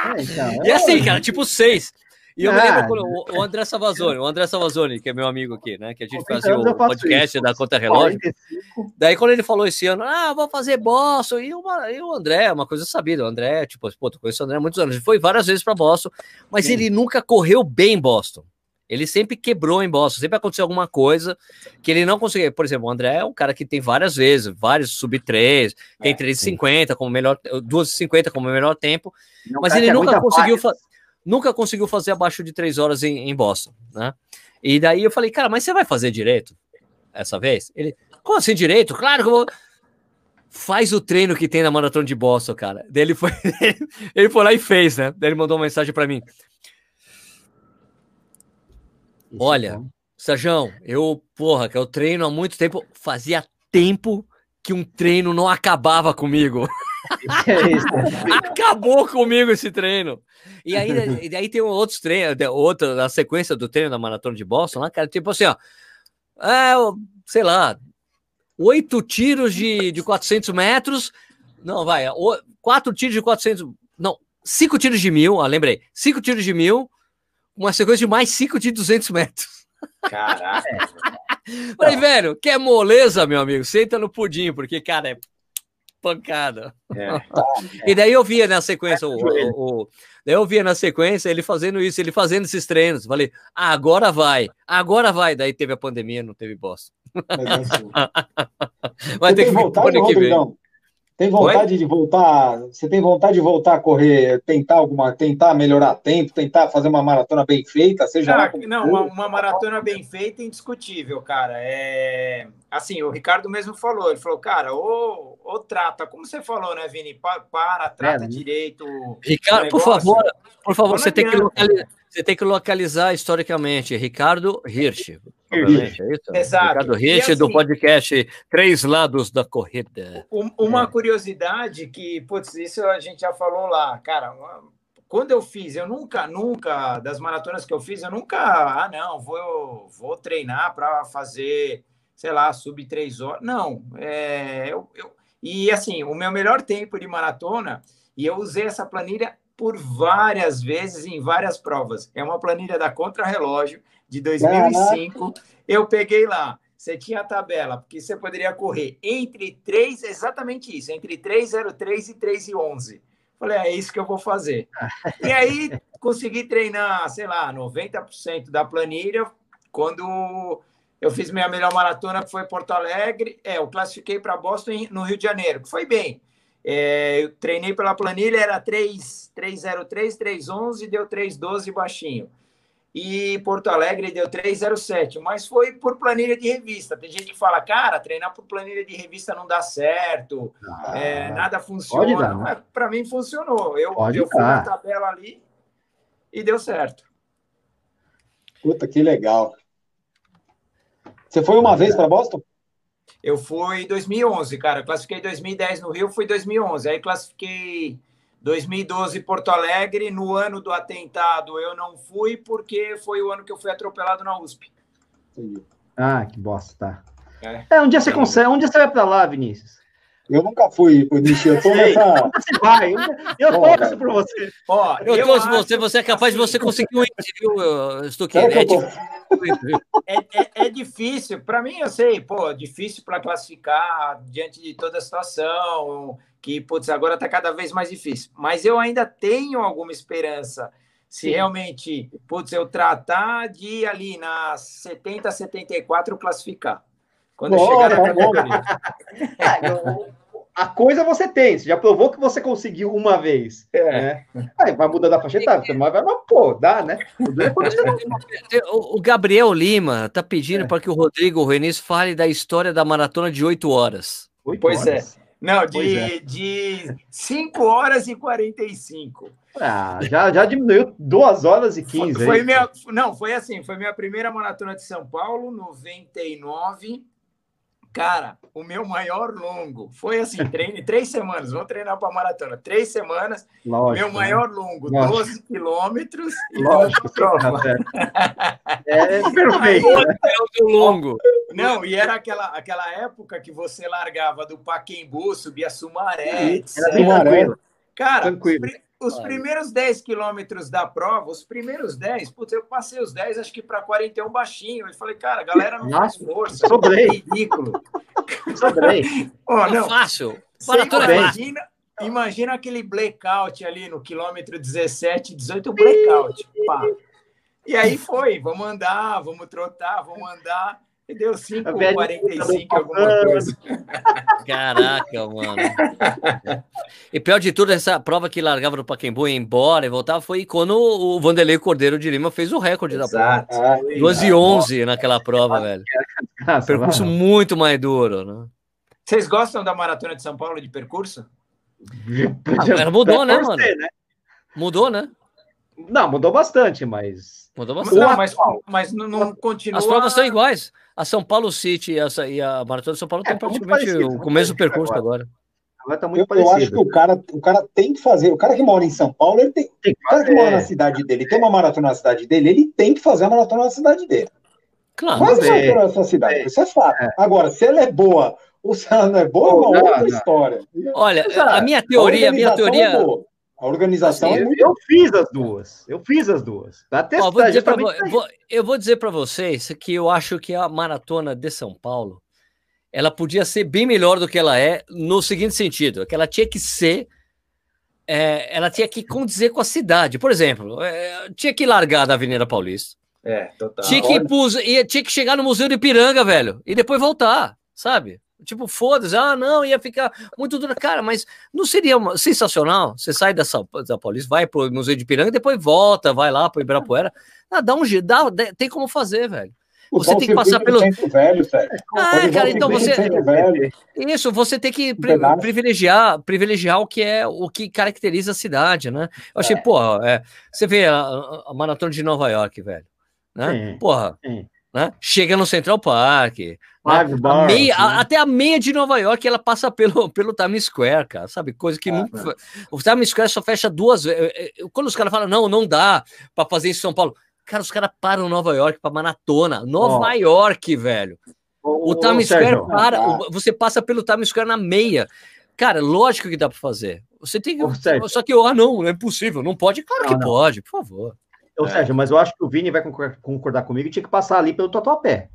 É, então, e assim, cara, tipo 6. E eu ah, me lembro quando o, o André Savazone, o André Savazone, que é meu amigo aqui, né? Que a gente fazia o podcast isso. da Conta Relógio. 45. Daí, quando ele falou esse ano, ah, vou fazer Boston, e o, e o André, uma coisa sabida, o André, tipo, pô, tu conheço o André há muitos anos, ele foi várias vezes para Boston, mas Sim. ele nunca correu bem em Boston. Ele sempre quebrou em Boston, sempre aconteceu alguma coisa que ele não conseguia. Por exemplo, o André é um cara que tem várias vezes, vários sub 3, tem é, 3,50 como melhor, 2,50 como melhor tempo, mas ele nunca conseguiu fazer nunca conseguiu fazer abaixo de três horas em, em Boston, né? E daí eu falei, cara, mas você vai fazer direito essa vez? Ele, como assim direito? Claro que eu vou. Faz o treino que tem na maratona de Boston, cara. Daí ele foi, ele foi lá e fez, né? Daí ele mandou uma mensagem para mim. Olha, Sajão, eu, porra, que eu treino há muito tempo, fazia tempo que um treino não acabava comigo. Acabou comigo esse treino. E aí, e aí tem outros treinos, outra na sequência do treino da maratona de Boston, lá, cara, tipo assim, ó, é, sei lá, oito tiros de, de 400 metros, não, vai, quatro tiros de 400, não, cinco tiros de mil, ó, lembrei, cinco tiros de mil, uma sequência de mais cinco de 200 metros. Caraca. Falei, velho, quer moleza, meu amigo? Senta no pudim, porque, cara, é pancada. É. e daí eu via na sequência, o, o, o, daí eu via na sequência ele fazendo isso, ele fazendo esses treinos. Falei, ah, agora vai, agora vai. Daí teve a pandemia, não teve bosta. Vai ter que voltar ano que vem. Tem vontade Oi? de voltar? Você tem vontade de voltar a correr, tentar alguma, tentar melhorar tempo, tentar fazer uma maratona bem feita, seja ah, não, uma, uma, maratona bem feita é indiscutível, cara. É assim, o Ricardo mesmo falou, ele falou, cara, ou, ou trata, como você falou, né, Vini? Para, para trata é, direito. Ricardo, por favor, por favor, você tem que localizar você tem que localizar historicamente Ricardo Hirsch. É isso? Exato. Ricardo assim, do podcast Três Lados da Corrida. Uma é. curiosidade que, putz, isso a gente já falou lá, cara. Quando eu fiz, eu nunca, nunca, das maratonas que eu fiz, eu nunca, ah, não, vou, vou treinar para fazer, sei lá, sub três horas. Não, é, eu, eu, e assim, o meu melhor tempo de maratona, e eu usei essa planilha por várias vezes em várias provas. É uma planilha da Contra-Relógio de 2005. Eu peguei lá você tinha a tabela, porque você poderia correr entre 3, exatamente isso, entre 3,03 e 3,11. Falei, é isso que eu vou fazer. e aí consegui treinar, sei lá, 90% da planilha quando eu fiz minha melhor maratona, que foi Porto Alegre. É, eu classifiquei para Boston no Rio de Janeiro, que foi bem. É, eu treinei pela planilha, era 3, 303, 311, deu 312 baixinho e Porto Alegre deu 3,07, mas foi por planilha de revista. Tem gente que fala, cara, treinar por planilha de revista não dá certo, ah, é, nada funciona. Né? Para mim funcionou. Eu, eu fui na tabela ali e deu certo. Puta, que legal. Você foi uma vez para Boston? Eu fui em 2011, cara. Classifiquei 2010 no Rio, fui 2011. Aí classifiquei 2012 Porto Alegre, no ano do atentado eu não fui porque foi o ano que eu fui atropelado na USP. Ah, que bosta, tá. É, é um dia você consegue, um dia você vai para lá, Vinícius. Eu nunca fui, Vinícius. Eu tô nessa... Você vai, eu torço por você. Ó, eu, eu torço por você, você é capaz de você conseguir um interview, estou querendo. É, é, é, é, difícil, para mim eu sei, pô, difícil para classificar diante de toda a situação que, putz, agora está cada vez mais difícil. Mas eu ainda tenho alguma esperança. Se Sim. realmente, putz, eu tratar de ir ali na 70, 74 classificar. Quando Boa, chegar na categoria. a coisa você tem, você já provou que você conseguiu uma vez. É. Né? Aí vai mudando a faixa etária, mas vai, mas, pô, dá, né? O, o Gabriel Lima tá pedindo é. para que o Rodrigo Renis fale da história da maratona de 8 horas. 8 pois é. horas. é. Não, de, é. de 5 horas e 45. Ah, já, já diminuiu 2 horas e 15. Foi, foi minha, não, foi assim, foi minha primeira maratona de São Paulo, 99. Cara, o meu maior longo foi assim, treine três semanas, vou treinar para maratona, três semanas, Lógico, meu né? maior longo, Lógico. 12 quilômetros. Lógico, é, é perfeito. É o longo. Não, e era aquela, aquela época que você largava do Paquembu, subia Sumaré. Era Cara, tranquilo. Os primeiros 10 quilômetros da prova, os primeiros 10, putz, eu passei os 10, acho que para 41 baixinho. Eu falei, cara, a galera não Nossa, faz força. Sobrei. É ridículo. Sobrei. oh, não. É fácil. imagina, imagina aquele blackout ali no quilômetro 17, 18, blackout. Pá. E aí foi, vamos andar, vamos trotar, vamos andar. E deu 5,45 alguma coisa. Caraca, mano. E pior de tudo, essa prova que largava no Paquembu e ia embora e voltava foi quando o Vanderlei Cordeiro de Lima fez o recorde Exato. da prova. 2 e 11 naquela prova, velho. percurso muito mais duro, né? Vocês gostam da Maratona de São Paulo de percurso? Ah, mudou, né, mano? Né? Mudou, né? Não, mudou bastante, mas. Mudou bastante. Não, mas, mas não, não continua. As provas são iguais. A São Paulo City e a, e a Maratona de São Paulo é, tem tá praticamente parecido, o mesmo percurso agora. agora. tá muito eu, eu acho que o cara, o cara tem que fazer. O cara que mora em São Paulo, ele tem. tem o cara que mora na cidade dele, tem uma maratona na cidade dele, ele tem que fazer a maratona na cidade dele. Claro. Mas a maratona na sua cidade, é. isso é fato. É. Agora, se ela é boa ou se ela não é boa, é uma não, outra não. história. Olha, a minha teoria, a minha teoria. É a organização assim, é muito... Eu fiz as duas. Eu fiz as duas. Até Ó, vou dizer pra, vou, eu vou dizer para vocês que eu acho que a maratona de São Paulo ela podia ser bem melhor do que ela é no seguinte sentido, que ela tinha que ser é, ela tinha que condizer com a cidade. Por exemplo, é, tinha que largar da Avenida Paulista. É, total. Tinha que, ir, tinha que chegar no Museu de Ipiranga, velho, e depois voltar, sabe? Tipo, foda-se, ah, não, ia ficar muito duro. Cara, mas não seria uma... sensacional? Você sai dessa, da Paulista, vai pro Museu de Piranga, depois volta, vai lá pro Ibirapuera. Ah, dá um jeito, dá, tem como fazer, velho. Você tem que passar pelo. Velho, ah, cara, então você. Isso, você tem que pri... privilegiar, privilegiar o que é o que caracteriza a cidade, né? Eu achei, é. porra, é... você vê a, a, maratona de Nova York, velho. Né? Sim. Porra. Sim. Né? Chega no Central Park. Né? A meia, a, até a meia de Nova York ela passa pelo, pelo Times Square, cara, sabe? Coisa que é, nunca. O Times Square só fecha duas vezes. Quando os caras falam, não, não dá para fazer isso em São Paulo. Cara, os caras param Nova York para maratona. Nova oh. York, velho. Oh, o Times Square para. Ah. Você passa pelo Times Square na meia. Cara, lógico que dá para fazer. Você tem que. Só que, ah, não, não é possível. Não pode? Claro não, que não. pode, por favor. Ou é. seja, mas eu acho que o Vini vai concordar comigo e tinha que passar ali pelo Tatuapé.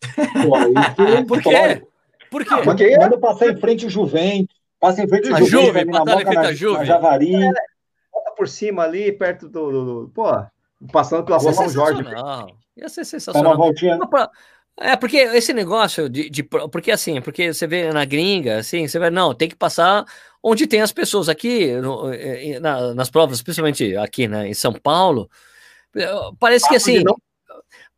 Pô, Por quê? Por quê? Porque quando passar em frente o Juventus, passa em frente o a Juve, passar em frente a Juve. Javari. É, bota por cima ali, perto do, do, do pô, passando pela rua São Jorge. Ia ser sensacional. Tá uma voltinha. É, porque esse negócio de, de, Porque assim, porque você vê na gringa, assim, você vê, não, tem que passar onde tem as pessoas aqui, no, eh, eh, na, nas provas, especialmente aqui né, em São Paulo. Eh, parece que assim. Não...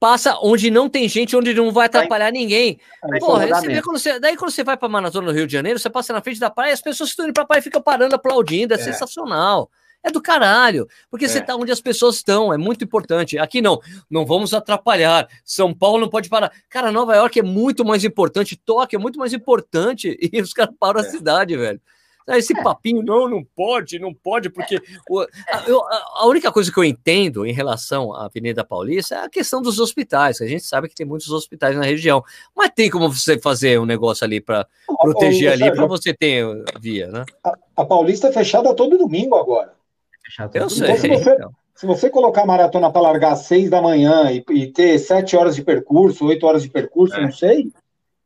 Passa onde não tem gente, onde não vai atrapalhar ninguém. Porra, você vê quando você, daí quando você vai para Maratona no Rio de Janeiro, você passa na frente da praia, as pessoas estão indo para a praia ficam parando, aplaudindo, é, é. sensacional é do caralho, porque é. você tá onde as pessoas estão, é muito importante. Aqui não, não vamos atrapalhar. São Paulo não pode parar. Cara, Nova York é muito mais importante, Tóquio é muito mais importante, e os caras param é. a cidade, velho. Esse é. papinho, não, não pode, não pode, porque o, a, eu, a, única coisa que eu entendo em relação à Avenida Paulista é a questão dos hospitais. A gente sabe que tem muitos hospitais na região, mas tem como você fazer um negócio ali para proteger ali, para você ter via, né? A, a Paulista é fechada todo domingo agora. Eu sei. Então, se, você, então. se você colocar a maratona para largar às seis da manhã e, e, ter sete horas de percurso, oito horas de percurso, é. não sei.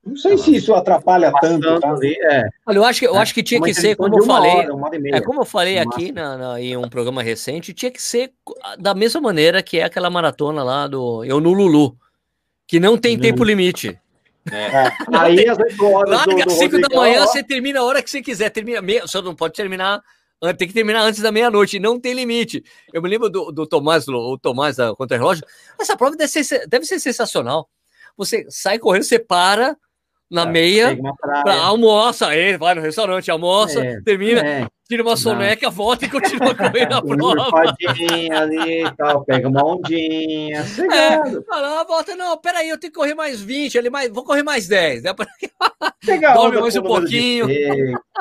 Não sei se isso atrapalha tanto. Tá? Ali, é. Olha, eu acho que, eu é. acho que tinha que ser, como eu falei. Hora, é, como eu falei aqui na, na, em um programa recente, tinha que ser da mesma maneira que é aquela maratona lá do Eu no Lulu, que não tem tempo limite. É. é. Aí, às 8 horas. Larga às 5 da manhã, você termina a hora que você quiser. Termina, só não pode terminar tem que terminar antes da meia-noite, não tem limite. Eu me lembro do, do Tomás, o Tomás da Contra-Relógio. Essa prova deve ser, deve ser sensacional. Você sai correndo, você para na é, meia, pra, almoça, aí vai no restaurante, almoça, é, termina, é, tira uma soneca, volta e continua correndo a prova. ali e tal, pega uma ondinha, é, fala, volta, não, peraí, eu tenho que correr mais 20, ali, mais, vou correr mais 10, né? Pegar Dorme mais um pouquinho.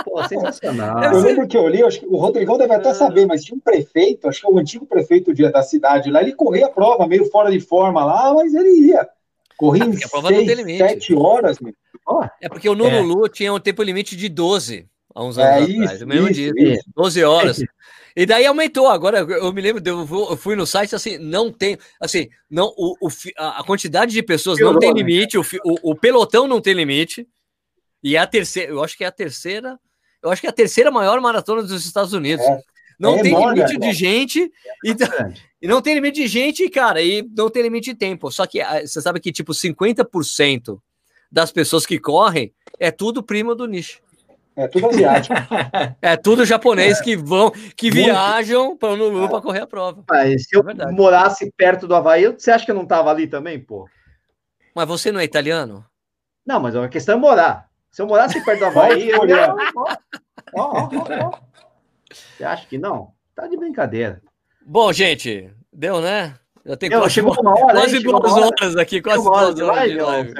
Pô, sensacional. Eu lembro que eu li, acho que o Rodrigão deve até saber, mas tinha um prefeito, acho que é o antigo prefeito da cidade lá, ele corria a prova meio fora de forma lá, mas ele ia. Corria é, em 6, 7 horas, meu. É porque o Nululu é. tinha um tempo limite de 12 há uns anos é atrás. Isso, eu mesmo isso, disse, isso. 12 horas. E daí aumentou. Agora eu me lembro, eu fui no site assim, não tem, assim, não o, o a quantidade de pessoas não tem limite, o, o, o, pelotão não tem limite. E é a terceira, eu acho que é a terceira, eu acho que é a terceira maior maratona dos Estados Unidos. É. Não é tem enorme, limite de gente e, e, não tem limite de gente, cara, e não tem limite de tempo. Só que ah, você sabe que tipo 50% das pessoas que correm é tudo primo do nicho. É tudo asiático. é tudo japonês é. que vão, que Muito. viajam para para correr a prova. Mas se eu é morasse perto do Havaí, você acha que eu não tava ali também, pô? Mas você não é italiano? Não, mas a questão é morar. Se eu morasse perto do Havaí, eu ia... Você acha que não? Tá de brincadeira. Bom, gente, deu, né? Já tem quase, chegou uma hora, quase duas horas aqui, quase duas horas de live. live.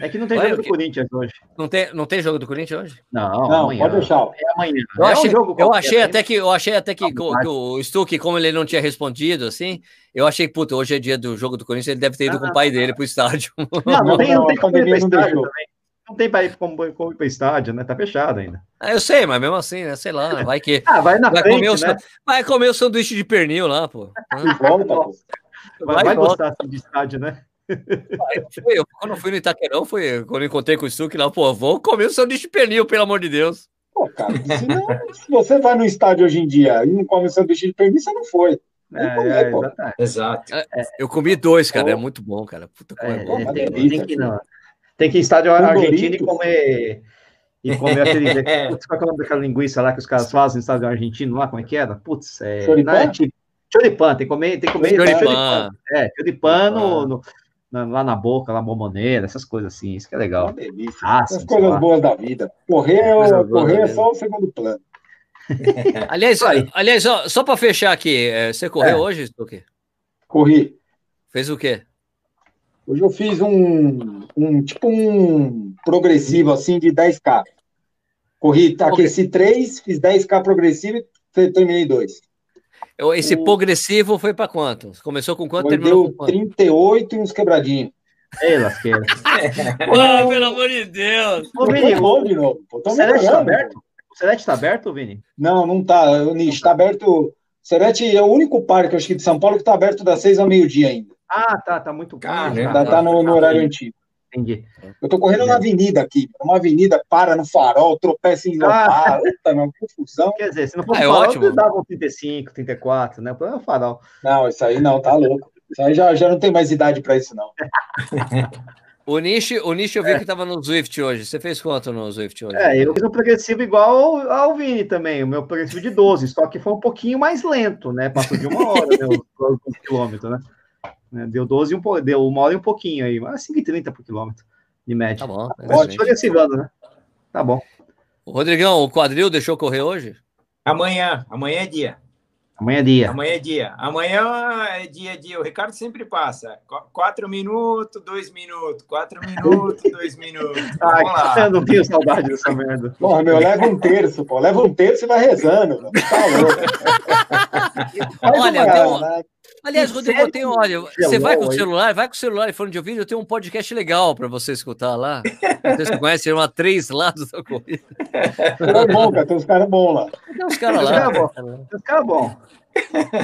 É que não tem Vai, jogo do Corinthians hoje. Não tem, não tem jogo do Corinthians hoje? Não, não amanhã. pode deixar. É amanhã. Eu é achei, um eu achei até que eu achei até que, que, que o Stuck, como ele não tinha respondido, assim, eu achei, puta, hoje é dia do jogo do Corinthians, ele deve ter ido ah, com o pai dele pro estádio. Não, não tem, não tem como ir pro estádio também. Não tem para ir como, como ir para estádio, né? Tá fechado ainda. Ah, eu sei, mas mesmo assim, né? Sei lá, vai que. ah, vai na vai frente, comer né? o, Vai comer o sanduíche de pernil lá, pô. Vai, vai gostar assim, de estádio, né? Eu, quando eu fui no Itaquerão, foi quando eu encontrei com o Stuck lá, pô, vou comer o sanduíche de pernil, pelo amor de Deus. Pô, cara, se, não, se você vai no estádio hoje em dia e não come sanduíche de pernil, você não foi. É, comer, é, Exato. É, eu comi dois, cara, é muito bom, cara. Puta, é, é bom. Tem, tem, que, não. tem que ir em estádio argentino e comer. E comer aquele. Putz, qual é o nome daquela linguiça lá que os caras fazem no estádio argentino lá? Como é que era? Putz, é. Choripan? Choripan, tem que comer. Tem que comer choripan. É, choripan no, no lá na boca, lá bomboneira, essas coisas assim, isso que é legal. Uma delícia. Ah, As coisas lá. boas da vida. Correr, é, correr é só o segundo plano. aliás, aliás, ó, só para fechar aqui, é, você correu é. hoje, Stuque? Corri. Fez o quê? Hoje eu fiz um, um tipo um progressivo assim de 10K. Corri, aqueci 3, fiz 10K progressivo e terminei 2. Esse o... progressivo foi para quanto? Começou com quanto? Terminou deu com quanto? 38 e uns quebradinhos. Ei, lasqueira. oh, pelo amor de Deus. Ô, Vini, bom de novo. o Celeste tá aberto? O Celeste tá aberto, Vini? Não, não tá. O Nish, tá aberto. O Celeste é o único parque, acho que de São Paulo, que tá aberto das seis ao meio-dia ainda. Ah, tá, tá muito caro. Ainda tá, tá no, no horário antigo. Entendi. Eu tô correndo na avenida aqui, uma avenida, para no farol, tropeça em ah. puta, uma confusão. Quer dizer, se não fosse ah, é farol, ótimo. dava um 35, 34, né? O problema é o farol. Não, isso aí não, tá louco. Isso aí já, já não tem mais idade para isso, não. O Nish, o Nish eu vi é. que estava no Zwift hoje. Você fez quanto no Zwift hoje? É, eu fiz um progressivo igual ao, ao Vini também, o meu progressivo de 12, só que foi um pouquinho mais lento, né? Passou de uma hora, né? Os quilômetros, né? Né? Deu 12 e um deu uma hora e um pouquinho aí, mas 5,30 por quilômetro de média. Tá bom. Pode progressivando, né? Tá bom. O Rodrigão, o quadril deixou correr hoje? Amanhã, amanhã é dia. Amanhã é dia. Amanhã é dia. Amanhã é dia, dia. O Ricardo sempre passa. Quatro minutos, dois minutos. Quatro minutos, dois minutos. Ai, lá. Eu não tenho saudade dessa merda. Porra, meu, leva um terço, pô. Leva um terço e vai rezando. Tá Olha, uma... Aliás, Rodrigo, eu tenho, olha, você vai com o celular, vai com o celular e fone de ouvido, eu tenho um podcast legal para você escutar lá. Vocês conhecem, uma três lados da corrida. É bom, cara, tem uns caras bons lá. Tem uns caras lá. Tem uns caras bons.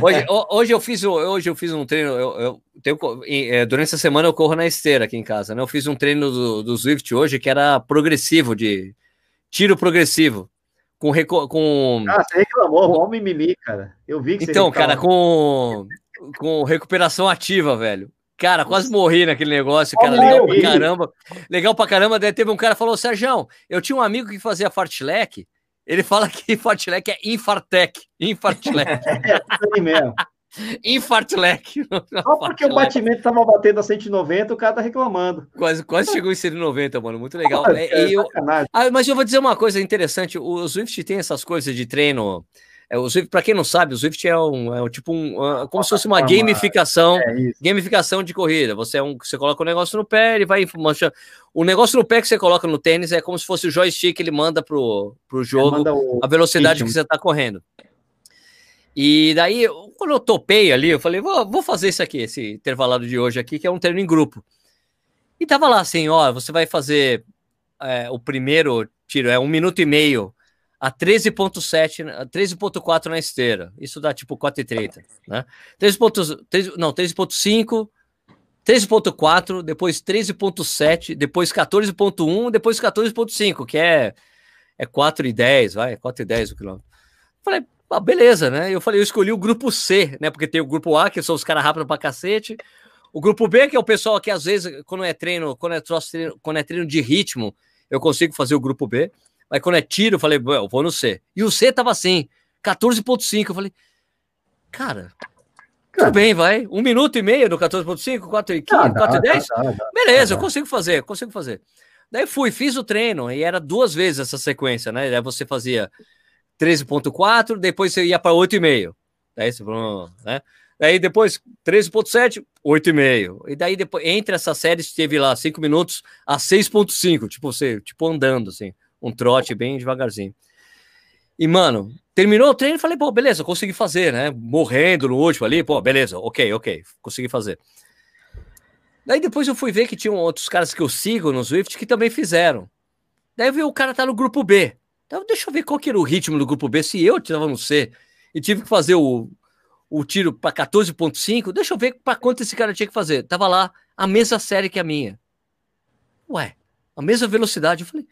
Hoje, hoje, eu fiz, hoje eu fiz um treino. Eu, eu tenho, é, durante essa semana eu corro na esteira aqui em casa. Né? Eu fiz um treino do, do Swift hoje que era progressivo, de tiro progressivo. Com, com... Ah, você reclamou, homem mimimi, cara. Eu vi que Então, cara, com com recuperação ativa, velho. Cara, quase morri naquele negócio, cara. Legal pra caramba. Legal pra caramba. Daí teve um cara que falou: Sérgio, eu tinha um amigo que fazia fartlek. Ele fala que fartlek é infartec. Infartlek. é, assim mesmo. Infartlek. Só porque o batimento tava batendo a 190, o cara tá reclamando. Quase, quase chegou em 190, mano. Muito legal. é, eu... ah, mas eu vou dizer uma coisa interessante: o Swift tem essas coisas de treino é, o Swift, para quem não sabe, o Swift é um, é um tipo um, como se fosse uma gamificação, é gamificação de corrida. Você é um, você coloca o um negócio no pé, ele vai mancha. O negócio no pé que você coloca no tênis é como se fosse o joystick, ele manda pro, pro jogo a velocidade ritmo. que você está correndo. E daí, quando eu topei ali, eu falei, vou, vou fazer isso aqui, esse intervalado de hoje aqui, que é um treino em grupo. E tava lá assim, ó, você vai fazer é, o primeiro tiro, é um minuto e meio a 13.7, 13.4 na esteira. Isso dá tipo 4,30, né? 13.3, não, 13.5, 13.4, depois 13.7, depois 14.1, depois 14.5, que é é 4,10, vai, 4,10 o quilômetro. Falei, ah, beleza, né? Eu falei, eu escolhi o grupo C, né? Porque tem o grupo A, que são os caras rápidos pra cacete. O grupo B, que é o pessoal que às vezes, quando é treino, quando é, treino, quando é treino de ritmo, eu consigo fazer o grupo B. Aí quando é tiro, eu falei, eu vou no C. E o C tava assim, 14,5. Eu falei, cara, tudo bem, vai. Um minuto e meio no 14,5, 4 e 15, 4 e 10. Beleza, eu consigo fazer, consigo fazer. Daí fui, fiz o treino e era duas vezes essa sequência, né? Daí você fazia 13,4, depois você ia para 8,5. Daí você falou, né? Daí depois 13,7, 8,5. E daí depois, entre essas séries, teve lá 5 minutos a 6,5, tipo, você, tipo andando assim um trote bem devagarzinho. E, mano, terminou o treino, falei, pô, beleza, consegui fazer, né? Morrendo no último ali, pô, beleza, ok, ok, consegui fazer. Daí depois eu fui ver que tinham outros caras que eu sigo no Swift que também fizeram. Daí eu vi o cara tá no grupo B. Então deixa eu ver qual que era o ritmo do grupo B. Se eu estava no C e tive que fazer o, o tiro para 14.5, deixa eu ver para quanto esse cara tinha que fazer. Tava lá a mesma série que a minha. Ué, a mesma velocidade. Eu falei,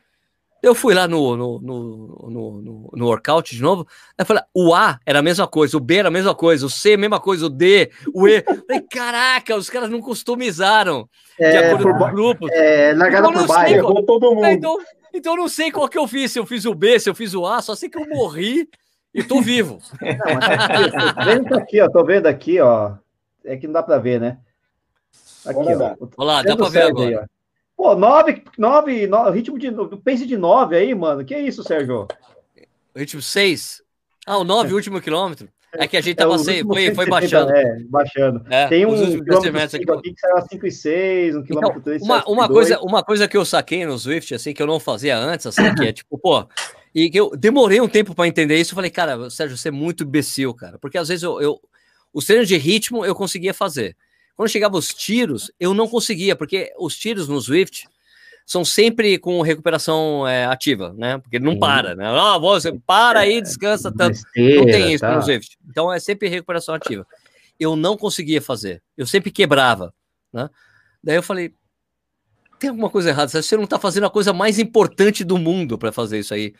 eu fui lá no, no, no, no, no workout de novo. Aí falei, o A era a mesma coisa, o B era a mesma coisa, o C a mesma coisa, o D, o E. Falei, caraca, os caras não customizaram é, de acordo com o grupo. É, largada então, por baixo, todo mundo. Então, então não sei qual que eu fiz, se eu fiz o B, se eu fiz o A, só sei que eu morri e tô vivo. Não, mas tô vendo aqui, ó, tô vendo aqui, ó. É que não dá para ver, né? Aqui, Olha, ó. Olha lá, dá para ver agora. Aí, Pô, nove, nove, nove ritmo de pace de nove aí, mano. Que isso, Sérgio? Ritmo seis. Ah, o nove, último quilômetro. É que a gente tava é, sem, foi, foi baixando. É, baixando. É, Tem um quilômetro aqui, aqui que saiu a 5 e 6, um quilômetro então, 3, uma, uma coisa, uma coisa que eu saquei no Swift, assim, que eu não fazia antes, assim, que é tipo, pô, e que eu demorei um tempo para entender isso, eu falei, cara, Sérgio, você é muito imbecil, cara, porque às vezes eu, eu os treinos de ritmo eu conseguia fazer, quando chegava os tiros, eu não conseguia, porque os tiros no Swift são sempre com recuperação é, ativa, né? Porque não para, né? Ah, você para aí, descansa tanto. Besteira, não tem isso tá. no Swift. Então é sempre recuperação ativa. Eu não conseguia fazer. Eu sempre quebrava, né? Daí eu falei, tem alguma coisa errada. Você não está fazendo a coisa mais importante do mundo para fazer isso aí,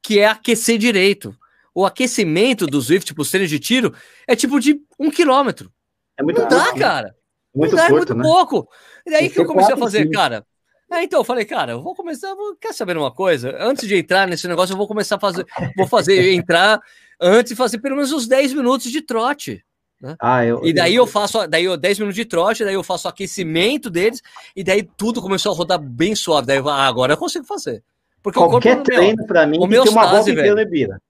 que é aquecer direito. O aquecimento do Swift para os treinos de tiro é tipo de um quilômetro. É muito não dá, cara. Muito não curto, é muito né? pouco. E daí que eu comecei a fazer, cara. É, então eu falei, cara, eu vou começar. Vou, quer saber uma coisa? Antes de entrar nesse negócio, eu vou começar a fazer. Vou fazer entrar antes de fazer pelo menos uns 10 minutos de trote. Né? Ah, eu, e daí eu, eu faço, daí eu 10 minutos de trote, daí eu faço aquecimento deles, e daí tudo começou a rodar bem suave. Daí eu, ah, agora eu consigo fazer. Porque Qualquer treino para mim tem uma volta inteira de bira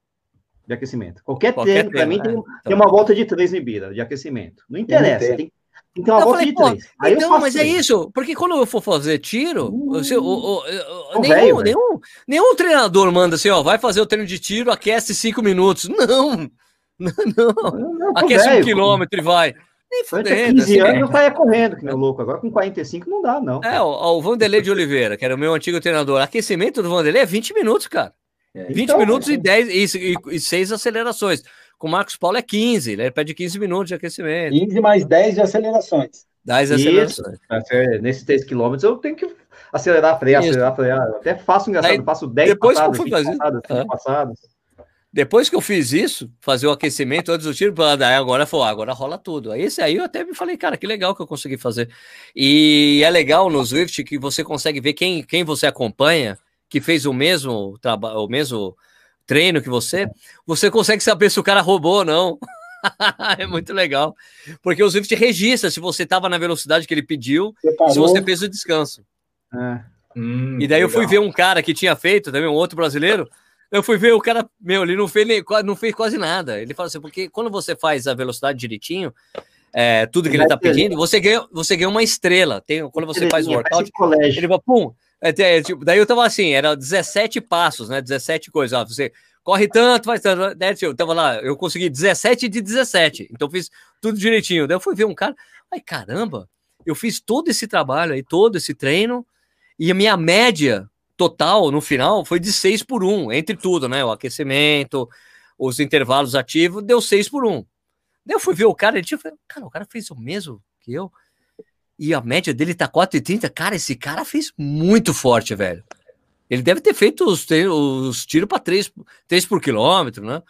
de aquecimento. Qualquer, Qualquer treino, para mim, é. tem, então. tem, uma volta de três em bira de aquecimento. Não interessa, tem, então, uma volta falei, três. Aí então, mas é isso, porque quando eu for fazer tiro, uh, o, o, o, nenhum, nenhum, nenhum treinador manda assim, ó, vai fazer o treino de tiro, aquece cinco minutos. Não, não, não. não aquece velho, um quilômetro e vai. Nem fudendo, 15 assim, anos eu saia correndo, que nem louco. Agora com 45 não dá, não. É, o, o Vanderlei de Oliveira, que era o meu antigo treinador, aquecimento do Vanderlei é 20 minutos, cara. É, 20 então, minutos é. e 10 e, e, e 6 acelerações. Com o Marcos Paulo é 15, né? Ele pede 15 minutos de aquecimento. 15 mais 10 de acelerações. 10 acelerações. Nesses 3 km eu tenho que acelerar, frear, Isso. acelerar, frear. Eu até faço engraçado, Aí, faço 10 depois passadas, que eu fui fazer, passadas, ah. passadas. Depois que eu fiz isso, fazer o aquecimento antes do tiro, agora foi, agora rola tudo. Aí esse aí eu até me falei, cara, que legal que eu consegui fazer. E é legal no Swift que você consegue ver quem, quem você acompanha, que fez o mesmo trabalho, o mesmo treino que você, você consegue saber se o cara roubou ou não. é muito legal. Porque o Swift registra se você estava na velocidade que ele pediu, se você fez o descanso. É. Hum, e daí legal. eu fui ver um cara que tinha feito, também um outro brasileiro. Eu fui ver o cara, meu, ele não fez, nem, não fez quase nada. Ele fala assim, porque quando você faz a velocidade direitinho, é, tudo que ele tá pedindo, você ganha, você ganha uma estrela. Tem, quando você faz o workout, ele fala, pum, é, tipo, daí eu tava assim, era 17 passos, né? 17 coisas. Ó, você corre tanto, faz tanto. Né? Eu tava lá, eu consegui 17 de 17. Então fiz tudo direitinho. Daí eu fui ver um cara, ai caramba, eu fiz todo esse trabalho aí, todo esse treino, e a minha média total no final foi de 6 por 1, entre tudo, né? O aquecimento, os intervalos ativos, deu 6 por 1. Daí eu fui ver o cara, ele tinha, cara, o cara fez o mesmo que eu e a média dele tá 4,30. Cara, esse cara fez muito forte, velho. Ele deve ter feito os, os tiros para 3, 3 por quilômetro, né?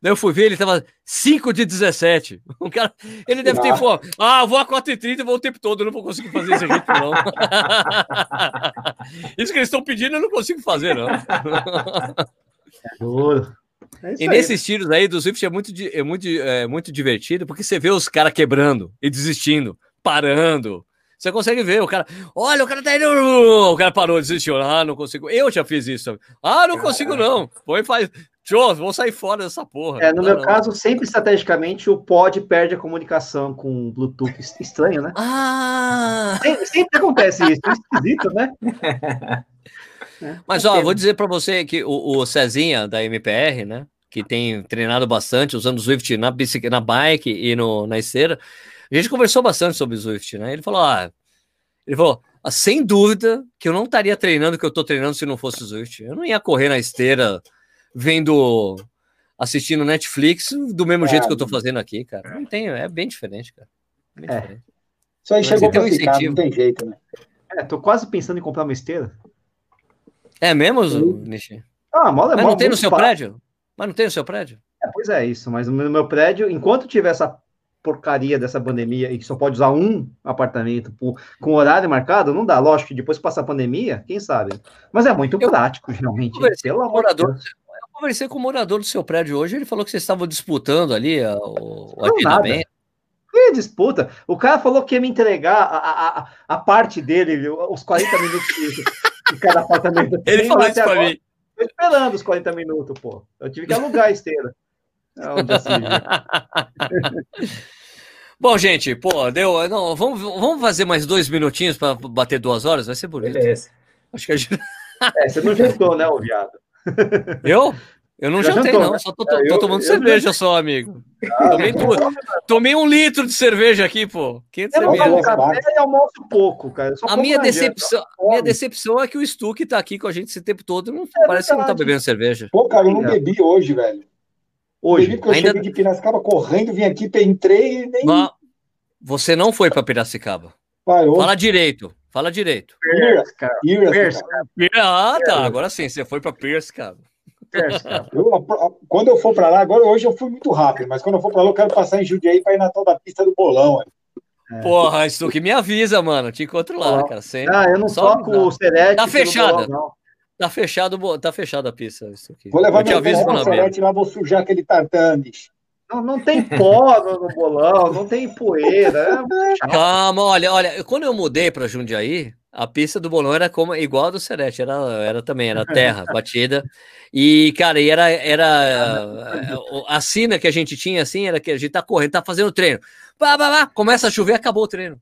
Daí eu fui ver, ele tava 5 de 17. O cara, ele deve ter, pô, ah, vou a 4,30 e vou o tempo todo, eu não vou conseguir fazer esse jeito, não. Isso que eles estão pedindo, eu não consigo fazer, não. É e nesses tiros aí do Swift é muito, é, muito, é muito divertido, porque você vê os caras quebrando e desistindo, parando, você consegue ver, o cara, olha, o cara tá indo, o cara parou, desistiu, ah, não consigo. Eu já fiz isso. Ah, não consigo não. Foi faz, Tchô, vou sair fora dessa porra. É, no meu não. caso, sempre estrategicamente, o pod perde a comunicação com o Bluetooth. Estranho, né? Ah! Sempre, sempre acontece isso, é esquisito, né? É, Mas, ó, vou dizer para você que o, o Cezinha, da MPR, né, que tem treinado bastante, usando o Swift na, bicicleta, na bike e no, na esteira, a gente conversou bastante sobre o Swift, né? Ele falou, ah, ele falou, ah, sem dúvida que eu não estaria treinando o que eu estou treinando se não fosse o Swift. Eu não ia correr na esteira vendo, assistindo Netflix do mesmo é, jeito que eu estou fazendo aqui, cara. Não tem, é bem diferente, cara. Bem é. diferente. Isso aí chegou para um ficar, não tem jeito, né? É, tô quase pensando em comprar uma esteira. É mesmo, Nishi? Ah, mola, Mas não tem no seu fácil. prédio? Mas não tem no seu prédio? É, pois é, isso. Mas no meu prédio, enquanto tiver essa porcaria dessa pandemia e que só pode usar um apartamento por, com horário marcado, não dá. Lógico que depois que passar a pandemia, quem sabe. Mas é muito eu, prático, realmente. Eu conversei, com morador, eu conversei com o morador do seu prédio hoje, ele falou que vocês estavam disputando ali o, o agendamento. Que disputa? O cara falou que ia me entregar a, a, a parte dele, os 40 minutos de, de cada apartamento. Ele falou isso para mim. Tô esperando os 40 minutos, pô. Eu tive que alugar a esteira. Bom, gente, pô, deu. Não, vamos, vamos fazer mais dois minutinhos para bater duas horas? Vai ser bonito. Beleza. Acho que a gente... é, você não jantou, né, o viado? Eu? Eu não Já jantei, jantou, não. Né? Só tô, tô, é, eu, tomando eu, cerveja eu... só, amigo. Ah, tomei, tudo. tomei um litro de cerveja aqui, pô. 500 eu cerveja. café e almoço pouco, cara. a minha decepção, minha decepção é que o Stuck tá aqui com a gente esse tempo todo. Não, é parece que não tá bebendo cerveja. Pô, cara, eu não bebi hoje, velho. Hoje, porque eu ainda... cheguei de Piracicaba correndo, vim aqui, entrei e nem. Você não foi para Piracicaba. Vai, Fala direito. Fala direito. Pierce, cara. Pierce, Pierce, cara. Ah, tá. Agora sim, você foi para Pierce, cara. Pierce, cara. Eu, quando eu for para lá, agora hoje eu fui muito rápido, mas quando eu for para lá, eu quero passar em Jundiaí para ir na tal da pista do bolão. É. Porra, isso que me avisa, mano. Te encontro lá, cara. Sempre. Ah, eu não Só toco o Serete. Tá fechada. Bolão, tá fechado, tá fechada a pista. Isso aqui. Vou levar eu meu aviso o Serete lá, vou sujar aquele tartanes. Não, não tem pó no, no bolão, não tem poeira. É Calma, olha, olha, quando eu mudei para Jundiaí, a pista do bolão era como igual a do Serete, era, era também, era terra batida. E, cara, e era, era a sina que a gente tinha assim, era que a gente tá correndo, tá fazendo treino. Bah, bah, bah, começa a chover, acabou o treino.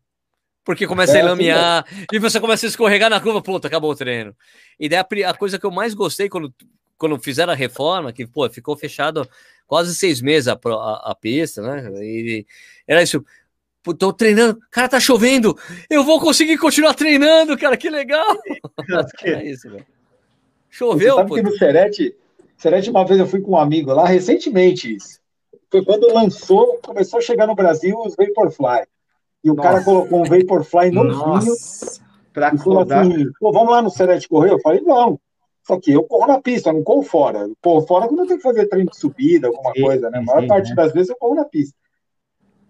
Porque começa é, a lamear, e você começa a escorregar na curva, puta, acabou o treino. E daí a, a coisa que eu mais gostei quando, quando fizeram a reforma, que, pô, ficou fechado quase seis meses a, a, a pista, né? E era isso. Tô treinando, cara, tá chovendo, eu vou conseguir continuar treinando, cara, que legal. é isso, velho. Choveu, Você sabe pô. que no Serete, Serete, uma vez eu fui com um amigo lá, recentemente isso. Foi quando lançou, começou a chegar no Brasil os Vaporfly. E o Nossa. cara colocou um Vaporfly novinho. Pra e falou assim, pô, vamos lá no Serete correr? Eu falei, não. Só que eu corro na pista, eu não corro fora. Eu corro fora quando eu tenho que fazer treino de subida, alguma sim, coisa, né? A maior sim, parte né? das vezes eu corro na pista.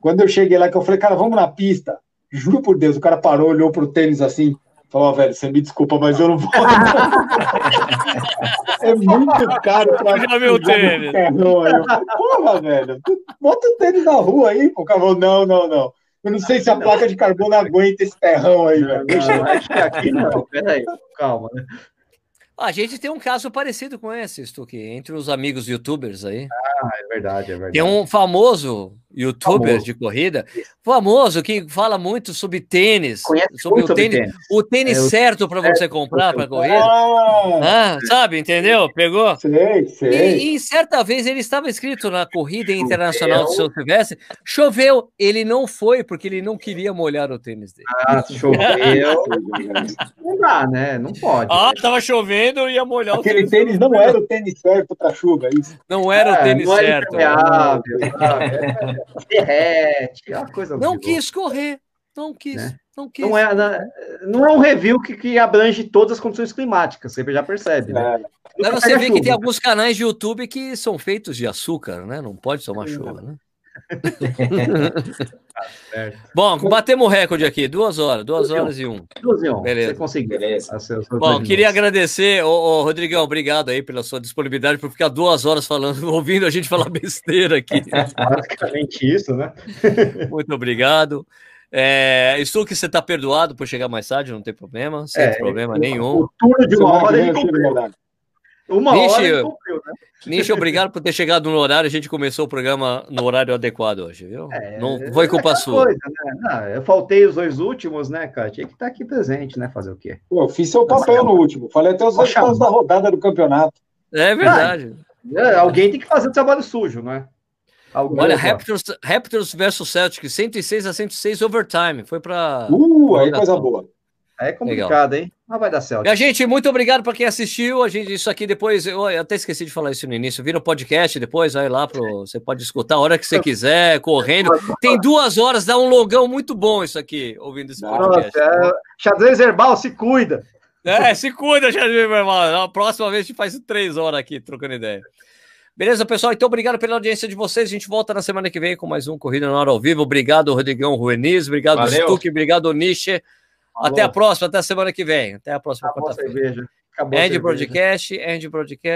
Quando eu cheguei lá, que eu falei, cara, vamos na pista. Juro por Deus, o cara parou, olhou pro tênis assim, falou, oh, velho, você me desculpa, mas eu não vou. é muito caro pra Já meu tênis. Porra, velho, bota o tênis na rua aí, pô. O cara falou, não, não, não. Eu não sei se a placa de carbono aguenta esse terrão aí, velho. Deixa, acho que aqui não, peraí, calma, né? A gente tem um caso parecido com esse, Stuque, entre os amigos youtubers aí. Ah, é verdade, é verdade. Tem um famoso youtuber famoso. de corrida, famoso, que fala muito sobre tênis, Conhece sobre o tênis, tênis, o tênis é, certo para você comprar para corrida. Ah, ah, sabe, entendeu? Pegou? Sei, sei. E, e, certa vez ele estava escrito na corrida internacional de São Silvestre, choveu, ele não foi porque ele não queria molhar o tênis dele. Ah, choveu. não dá, né? Não pode. Ah, né? tava chovendo e ia molhar Aquele o tênis. Aquele tênis não era o tênis certo para chuva, é isso. Não era é, o tênis não certo. Era derrete, é uma coisa Não quis correr, não quis. Né? Não, quis. Não, é, não é um review que, que abrange todas as condições climáticas, você já percebe, né? É. você vê que tem alguns canais de YouTube que são feitos de açúcar, né? Não pode tomar chuva, né? tá Bom, batemos o recorde aqui, duas horas, duas horas e um. Duas e um. Beleza. Você conseguiu. Beleza. Bom, queria agradecer, ô, ô, Rodrigão, obrigado aí pela sua disponibilidade por ficar duas horas falando, ouvindo a gente falar besteira aqui. Basicamente isso, né? Muito obrigado. É, estou que você está perdoado por chegar mais tarde, não tem problema, sem é, problema nenhum. O turno de uma hora ele cumpriu. Uma Nishi, hora cumpriu, né? Nishi, obrigado por ter chegado no horário. A gente começou o programa no horário adequado hoje, viu? É, não foi culpa é sua. Coisa, né? não, eu faltei os dois últimos, né, cara? Tinha que estar aqui presente, né? Fazer o quê? Pô, eu fiz seu papel no último. Falei até os resultados da rodada do campeonato. É verdade. Ah, alguém tem que fazer o trabalho sujo, né? Algum Olha, Raptors, Raptors versus Celtics, 106 a 106 overtime. Foi para. Uh, aí coisa boa. É complicado, Legal. hein? Mas vai dar certo. A gente, muito obrigado para quem assistiu. A gente, isso aqui depois, eu até esqueci de falar isso no início. Vira o podcast depois, vai lá pro. Você pode escutar a hora que você quiser, correndo. Tem duas horas, dá um logão muito bom isso aqui, ouvindo esse podcast. Nossa, é, xadrez herbal, se cuida. É, se cuida, xadrez herbal. Na próxima vez a gente faz três horas aqui, trocando ideia. Beleza, pessoal? Então, obrigado pela audiência de vocês. A gente volta na semana que vem com mais um Corrida na Hora ao Vivo. Obrigado, Rodrigão Rueniz. Obrigado, Stuck. Obrigado, Niche. Até a próxima, até a semana que vem. Até a próxima quarta-feira. End Broadcast, End Broadcast.